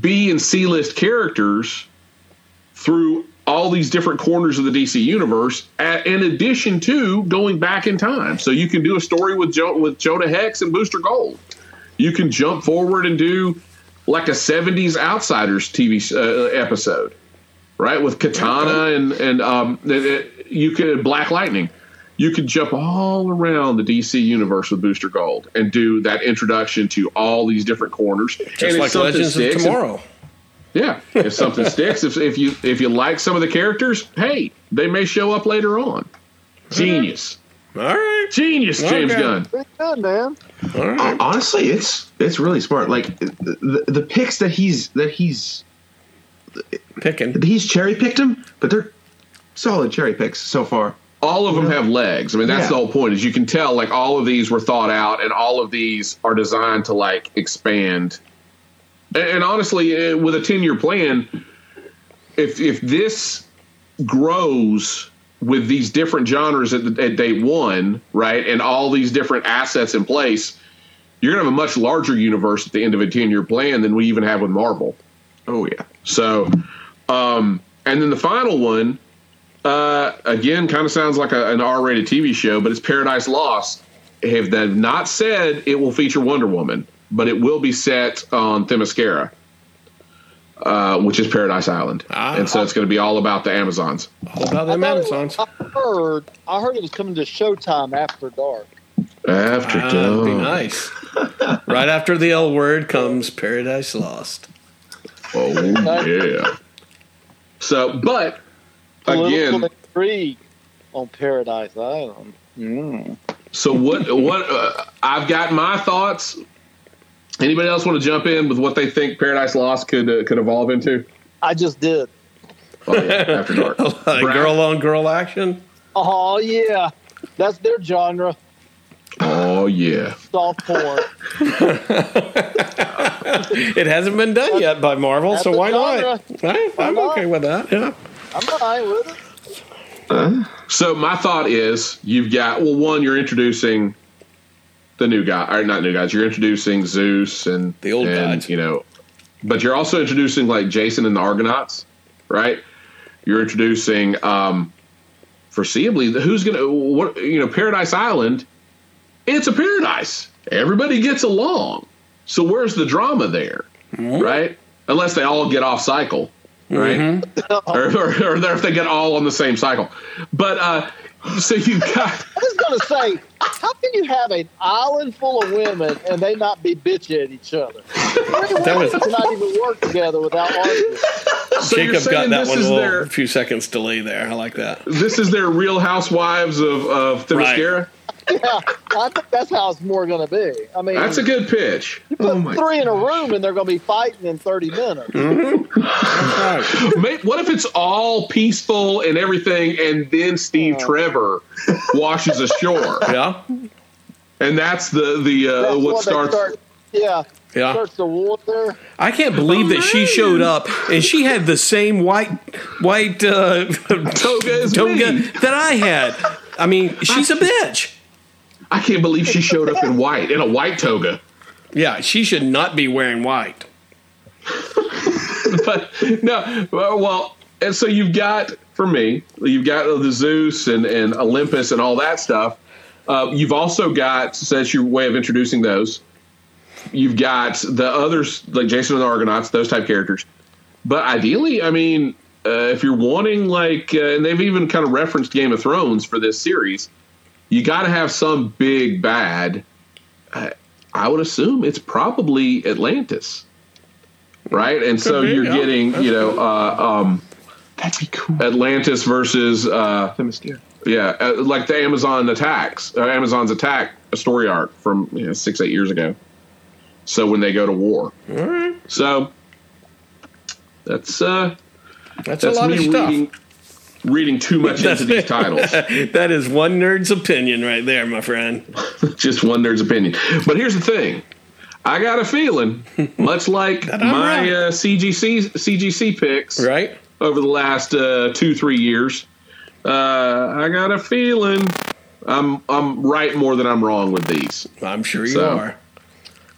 B and C list characters through all these different corners of the DC universe, a- in addition to going back in time. So you can do a story with jo- with Jonah Hex and Booster Gold. You can jump forward and do like a '70s Outsiders TV uh, episode, right? With Katana and and um, it- it- you could Black Lightning. You could jump all around the DC universe with Booster Gold and do that introduction to all these different corners. And Just if like Legends sticks, if- Tomorrow. yeah, if something sticks, if, if you if you like some of the characters, hey, they may show up later on. Genius, All right. genius, James Okay. Gunn. Pretty good, man. All right. Honestly, it's it's really smart. Like the, the picks that he's that he's Picking. he's cherry picked them, but they're solid cherry picks so far. All of them have legs. I mean, that's Yeah. the whole point. Is you can tell like all of these were thought out, and all of these are designed to like expand. And, and honestly, uh, with a ten year plan, if if this grows with these different genres at, the, at day one, right, and all these different assets in place, you're gonna have a much larger universe at the end of a ten year plan than we even have with Marvel. Oh yeah, So, um, and then the final one, uh, again, kind of sounds like a, an R-rated TV show, but it's Paradise Lost. Have they not said it will feature Wonder Woman, but it will be set on Themyscira, uh, which is Paradise Island, Ah. and so it's going to be all about the Amazons. All about I, them thought it Amazons. was- I heard. I heard it was coming to Showtime after dark. After Ah, that'd be nice. right after the L word comes Paradise Lost. Oh yeah. So, but Political again, intrigue on Paradise Island. Mm. So what? What? Uh, I've got my thoughts. Anybody else want to jump in with what they think Paradise Lost could uh, could evolve into? I just did. Oh, yeah, after dark. Girl on girl action. Oh yeah, that's their genre. Oh yeah. Soft porn. It hasn't been done yet by Marvel, That's so the why not? genre. I, I'm okay with that. Yeah. I'm all right with it. So my thought is, you've got well, one, you're introducing the new guy, or not new guys. You're introducing Zeus and The old and, gods. you know, but you're also introducing like Jason and the Argonauts, right? You're introducing, um, foreseeably, who's gonna what you know, Paradise Island. It's a paradise. Everybody gets along. So where's the drama there, Mm-hmm. right? Unless they all get off cycle, right? or, or, or if they get all on the same cycle. But uh, so you got I was gonna say, how can you have an island full of women and they not be bitchy at each other? That was- women cannot even work together without arguing. So you're Jacob got saying that this one a is little their a few seconds delay there. I like that. this is their Real Housewives of of Themyscira. Yeah, I think that's how it's more going to be. I mean, That's a good pitch. you put Oh my three in a room and they're going to be fighting in 30 minutes. May- What if it's all peaceful and everything, and then Steve Trevor washes ashore, Yeah, and that's the the uh, That's what what starts. start- yeah, yeah. starts the war. I can't believe that she showed up and she had the same white white uh, Toga toga that I had. I mean, she's a bitch. I can't believe she showed up in white in a white toga. Yeah, she should not be wearing white. but no, well, and so you've got for me, you've got the Zeus and, and Olympus and all that stuff. Uh, you've also got, so that's your way of introducing those. You've got the others like Jason and the Argonauts, those type characters. But ideally, I mean, uh, if you're wanting like, uh, and they've even kind of referenced Game of Thrones for this series, you got to have some big bad. I, I would assume it's probably Atlantis, right? And so be, you're yeah. getting, you know, uh, um, That'd be cool. Atlantis versus uh, Themyscira. yeah, uh, like the Amazon attacks, uh, Amazon's attack, a story arc from you know, six eight years ago. So when they go to war, so that's uh, That's, a that's lot me of stuff. Reading reading too much into these titles. that is one nerd's opinion right there, my friend. Just one nerd's opinion. But here's the thing. I got a feeling, much like my right. uh, CGC CGC picks Right? over the last uh, two three years, uh, I got a feeling I'm I'm right more than I'm wrong with these. I'm sure you So- are.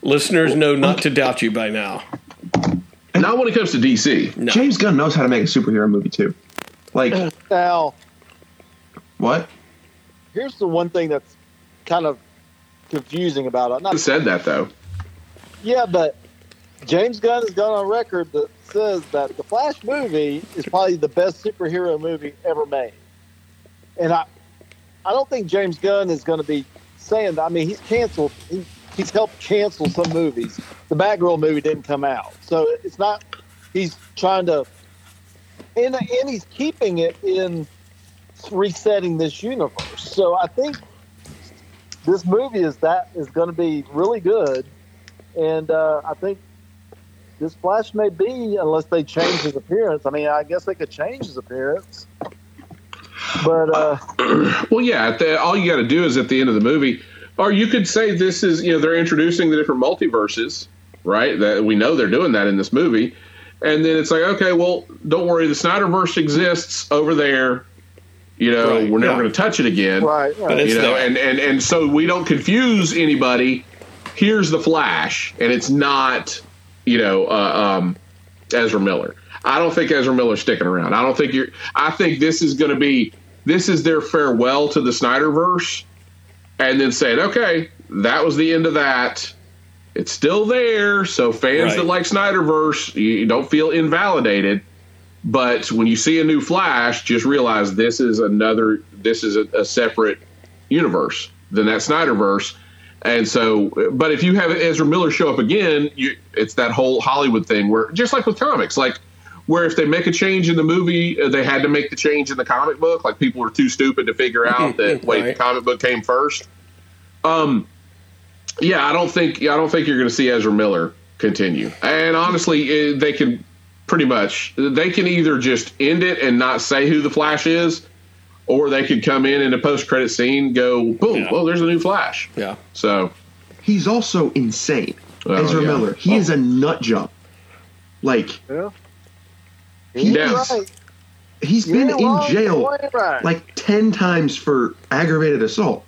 Listeners know not to doubt you by now. Not when it comes to DC. No. James Gunn knows how to make a superhero movie too. Like Now, what? here's the one thing that's kind of confusing about it. Not, said that though. yeah, but James Gunn has gone on record that says that the Flash movie is probably the best superhero movie ever made. And I, I don't think James Gunn is going to be saying that. I mean, he's canceled. He, he's helped cancel some movies. The Batgirl movie didn't come out, so it's not. He's trying to, and and he's keeping it in resetting this universe. So I think this movie is that is going to be really good, and uh, I think this Flash may be unless they change his appearance. I mean, I guess they could change his appearance, but uh, Well, yeah. The, all you got to do is at the end of the movie, or you could say this is you know they're introducing the different multiverses, right? That we know they're doing that in this movie, and then it's like, okay, well, don't worry, the Snyderverse exists over there. You know, Right, we're never yeah. going to touch it again. right, right. you know, there. and, and and so we don't confuse anybody. Here's the Flash, and it's not, you know, uh, um, Ezra Miller. I don't think Ezra Miller's sticking around. I don't think you're. I think this is going to be this is their farewell to the Snyderverse, and then saying, okay, that was the end of that. It's still there, so fans Right. that like Snyderverse, you, don't feel invalidated. But when you see a new Flash, just realize this is another, this is a, a separate universe than that Snyderverse. And so, but if you have Ezra Miller show up again, you, it's that whole Hollywood thing where, just like with comics, like where if they make a change in the movie, uh, they had to make the change in the comic book. Like people were too stupid to figure out that wait, the comic book came first. Um, yeah, I don't think I don't think you're going to see Ezra Miller continue. And honestly, eh, they can pretty much they can either just end it and not say who the Flash is, or they could come in in a post credit scene, go boom, Yeah. well, there's a new Flash. Yeah. So He's also insane. Oh, Ezra yeah. Miller. He Oh. is a nut job. Like Yeah. He You're is. right. he's You're been in jail right. like ten times for aggravated assault.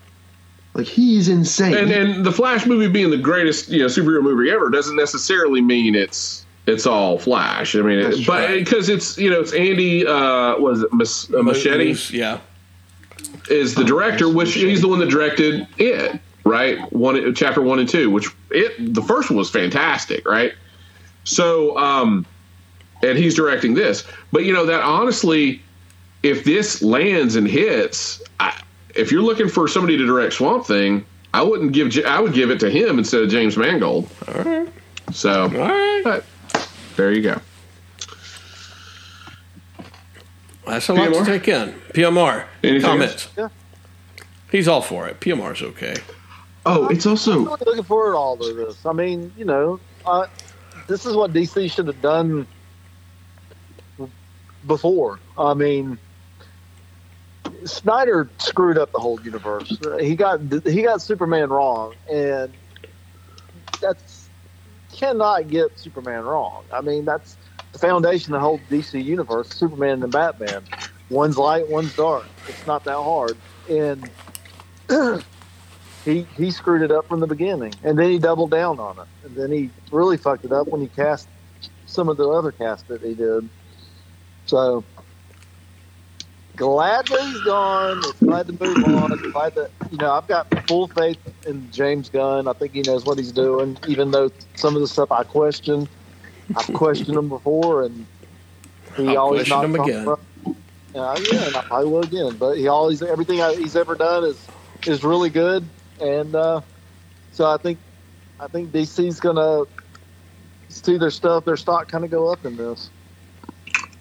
Like he's insane. and and the Flash movie being the greatest you know superhero movie ever doesn't necessarily mean it's it's all Flash. I mean, it, but because it's you know it's Andy uh, was it Mas- uh, Machete Moose, Yeah. is the director, which he's the one that directed it, right? One chapter one and two, which it the first one was fantastic, right? So, um, and he's directing this, but you know that honestly, if this lands and hits, I if you're looking for somebody to direct Swamp Thing, I wouldn't give. J- I would give it to him instead of James Mangold. All right. So All right. but there you go. That's a lot to take in. PMR. Anything comments. Yeah. He's all for it. PMR's okay. Oh, it's I'm also really looking forward to all of this. I mean, you know, uh, this is what DC should have done before. I mean, Snyder screwed up the whole universe. He got he got Superman wrong, and that's cannot get Superman wrong. I mean, that's the foundation of the whole DC universe: Superman and Batman. One's light, one's dark. It's not that hard, and he he screwed it up from the beginning, and then he doubled down on it, and then he really fucked it up when he cast some of the other cast that he did. So glad that he's gone. It's glad to move on. Glad that you know I've got full faith in James Gunn. I think he knows what he's doing, even though some of the stuff I question, I've questioned him before, and he I'll always knocks him again. the- Yeah, yeah, and I probably will again. But he always everything I, he's ever done is is really good, and uh, so I think I think DC's gonna see their stuff, their stock kind of go up in this.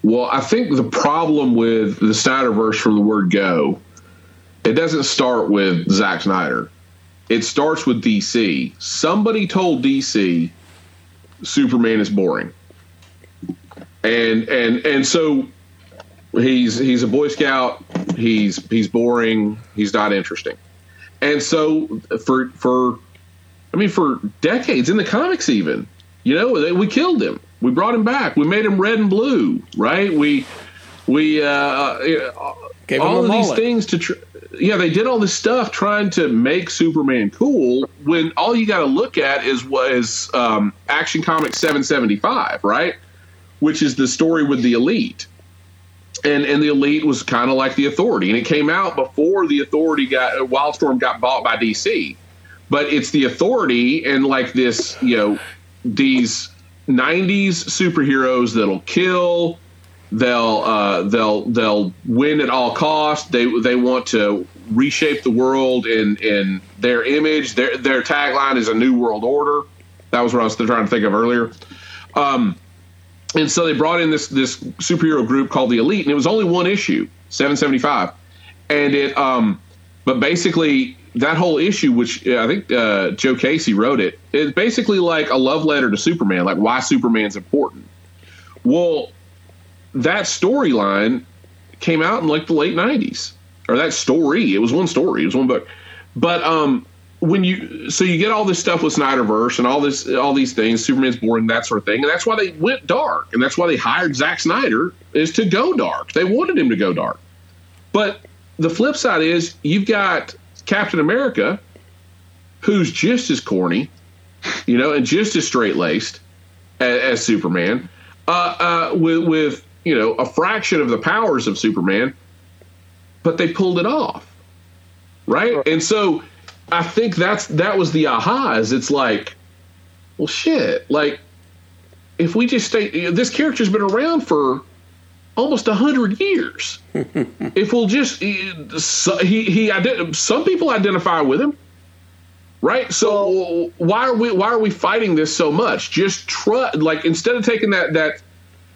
Well, I think the problem with the Snyderverse from the word go, it doesn't start with Zack Snyder. It starts with DC. Somebody told DC Superman is boring. And and and so he's he's a boy scout, he's he's boring, he's not interesting. And so for for I mean for decades in the comics even, you know, they, we killed him. We brought him back. We made him red and blue, right? We we uh, uh, all of these things to tr- yeah they did all this stuff trying to make superman cool when all you got to look at is was um, action comics 775 right which is the story with the elite and and the elite was kind of like the authority and it came out before the authority got wildstorm got bought by dc but it's the authority and like this you know these 90s superheroes that'll kill they'll uh, they'll they'll win at all costs. They they want to reshape the world in in their image. Their their tagline is a new world order. That was what I was trying to think of earlier. Um, and so they brought in this this superhero group called the Elite, and it was only one issue, seven seventy five, and it um, but basically that whole issue, which I think uh, Joe Casey wrote it, is basically like a love letter to Superman, like why Superman's important. Well, that storyline came out in like the late 90s or that story it was one story it was one book. But um when you so you get all this stuff with Snyderverse and all this all these things Superman's boring that sort of thing and that's why they went dark and that's why they hired Zack Snyder is to go dark. They wanted him to go dark. But the flip side is you've got Captain America who's just as corny you know and just as straight laced as, as Superman uh, uh, with with you know a fraction of the powers of Superman, but they pulled it off, right? And so I think that's that was the aha. Is it's like, well, shit, like if we just stay, this character's been around for almost a hundred years. if we'll just so he he some people identify with him. Right, so why are we why are we fighting this so much? Just trust, like instead of taking that that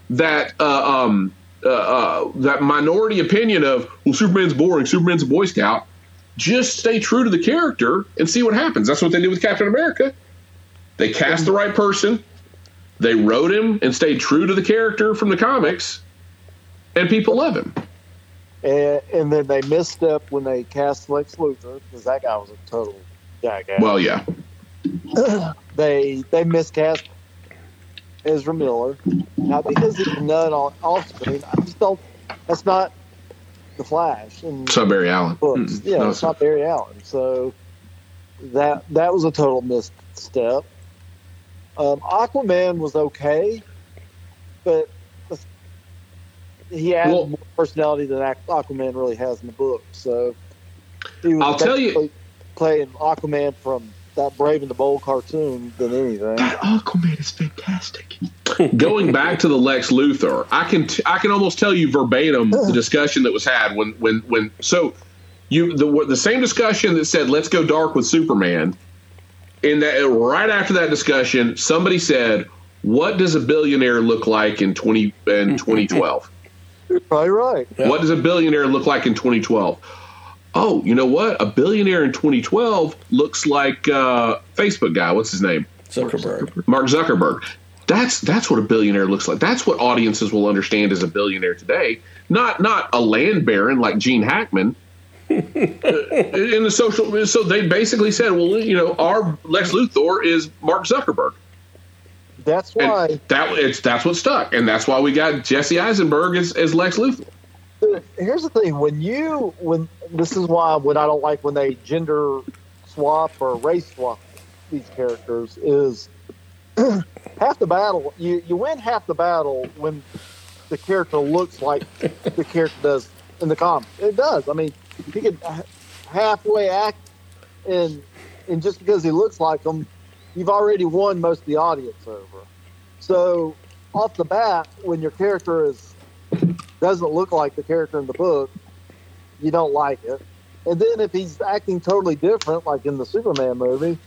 that uh, um, uh, uh, that minority opinion of well, Superman's boring, Superman's a Boy Scout. Just stay true to the character and see what happens. That's what they did with Captain America. They cast the right person. They wrote him and stayed true to the character from the comics, and people love him. And, and then they missed up when they cast Lex Luthor because that guy was a total jackass. Well, yeah, they they miscast Ezra Miller, not because he's none on off screen. I just don't. That's not the Flash it's not Barry Allen. books. Mm-mm. Yeah, No, it's not Barry Allen. So that that was a total misstep. Um, Aquaman was okay, but he added Well- more personality than Aquaman really has in the book. So he was I'll tell you- playing Aquaman from that Brave and the Bold cartoon than anything. that Aquaman is fantastic. going back to the Lex Luthor, I can t- I can almost tell you verbatim the discussion that was had when when when so you the the same discussion that said let's go dark with Superman. In that right after that discussion, somebody said, "What does a billionaire look like in twenty in 2012? You're probably right. What does a billionaire look like in 2012?" Oh, you know what? A billionaire in 2012 looks like uh, Facebook guy. What's his name? Zuckerberg. Mark Zuckerberg. That's that's what a billionaire looks like. That's what audiences will understand as a billionaire today. Not not a land baron like Gene Hackman. in the social, so they basically said, well, you know, our Lex Luthor is Mark Zuckerberg. That's And why. that it's that's what stuck, and that's why we got Jesse Eisenberg as, as Lex Luthor. Here's the thing: when you when this is why when I don't like when they gender swap or race swap these characters is half the battle. You you win half the battle when the character looks like the character does in the comic. It does. I mean, he could halfway act, and and just because he looks like them, you've already won most of the audience over. So off the bat, when your character is doesn't look like the character in the book, you don't like it. And then if he's acting totally different, like in the Superman movie,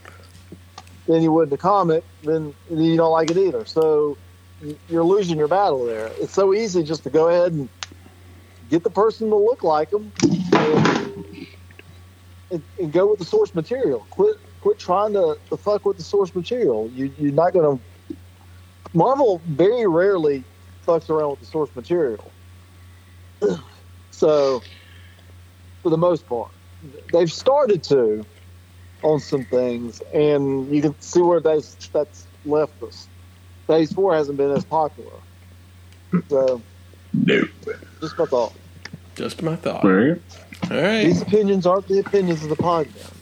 than you would in the comic, then you don't like it either. So you're losing your battle there. It's so easy just to go ahead and get the person to look like them and, and, and go with the source material. Quit quit trying to, to fuck with the source material. You, you're not going to. Marvel very rarely fucks around with the source material. So, for the most part, they've started to on some things, and you can see where that's that's left us. Phase four hasn't been as popular. So, No. just my thought. Just my thought. All right. All right. These opinions aren't the opinions of the podcast.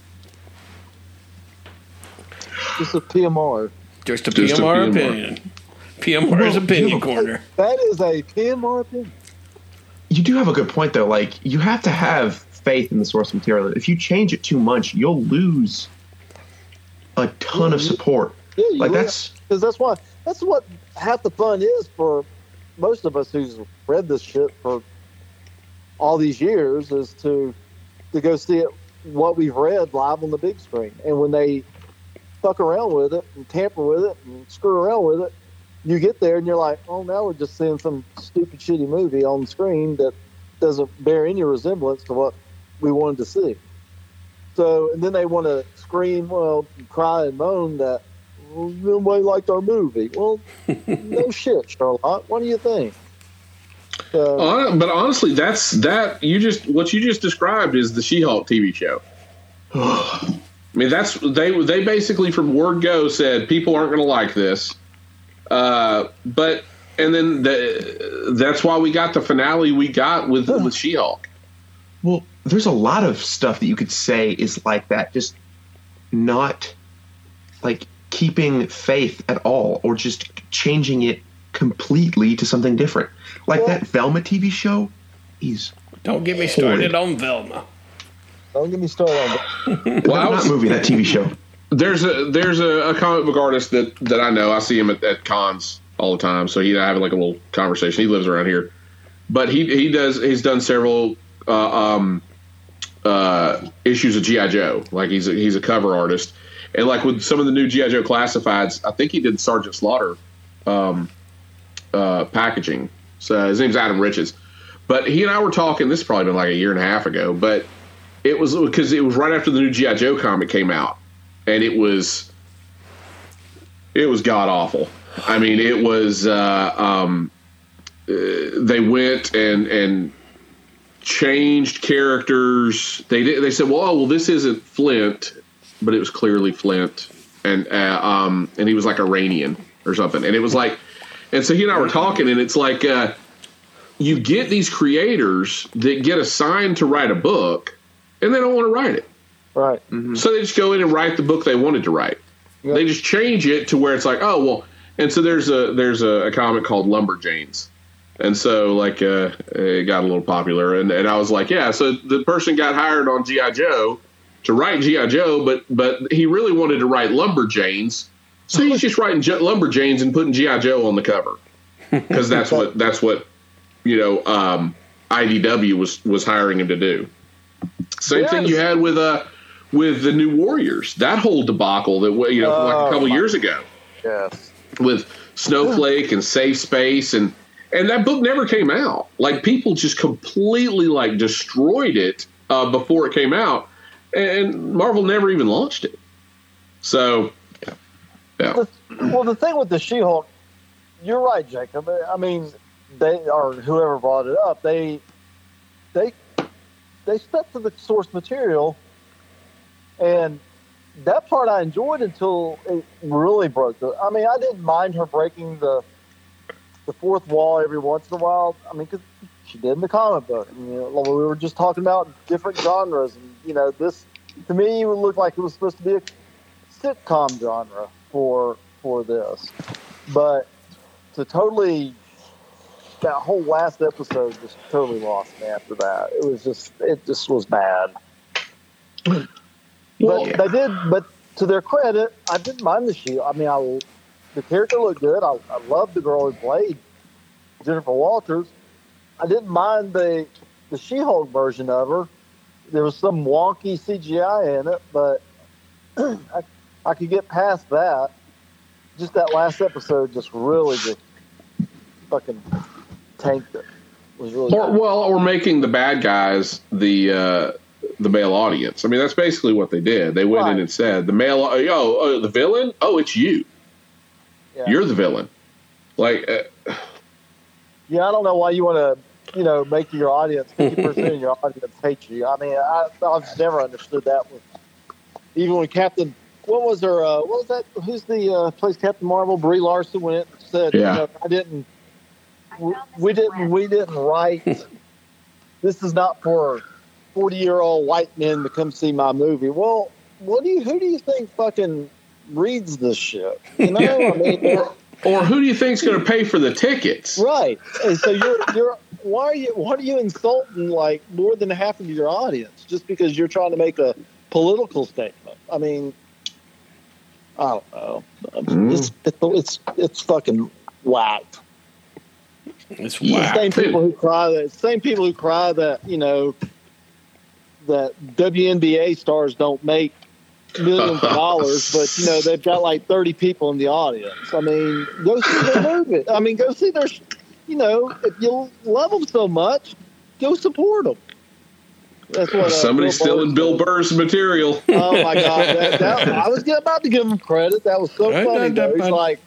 Just a PMR. Just a Just a PMR PMR. opinion. PMR's opinion corner. That is a PMR opinion. You do have a good point though. Like you have to have faith in the source material. If you change it too much, you'll lose a ton of support. Yeah, Like that's because that's why that's what half the fun is for most of us who's read this shit for all these years is to to go see it what we've read live on the big screen and when they fuck around with it and tamper with it and screw around with it you get there and you're like oh now we're just seeing some stupid shitty movie on the screen that doesn't bear any resemblance to what we wanted to see so and then they want to scream well cry and moan that well, nobody liked our movie. Well, no shit, Charlotte. What do you think? So, Hon- but honestly, that's that you just what you just described is the She-Hulk TV show. I mean, that's they they basically from word go said people aren't going to like this, uh, but and then the, that's why we got the finale we got with with She-Hulk. well, there's a lot of stuff that you could say is like that, just not like keeping faith at all, or just changing it completely to something different. Like Well- that Velma TV show is Don't get me started on Velma. Don't get me started on that. Well, I not was- movie, that TV show. There's a there's a, a comic book artist that that I know. I see him at, at cons all the time. So he and I have like a little conversation. He lives around here, but he he does he's done several uh, um, uh, issues of GI Joe. Like he's a, he's a cover artist, and like with some of the new GI Joe classifieds, I think he did Sergeant Slaughter um, uh, packaging. So his name's Adam Riches, but he and I were talking. This has probably been like a year and a half ago, but it was because it was right after the new GI Joe comic came out, and it was it was god awful. I mean, it was uh, um, uh, they went and and changed characters. They did. They said, "Well, oh, well, this isn't Flint," but it was clearly Flint, and uh, um, and he was like Iranian or something. And it was like, and so he and I were talking, and it's like uh, you get these creators that get assigned to write a book, and they don't want to write it. Right. So they just go in and write the book they wanted to write. Yeah. They just change it to where it's like, oh well. And so there's a there's a, a comic called Lumberjanes, and so like uh, it got a little popular, and, and I was like, yeah. So the person got hired on GI Joe to write GI Joe, but but he really wanted to write Lumberjanes, so he's just writing J- Lumberjanes and putting GI Joe on the cover because that's what that's what you know um, IDW was was hiring him to do. Same thing you had with uh with the New Warriors. That whole debacle that you know like a Oh, couple years ago Yes. with Snowflake and Safe Space and and that book never came out. Like people just completely like destroyed it uh, before it came out, and Marvel never even launched it. So, yeah, yeah. Well, the thing with the She-Hulk, you're right, Jacob. I mean, they or whoever brought it up, they they they stuck to the source material, and that part I enjoyed until it really broke. The, I mean, I didn't mind her breaking the the fourth wall every once in a while. I mean, because she did in the comic book. You know, we were just talking about different genres, and you know, this to me it looked like it was supposed to be a sitcom genre for for this, but to totally that whole last episode just totally lost me after that. It was just it just was bad. But they did. But to their credit, I didn't mind the shield. I mean, I the character looked good. I, I loved the girl who played Jennifer Walters. I didn't mind the the She-Hulk version of her. There was some wonky CGI in it, but I, I could get past that. Just that last episode just really just fucking tanked it. It was really or well, or making the bad guys the uh, the male audience. I mean, that's basically what they did. They went in and said, "The male, oh, oh, the villain. Oh, it's you. Yeah. You're the villain." Like, uh, Yeah, I don't know why you want to, you know, make your audience fifty percent of your audience hate you. I mean, I, I've never understood that. With even when Captain, what was her? Uh, what was that? Who's the uh, plays Captain Marvel? Brie Larson went and said, Yeah. you know, I didn't. We, we didn't. We didn't write. this is not for forty-year-old white men to come see my movie. Well, what do you? Who do you think fucking reads this shit? You know, I mean. or who do you think's going to pay for the tickets? Right. And so you're you're why are you why are you insulting like more than half of your audience just because you're trying to make a political statement? I mean, I don't know. It's, mm. it's it's it's fucking whack. It's The whack. same people who cry that same people who cry that you know that WNBA stars don't make millions of dollars, but you know they've got like thirty people in the audience. I mean, go see their movie. I mean, go see their. You know, if you love them so much, go support them. That's what uh, Somebody's Bill stealing Bill. Burr's material. Oh my god, that, that, I was about to give him credit. That was so funny. Though. He's like,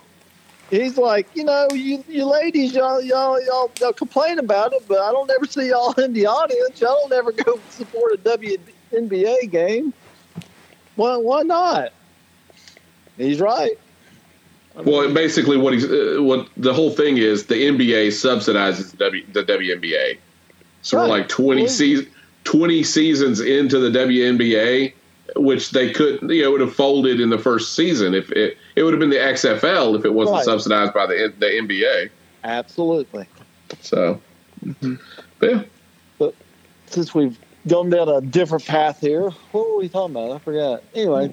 he's like, you know, you you ladies, y'all y'all y'all, y'all complain about it, but I don't ever see y'all in the audience. Y'all don't ever go support a WNBA game. Why why not? He's right. I mean, Well, basically, what he's uh, what the whole thing is, the NBA subsidizes the, w, the WNBA. So we're like twenty seasons, twenty seasons into the WNBA, which they could, you know, would have folded in the first season if it it would have been the XFL if it wasn't Right. subsidized by the the NBA. absolutely. So, yeah, But Since we've gone down a different path here, what were we talking about? I forgot. Anyway,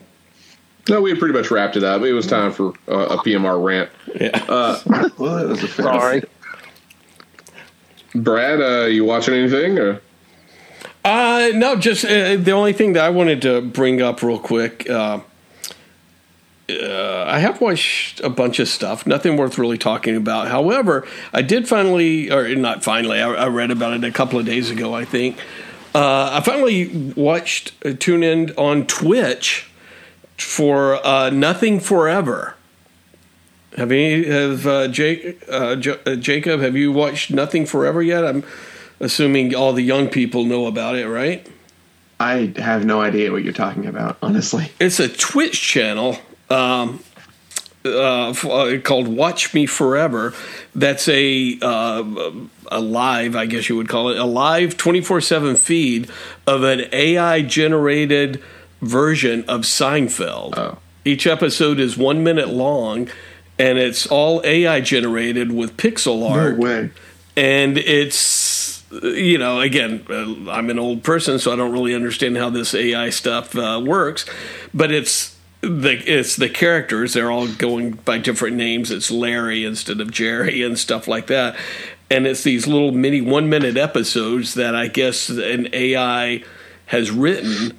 no, we had pretty much wrapped it up. It was time for uh, a PMR rant. Yeah. Uh, Well, that was a sorry. Brad, uh, you watching anything? Or? Uh, no, just uh, the only thing that I wanted to bring up real quick. Uh, uh, I have watched a bunch of stuff, nothing worth really talking about. However, I did finally, or not finally, I, I read about it a couple of days ago, I think. Uh, I finally watched, uh, tune in on Twitch for uh, Nothing Forever. Have any, have Jake, J- Jacob, have you watched Nothing Forever yet? I'm assuming all the young people know about it, right? I have no idea what you're talking about, honestly. It's a Twitch channel um, uh, uh, called Watch Me Forever. That's a uh, a live, I guess you would call it, a live twenty four seven feed of an AI generated version of Seinfeld. Oh. Each episode is one minute long, and it's all AI generated with pixel art way. and it's you know again uh, i'm an old person so i don't really understand how this ai stuff uh, works but it's the it's the characters they're all going by different names it's larry instead of jerry and stuff like that and it's these little mini one minute episodes that i guess an ai has written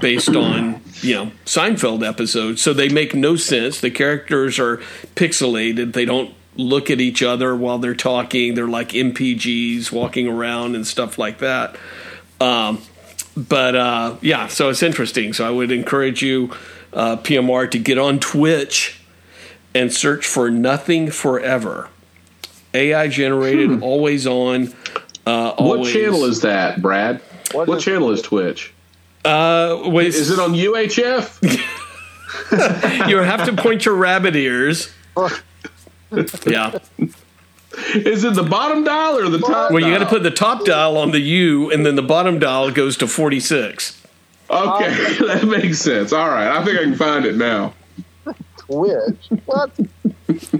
based on you know Seinfeld episodes. So they make no sense. The characters are pixelated. They don't look at each other while they're talking. They're like NPCs walking around and stuff like that. Um, but uh, yeah, so it's interesting. So I would encourage you, uh, PMR, to get on Twitch and search for Nothing Forever. AI generated, always on. Uh, What channel is that, Brad? What What, is- channel is Twitch? Uh, wait, Is it on UHF? you have to point your rabbit ears. Yeah. is it the bottom dial or the top? Well, you got to put the top dial on the U, and then the bottom dial goes to 46. Okay, that makes sense. All right, I think I can find it now. Twitch. What?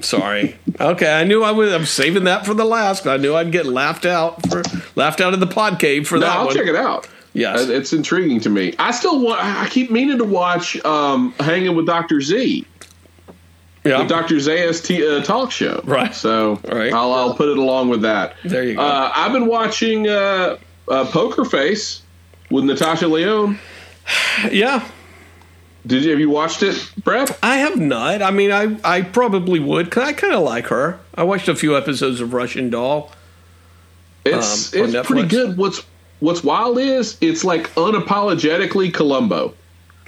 Sorry. Okay, I knew I was. I'm saving that for the last. I knew I'd get laughed out for laughed out of the pod cave for No, that I'll one. check it out. Yes. Uh, It's intriguing to me. I still want. I keep meaning to watch um, Hanging with Doctor Z, yeah. the Doctor Zayas t- uh, talk show. Right. So Right. I'll, I'll put it along with that. There you go. Uh, I've been watching uh, uh, Poker Face with Natasha Lyonne. yeah. Did you have you watched it, Brett? I have not. I mean, I I probably would. Cause I kind of like her. I watched a few episodes of Russian Doll. It's Um, it's pretty good. What's What's wild is it's like unapologetically Columbo.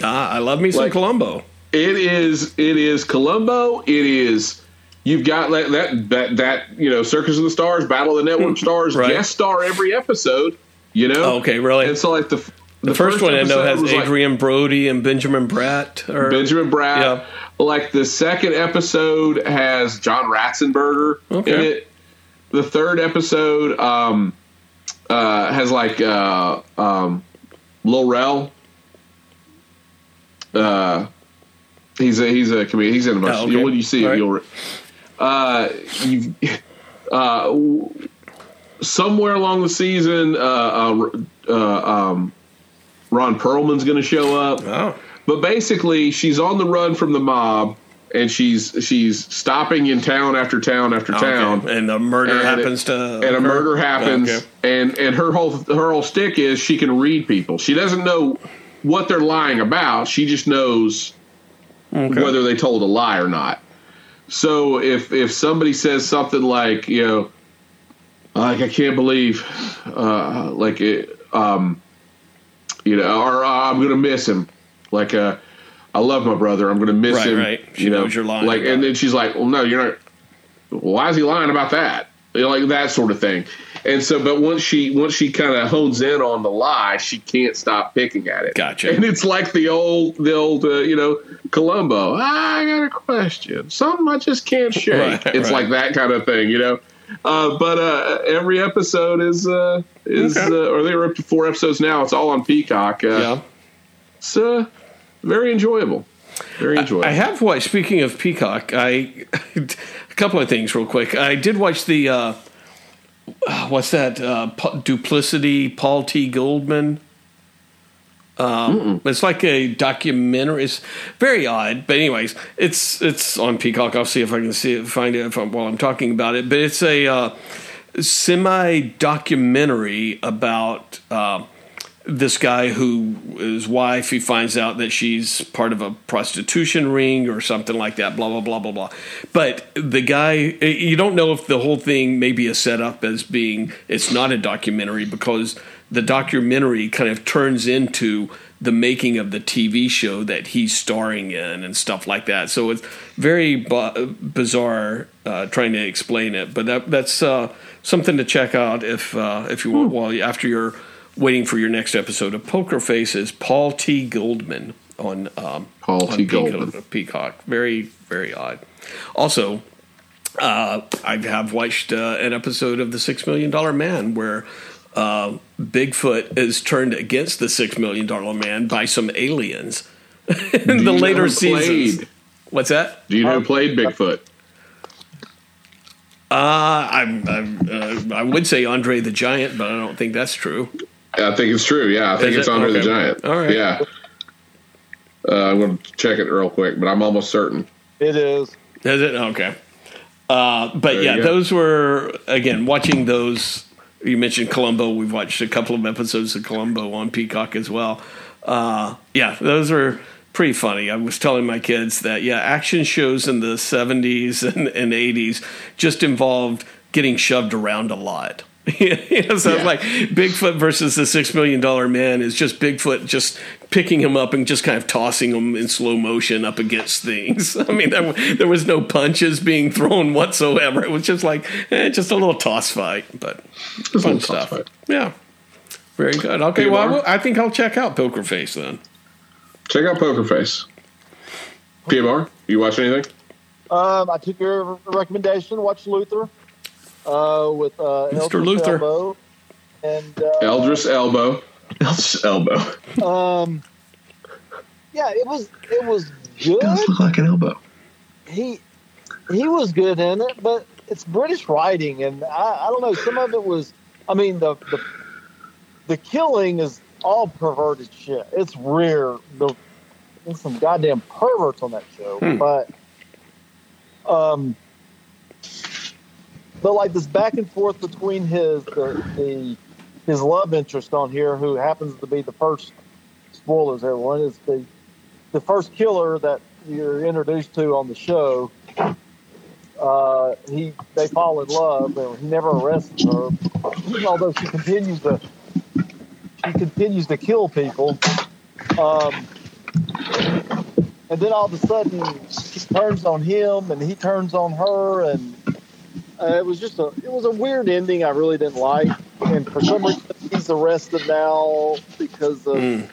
Ah, I love me some Like- Columbo. It is. It is Columbo. It is. You've got that that that, that you know Circus of the Stars, Battle of the Network Stars, Right. guest star every episode. You know. Oh, okay, really? And so like the The, first, one I know has was, like, Adrien Brody and Benjamin Bratt. Or, Benjamin Bratt. Yeah. Like the second episode has John Ratzenberger Okay. in it. The third episode um, uh, has like uh, um, Uh, he's a he's a comedian. He's in a bunch. Oh, okay. When you see right. you'll. Uh, you've, uh, somewhere along the season, uh, uh, uh, um, Ron Perlman's going to show up. Oh, But basically, she's on the run from the mob, and she's she's stopping in town after town after town, okay. And a murder And it- happens to. and a murder happens. Okay. And and her whole her whole stick is she can read people. She doesn't know what they're lying about. She just knows Okay. whether they told a lie or not. So if if somebody says something like you know, like I can't believe, uh, like it, um, you know, or uh, I'm gonna miss him, like uh, I love my brother, I'm gonna miss Right, him. right. She you know, you're lying Like, and it. then she's like, well, no, you're not. Why is he lying about that? You know, like that sort of thing. And so, but once she once she kind of hones in on the lie, she can't stop picking at it. Gotcha. And it's like the old the old uh, you know Columbo. "Ah, I got a question. Something I just can't shake. Right, it's right. like that kind of thing, you know. Uh, but uh, every episode is uh, is Okay. uh, or they're up to four episodes now. It's all on Peacock. Uh, Yeah. It's uh, very enjoyable. Very enjoyable. I have watched. Speaking of Peacock, I a couple of things real quick. I did watch the uh, what's that? Uh, Duplicity, Paul T. Goldman. Um, it's like a documentary. It's very odd, but anyways, it's it's on Peacock. I'll see if I can see it, find it if I'm, while I'm talking about it. But it's a uh, semi documentary about. Uh, this guy who his wife he finds out that she's part of a prostitution ring or something like that blah blah blah blah blah. But the guy you don't know if the whole thing may be a setup as being it's not a documentary because the documentary kind of turns into the making of the TV show that he's starring in and stuff like that. So it's very bu- bizarre uh, trying to explain it. But that, that's uh, something to check out if uh, if you want while you, after you're waiting for your next episode of Poker Face is Paul T. Goldman on um, Paul on T. Peacock- Goldman. Peacock. Very very odd. Also, uh, I have watched uh, an episode of The Six Million Dollar Man where uh, Bigfoot is turned against the Six Million Dollar Man by some aliens in the later who seasons. played? What's that? Do you know who played Bigfoot? Uh, I'm, I'm, uh, I would say Andre the Giant, but I don't think that's true. I think it's true. Yeah, I think Is it's it? Andre the Giant. All right. Yeah. Uh, I'm going to check it real quick, but I'm almost certain. It is. Is it okay? Uh, but There yeah, those were again watching those you mentioned Columbo. We've watched a couple of episodes of Columbo on Peacock as well. Uh, yeah, those are pretty funny. I was telling my kids that yeah, action shows in the '70s and, and '80s just involved getting shoved around a lot. you know, so Yeah. like Bigfoot versus the Six Million Dollar Man is just Bigfoot just picking him up and just kind of tossing him in slow motion up against things. I mean, there, there was no punches being thrown whatsoever. It was just like eh, just a little toss fight, but Just a fun toss stuff. fight. Yeah, very good. Okay, Hey, well, I, will- I think I'll check out Poker Face then. Check out Poker Face. PMR, you watch anything? Um, I took your recommendation. Watch Luther uh, with uh, Mr. Eldridge Luther. Elbow. and uh, Eldris Elbow. Elvis elbow. um, yeah, it was it was good. Does look like an elbow. he he was good in it, but it's British writing, and I, I don't know. Some of it was, I mean, the the the killing is all perverted shit. It's rare. The there's some goddamn perverts on that show, Hmm. but um, but like this back and forth between his the, the his love interest on here, who happens to be the first spoilers. Everyone is the the first killer that you're introduced to on the show. Uh, he they fall in love, and he never arrests her, although she continues to she continues to kill people. Um, and then all of a sudden, she turns on him, and he turns on her, and uh, it was just a it was a weird ending. I really didn't like, and for some reason, he's arrested now because of. Mm.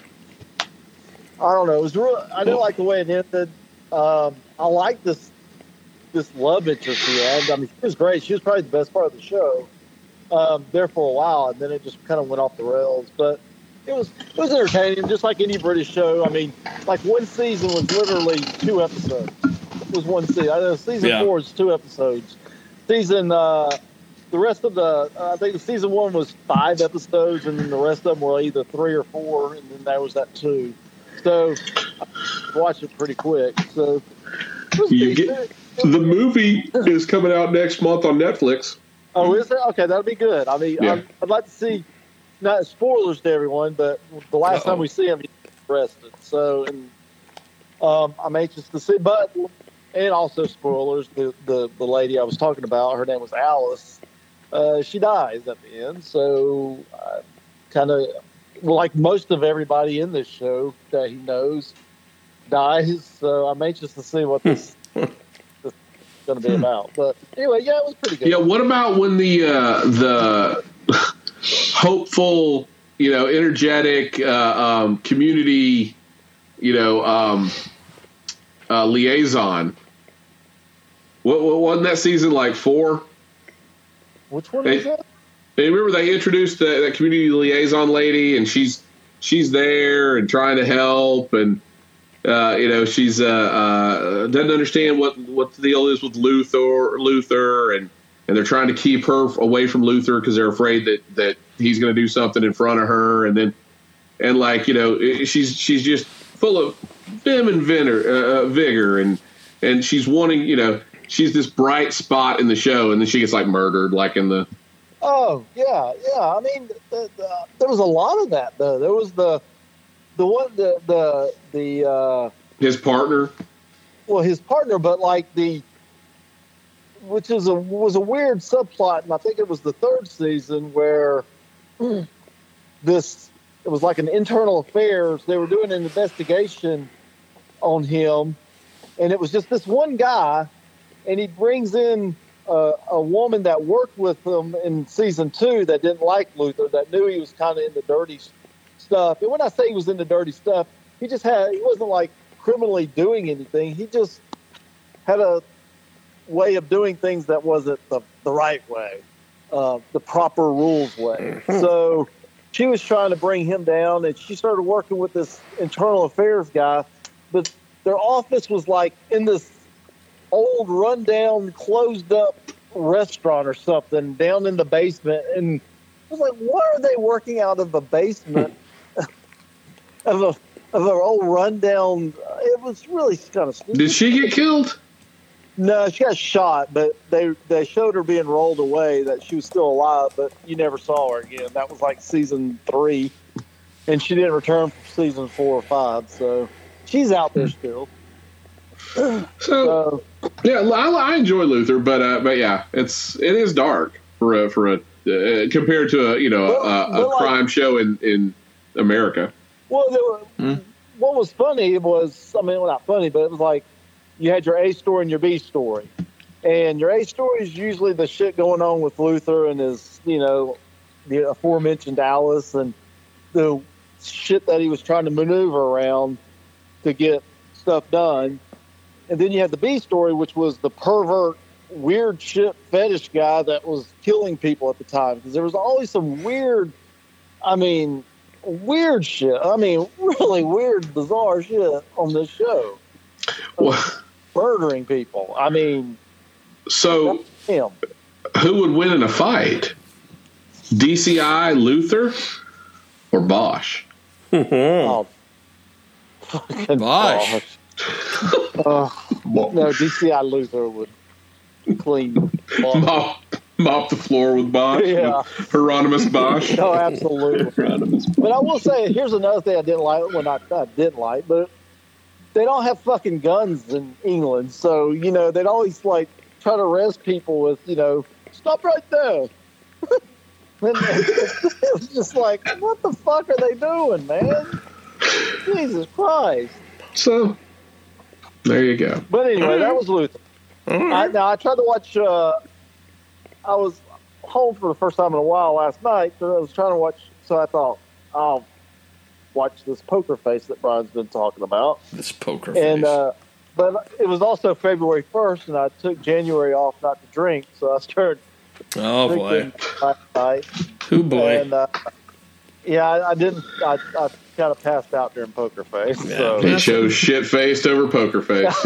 I don't know. It was real. I didn't like the way it ended. Um, I like this this love interest he had. I mean, she was great. She was probably the best part of the show. Um, there for a while, and then it just kind of went off the rails. But it was it was entertaining, just like any British show. I mean, like one season was literally two episodes. It was one season. I know season Yeah. four is two episodes. Season uh, the rest of the uh, I think the season one was five episodes, and then the rest of them were either three or four, and then there was that two. So I watched it pretty quick. So You decent. The movie is coming out next month on Netflix. Oh, is it? Okay, that'll be good. I mean, Yeah. I'd, I'd like to see, not spoilers to everyone, but the last Uh-oh. time we see him, he's arrested. So, and um, I'm anxious to see, but, and also spoilers, the, the, the lady I was talking about, her name was Alice. Uh, she dies at the end. So, uh, kind of, like most of everybody in this show that he knows dies. So, I'm anxious to see what this, this is going to be about. But anyway, yeah, it was pretty good. Yeah, what about when the uh, the hopeful, you know, energetic uh, um, community, you know, um, uh, liaison? What, what wasn't that season like four? Which one is that? Remember they introduced the, that community liaison lady, and she's she's there and trying to help, and uh, you know she's uh, uh, doesn't understand what what the deal is with Luther, Luther, and and they're trying to keep her away from Luther because they're afraid that that he's going to do something in front of her, and then and like you know she's she's just full of vim and vigor, uh, vigor, and and she's wanting you know she's this bright spot in the show, and then she gets like murdered, like in the Oh yeah, yeah. I mean, the, the, there was a lot of that though. There was the the one the the the uh, his partner. well his partner, but like the which is a was a weird subplot, and I think it was the third season where this it was like an internal affairs. They were doing an investigation on him, and it was just this one guy, and he brings in uh, a woman that worked with him in season two that didn't like Luther, that knew he was kind of in the dirty stuff. And when I say he was in the dirty stuff, he just had he wasn't like criminally doing anything. He just had a way of doing things that wasn't the, the right way, uh, the proper rules way. So she was trying to bring him down, and she started working with this internal affairs guy. But their office was like in this old, rundown, closed up restaurant or something down in the basement. And I was like, what are they working out of the basement of a of an old rundown? It was really kind of stupid. Did she get killed? No, she got shot, but they they showed her being rolled away that she was still alive, but you never saw her again. That was like season three, and she didn't return for season four or five. So she's out there hmm. still. So So yeah, I, I enjoy Luther, but uh, but yeah, it's it is dark for a for a uh, compared to a you know a, Well, a well, like- crime show in in America. well, there were, Hmm. what was funny was I mean, well, not funny, but it was like you had your A story and your B story, and your A story is usually the shit going on with Luther and his you know the aforementioned Alice and the shit that he was trying to maneuver around to get stuff done. And then you had the B story, which was the pervert, weird shit fetish guy that was killing people at the time. Because there was always some weird, I mean, weird shit. I mean, really weird, bizarre shit on this show. Well, Murdering people. I mean, so him. who would win in a fight? DCI, Luther, or Bosch? Oh, fucking Bosch. Bosch. Oh, well, no, DCI Luther would clean. Mop, mop the floor with Bosch. Yeah. with Hieronymus Bosch. No, absolutely. But I will say, here's another thing I didn't like. Well, not I didn't like, but they don't have fucking guns in England, so you know they'd always like try to arrest people with you know stop right there. and it was just like, what the fuck are they doing, man? Jesus Christ! So there you go. But anyway, that was Luther. I, now I tried to watch. Uh, I was home for the first time in a while last night, so I was trying to watch. So I thought I'll watch this poker face that Brian's been talking about. This poker And face. uh, but it was also February first, and I took January off not to drink, so I started oh boy. drinking last night. Who boy. And uh, yeah, I, I didn't. I, I kind of passed out during poker face. Yeah. So He chose shit faced over poker face.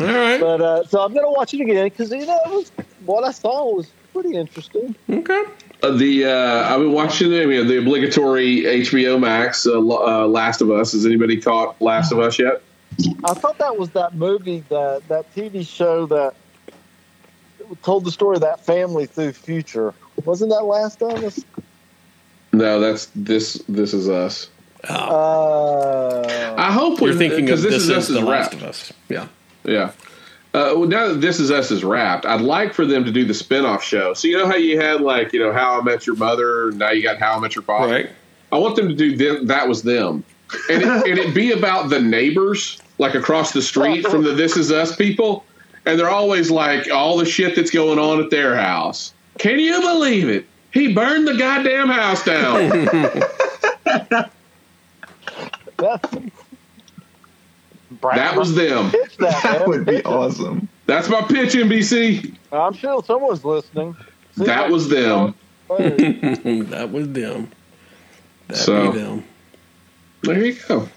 All right. But uh, so I'm gonna watch it again because you know it was, what I saw was pretty interesting. Okay. Uh, the uh, I've been watching the, I mean, the obligatory HBO Max uh, uh, Last of Us. Has anybody caught Last of Us yet? I thought that was that movie that that TV show that told the story of that family through future. Wasn't that last of us? No, that's this. This is us. Oh, Uh, I hope we're thinking of 'cause this, this, is, Us the Last wrapped. of Us. Yeah. Yeah. Uh, well, now that This Is Us is wrapped, I'd like for them to do the spin-off show. So you know how you had like you know How I Met Your Mother, now you got How I Met Your Father. Right. I want them to do them, that was them, and it, and it be about the neighbors like across the street from the This Is Us people, and they're always like all the shit that's going on at their house. Can you believe it? He burned the goddamn house down. that, that was them. That, that would be awesome. That's my pitch, NBC. I'm sure someone's listening. See That was them. that was them. That So- be them. There you go.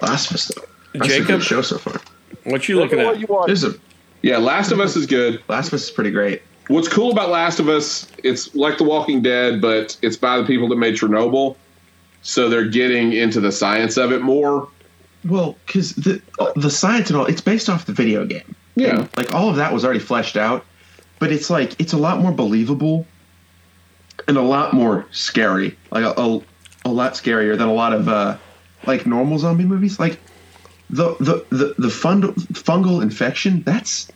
Last of Us, though. That's a Jacob, good show so far. what you looking What at? you watch? This is a, Yeah, Last of Us is good. Last of Us is pretty great. What's cool about Last of Us, it's like The Walking Dead, but it's by the people that made Chernobyl. So they're getting into the science of it more. Well, because the the science and all, it's based off the video game. Yeah. And, like all of that was already fleshed out, but it's like it's a lot more believable and a lot more scary. Like a, a, a lot scarier than a lot of uh, like normal zombie movies. Like the the the, the fund, fungal infection that's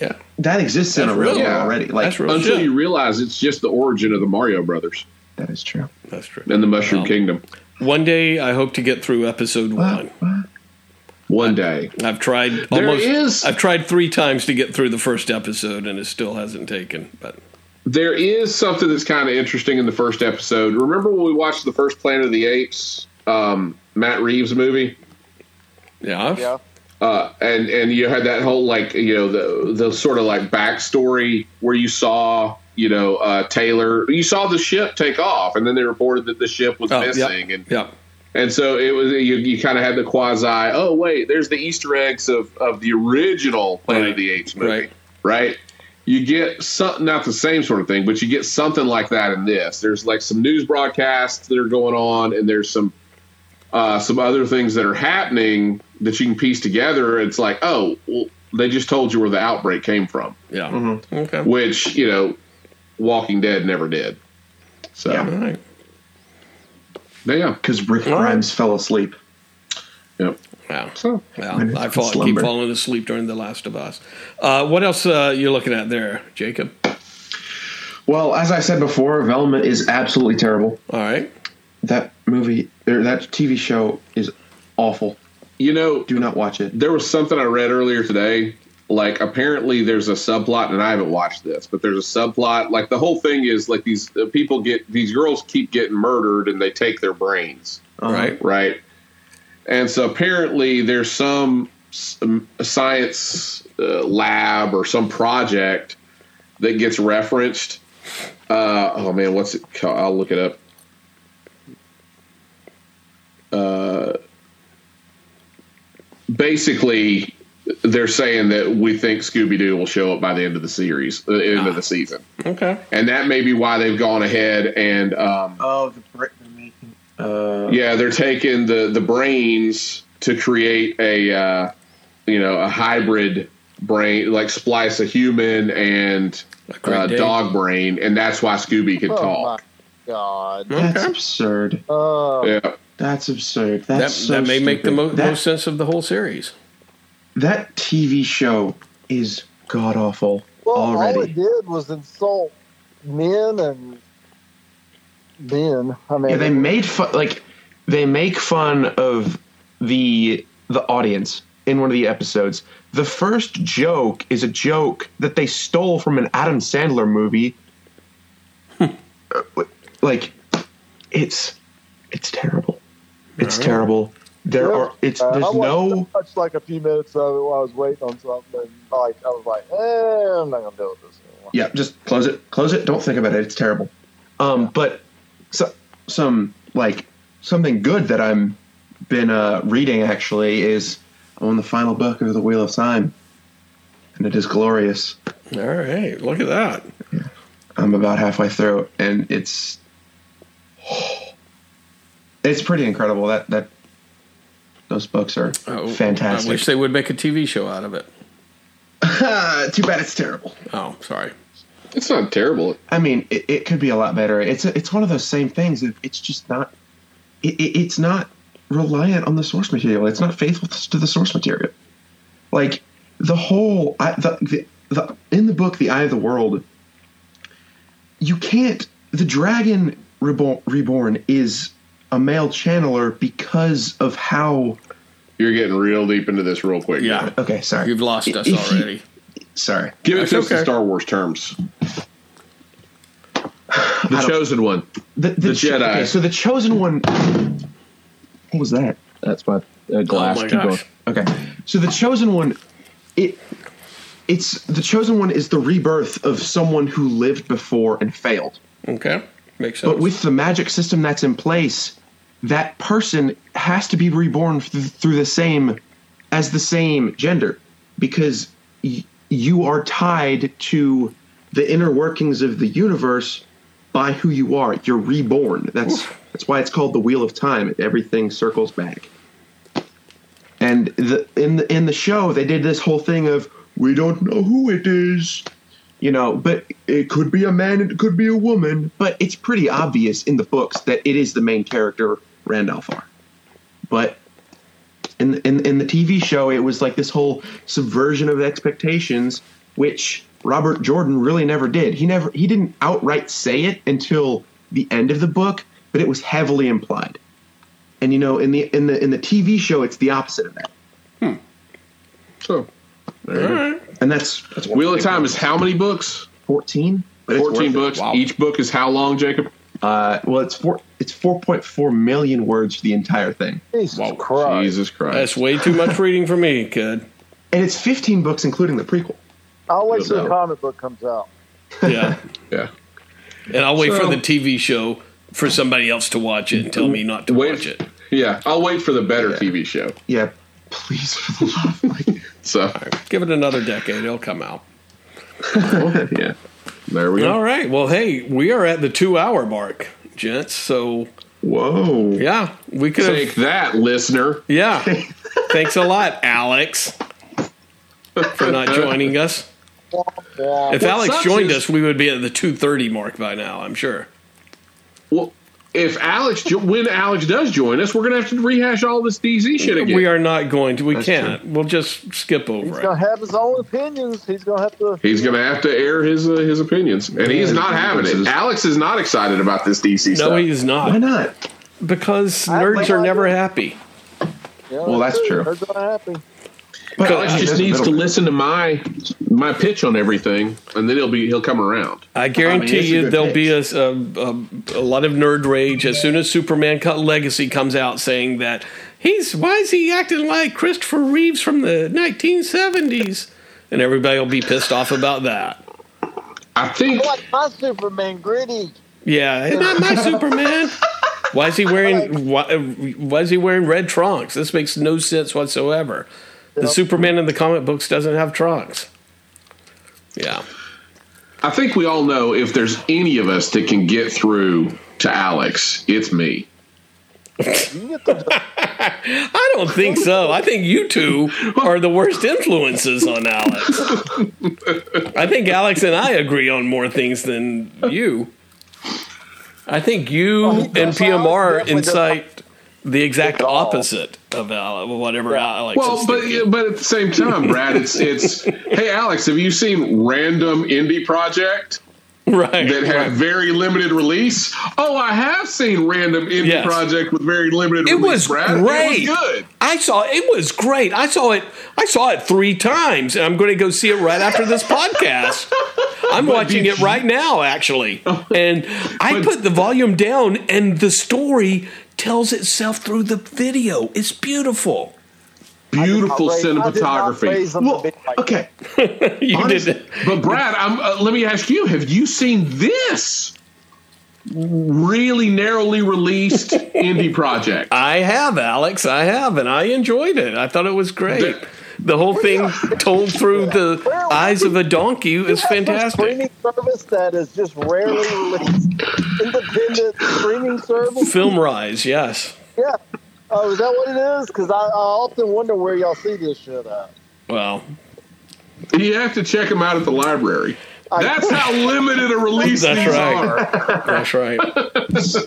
Yeah. that exists in a real real. world Yeah. already. Like That's real Until shit. you realize it's just the origin of the Mario Brothers that is true. That's true. and the Mushroom Wow. Kingdom. One day, I hope to get through episode one. What? What? One day. I've tried There almost. is- I've tried three times to get through the first episode, and it still hasn't taken. But There is something that's kind of interesting in the first episode. Remember when we watched the first Planet of the Apes, um, Matt Reeves movie? yeah, Yeah. Uh, and and you had that whole like you know the the sort of like backstory where you saw you know uh, Taylor, you saw the ship take off, and then they reported that the ship was Oh, missing, yep, and yep. and so it was you, you kind of had the quasi oh wait there's the Easter eggs of of the original Planet Right. of the Apes movie, Right. right? You get something not the same sort of thing, but you get something like that in this. There's like some news broadcasts that are going on, and there's some uh, some other things that are happening that you can piece together. It's like, oh, well, they just told you where the outbreak came from, Yeah. Mm-hmm. Okay. which you know, Walking Dead never did. So Yeah. All right. yeah, yeah. Because Rick All right. Grimes fell asleep. Yep. Wow. So Well, When I good fall, keep falling asleep during The Last of Us. Uh, what else uh, you looking at there, Jacob? Well, as I said before, Velma is absolutely terrible. All right. That movie or that TV show is awful. you know, Do not watch it. there was something I read earlier today. Like, apparently, there's a subplot, and I haven't watched this, but there's a subplot. Like, the whole thing is like these uh, people get these girls keep getting murdered, and they take their brains, Uh-huh. Right. right? And so apparently, there's some, some science uh, lab or some project that gets referenced. Uh, oh man, what's it called? I'll look it up. Uh, basically they're saying that we think Scooby Doo will show up by the end of the series, the end of the season, Okay. and that may be why they've gone ahead and um, Oh, the Brit. Uh, yeah, they're taking the the brains to create a uh, you know a hybrid brain, like splice a human and Great uh, dog brain, and that's why Scooby can Oh my talk. god. That's Okay. absurd. Uh, Yeah, That's absurd. That's That, so that may make the mo- that, most sense of the whole series. That TV show is god awful well, all it did was insult men and men. I mean, Yeah, they made fun like they make fun of the the audience in one of the episodes. The first joke is a joke that they stole from an Adam Sandler movie. Uh, like it's it's terrible. It's Alright. terrible. There Yeah. are it's Uh, there's I no watched like a few minutes of it while I was waiting on something. And like I was like, eh, I'm not gonna deal with this anymore. yeah, just close it. Close it. Don't think about it. It's terrible. Um, but so, some like something good that I'm been uh, reading actually is on the final book of the Wheel of Time, and it is glorious. All right. Look at that. I'm about halfway through, and it's it's pretty incredible. That that those books are Oh, fantastic. I wish they would make a TV show out of it. Too bad it's terrible. Oh, sorry. it's not terrible. I mean, it, it could be a lot better. It's it's one of those same things. It's just not. It, it, it's not reliant on the source material. It's not faithful to the source material. Like the whole I, the, the the in the book, The Eye of the World. You can't. The dragon reborn, reborn is a male channeler because of how. You're getting real deep into this real quick. Yeah. Okay, sorry. You've lost us If you- already. sorry. Give it That's to us in okay. Star Wars terms. The chosen one. The, the, The cho- Jedi. Okay, so the chosen one. What was that? That's my uh, glass. oh my Keep going. gosh. Okay, so the chosen one, it, it's the chosen one is the rebirth of someone who lived before and failed. Okay. Makes sense. But with the magic system that's in place, that person has to be reborn th- through the same, as the same gender, because y- you are tied to the inner workings of the universe by who you are. You're reborn. That's that's why it's called the wheel of time. Everything circles back. And the in the in the show, they did this whole thing of we don't know who it is, you know, but it could be a man, it could be a woman. But it's pretty obvious in the books that it is the main character, Rand al'Thor. But in in in the TV show, it was like this whole subversion of expectations, which Robert Jordan really never did. He never he didn't outright say it until the end of the book, but it was heavily implied. And you know, in the in the in the TV show, it's the opposite of that. Hmm. So, All right. And that's that's one Wheel of Time one. is how many books? fourteen. 14 books. Wow. Each book is how long, Jacob? Uh, well, it's four. It's four point four million words for the entire thing, Jesus Wow. Christ. Jesus Christ. That's way too much reading for me, kid. and it's fifteen books, including the prequel. I'll wait till the comic book comes out. Yeah. yeah. And I'll wait for the TV show for somebody else to watch it and tell me not to Wait. watch it. Yeah. I'll wait for the better Yeah. TV show. Yeah, please for the love. Of like, So, Give it another decade, it'll come out. yeah. There we go. All right. Well, hey, we are at the two hour mark, gents. So Whoa. Yeah, we could. Take that, listener. Yeah. Thanks a lot, Alex, for not joining us. If Alex joined us, we would be at the 230 mark by now, I'm sure. Well, if Alex, jo- when Alex does join us, we're going to have to rehash all this DC shit again. We are not going to. We That's can't. We'll just skip over. It. He's gonna have his own opinions. He's gonna have to. He's going to have to air his uh, his opinions, and he's not having it. Alex is not excited about this DC No, stuff. he's not. Why not. not? Because I nerds no are never idea. happy. You know, Well, that's true. They're happy. But Alex I mean, just needs to listen to my my pitch on everything, and then he'll be he'll come around. I guarantee it's a you good there'll be a, a, a, a lot of nerd rage as soon as Superman Cut Legacy comes out saying that he's why is he acting like Christopher Reeves from the 1970s, and everybody will be pissed off about that. I think I like my Superman gritty. Yeah, it's not my Superman. Why is he wearing why, why is he wearing red trunks? This makes no sense whatsoever. The Yep. Superman in the comic books doesn't have trunks. Yeah. I think we all know if there's any of us that can get through to Alex, it's me. You get the I don't think so. I think you two are the worst influences on Alex. I think Alex and I agree on more things than you. I think you Oh, and. PMR Definitely incite the exact opposite of Alex, whatever Alex Well, is but thinking. but at the same time, Brad, it's it's hey Alex, have you seen Random Indie Project right. that had right. very limited release? Oh, I have seen Random Indie Yes. Project with very limited It release. was Brad. great. It was good. I saw it was great. I saw it. I saw it three times, and I'm going to go see it right after this podcast. I'm watching it right now, actually, and I put the volume down, and the story tells itself through the video. It's beautiful. Beautiful I did not cinematography. raise them to Well, like okay. You Honest- did. But Brad, I'm, uh, let me ask you: Have you seen this really narrowly released indie project? I have, Alex. I have, and I enjoyed it. I thought it was great. The- The whole thing told through the eyes of a donkey is You have a fantastic. Streaming service that is just rarely released. Independent streaming service. Film Rise, yes. Yeah. Oh, is that what it is? Because I, I often wonder where y'all see this shit at. Well, You have to check them out at the library. I- That's how limited a release That's these right. are. that's right.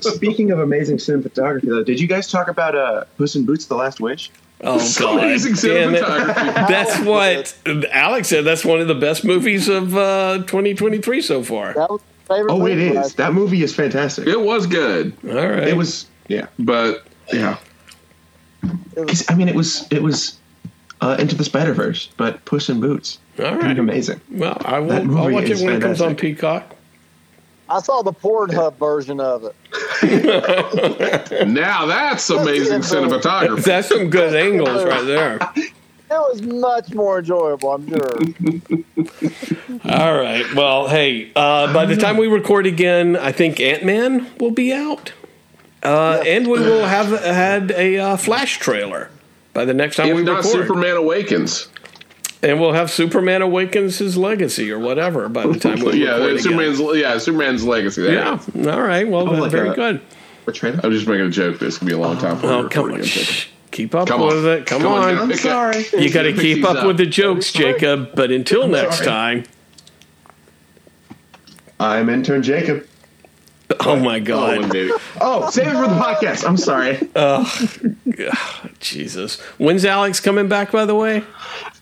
Speaking of amazing cinematography, though, did you guys talk about uh, Puss in Boots: The Last Wish? Oh God! Amazing cinematography. That's what Alex said. That's one of the best movies of uh, 2023 so far. That was favorite. Oh, it movie is. That movie is fantastic. It was good, All right. It was, yeah. but yeah. was- 'Cause, I mean, it was it was uh, Into the Spider Verse, but Puss in Boots. All Pretty right. amazing. Well, I will. That I'll watch it when it comes on. Peacock. I saw the Pornhub version of it. Now that's amazing cinematography. That's some good angles right there. It was much more enjoyable, I'm sure. All right. Well, hey, uh, by the time we record again, I think Ant Man will be out, uh, and we will have had a uh, Flash trailer by the next time we report. If we not, record. Superman Awakens. And we'll have Superman awakens his legacy or whatever by the time we yeah, record again. Yeah, Superman's legacy. There. Yeah. All right. Well, Oh, like very a- good. What trailer? I'm just making a joke. This could be a long time for Oh, come on. Shh. Keep up Come on. with it. Come, Come on, on. I'm sorry. You got to keep up, up. with the jokes, Jacob. But until next sorry. time. I'm intern Jacob. Oh my Oh, God. maybe. Oh, save it for the podcast. I'm sorry. Oh, Jesus. When's Alex coming back, by the way?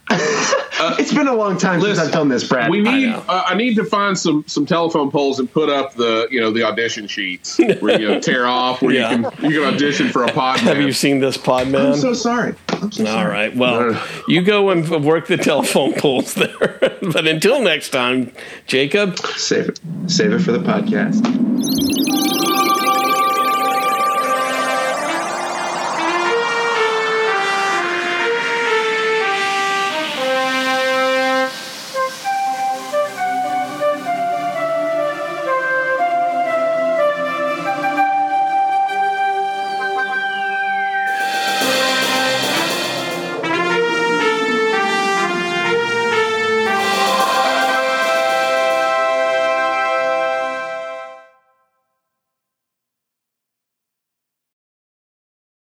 It's been a long time since I've done this, Brad. We need. know. Uh, I need to find some some telephone poles and put up the you know the audition sheets where you know, tear off where Yeah. you can you can audition for a pod. Have you seen this pod, I'm man? so sorry. I'm so All sorry. right. Well, you go and work the telephone poles there. but until next time, Jacob. Save it. Save it for the podcast.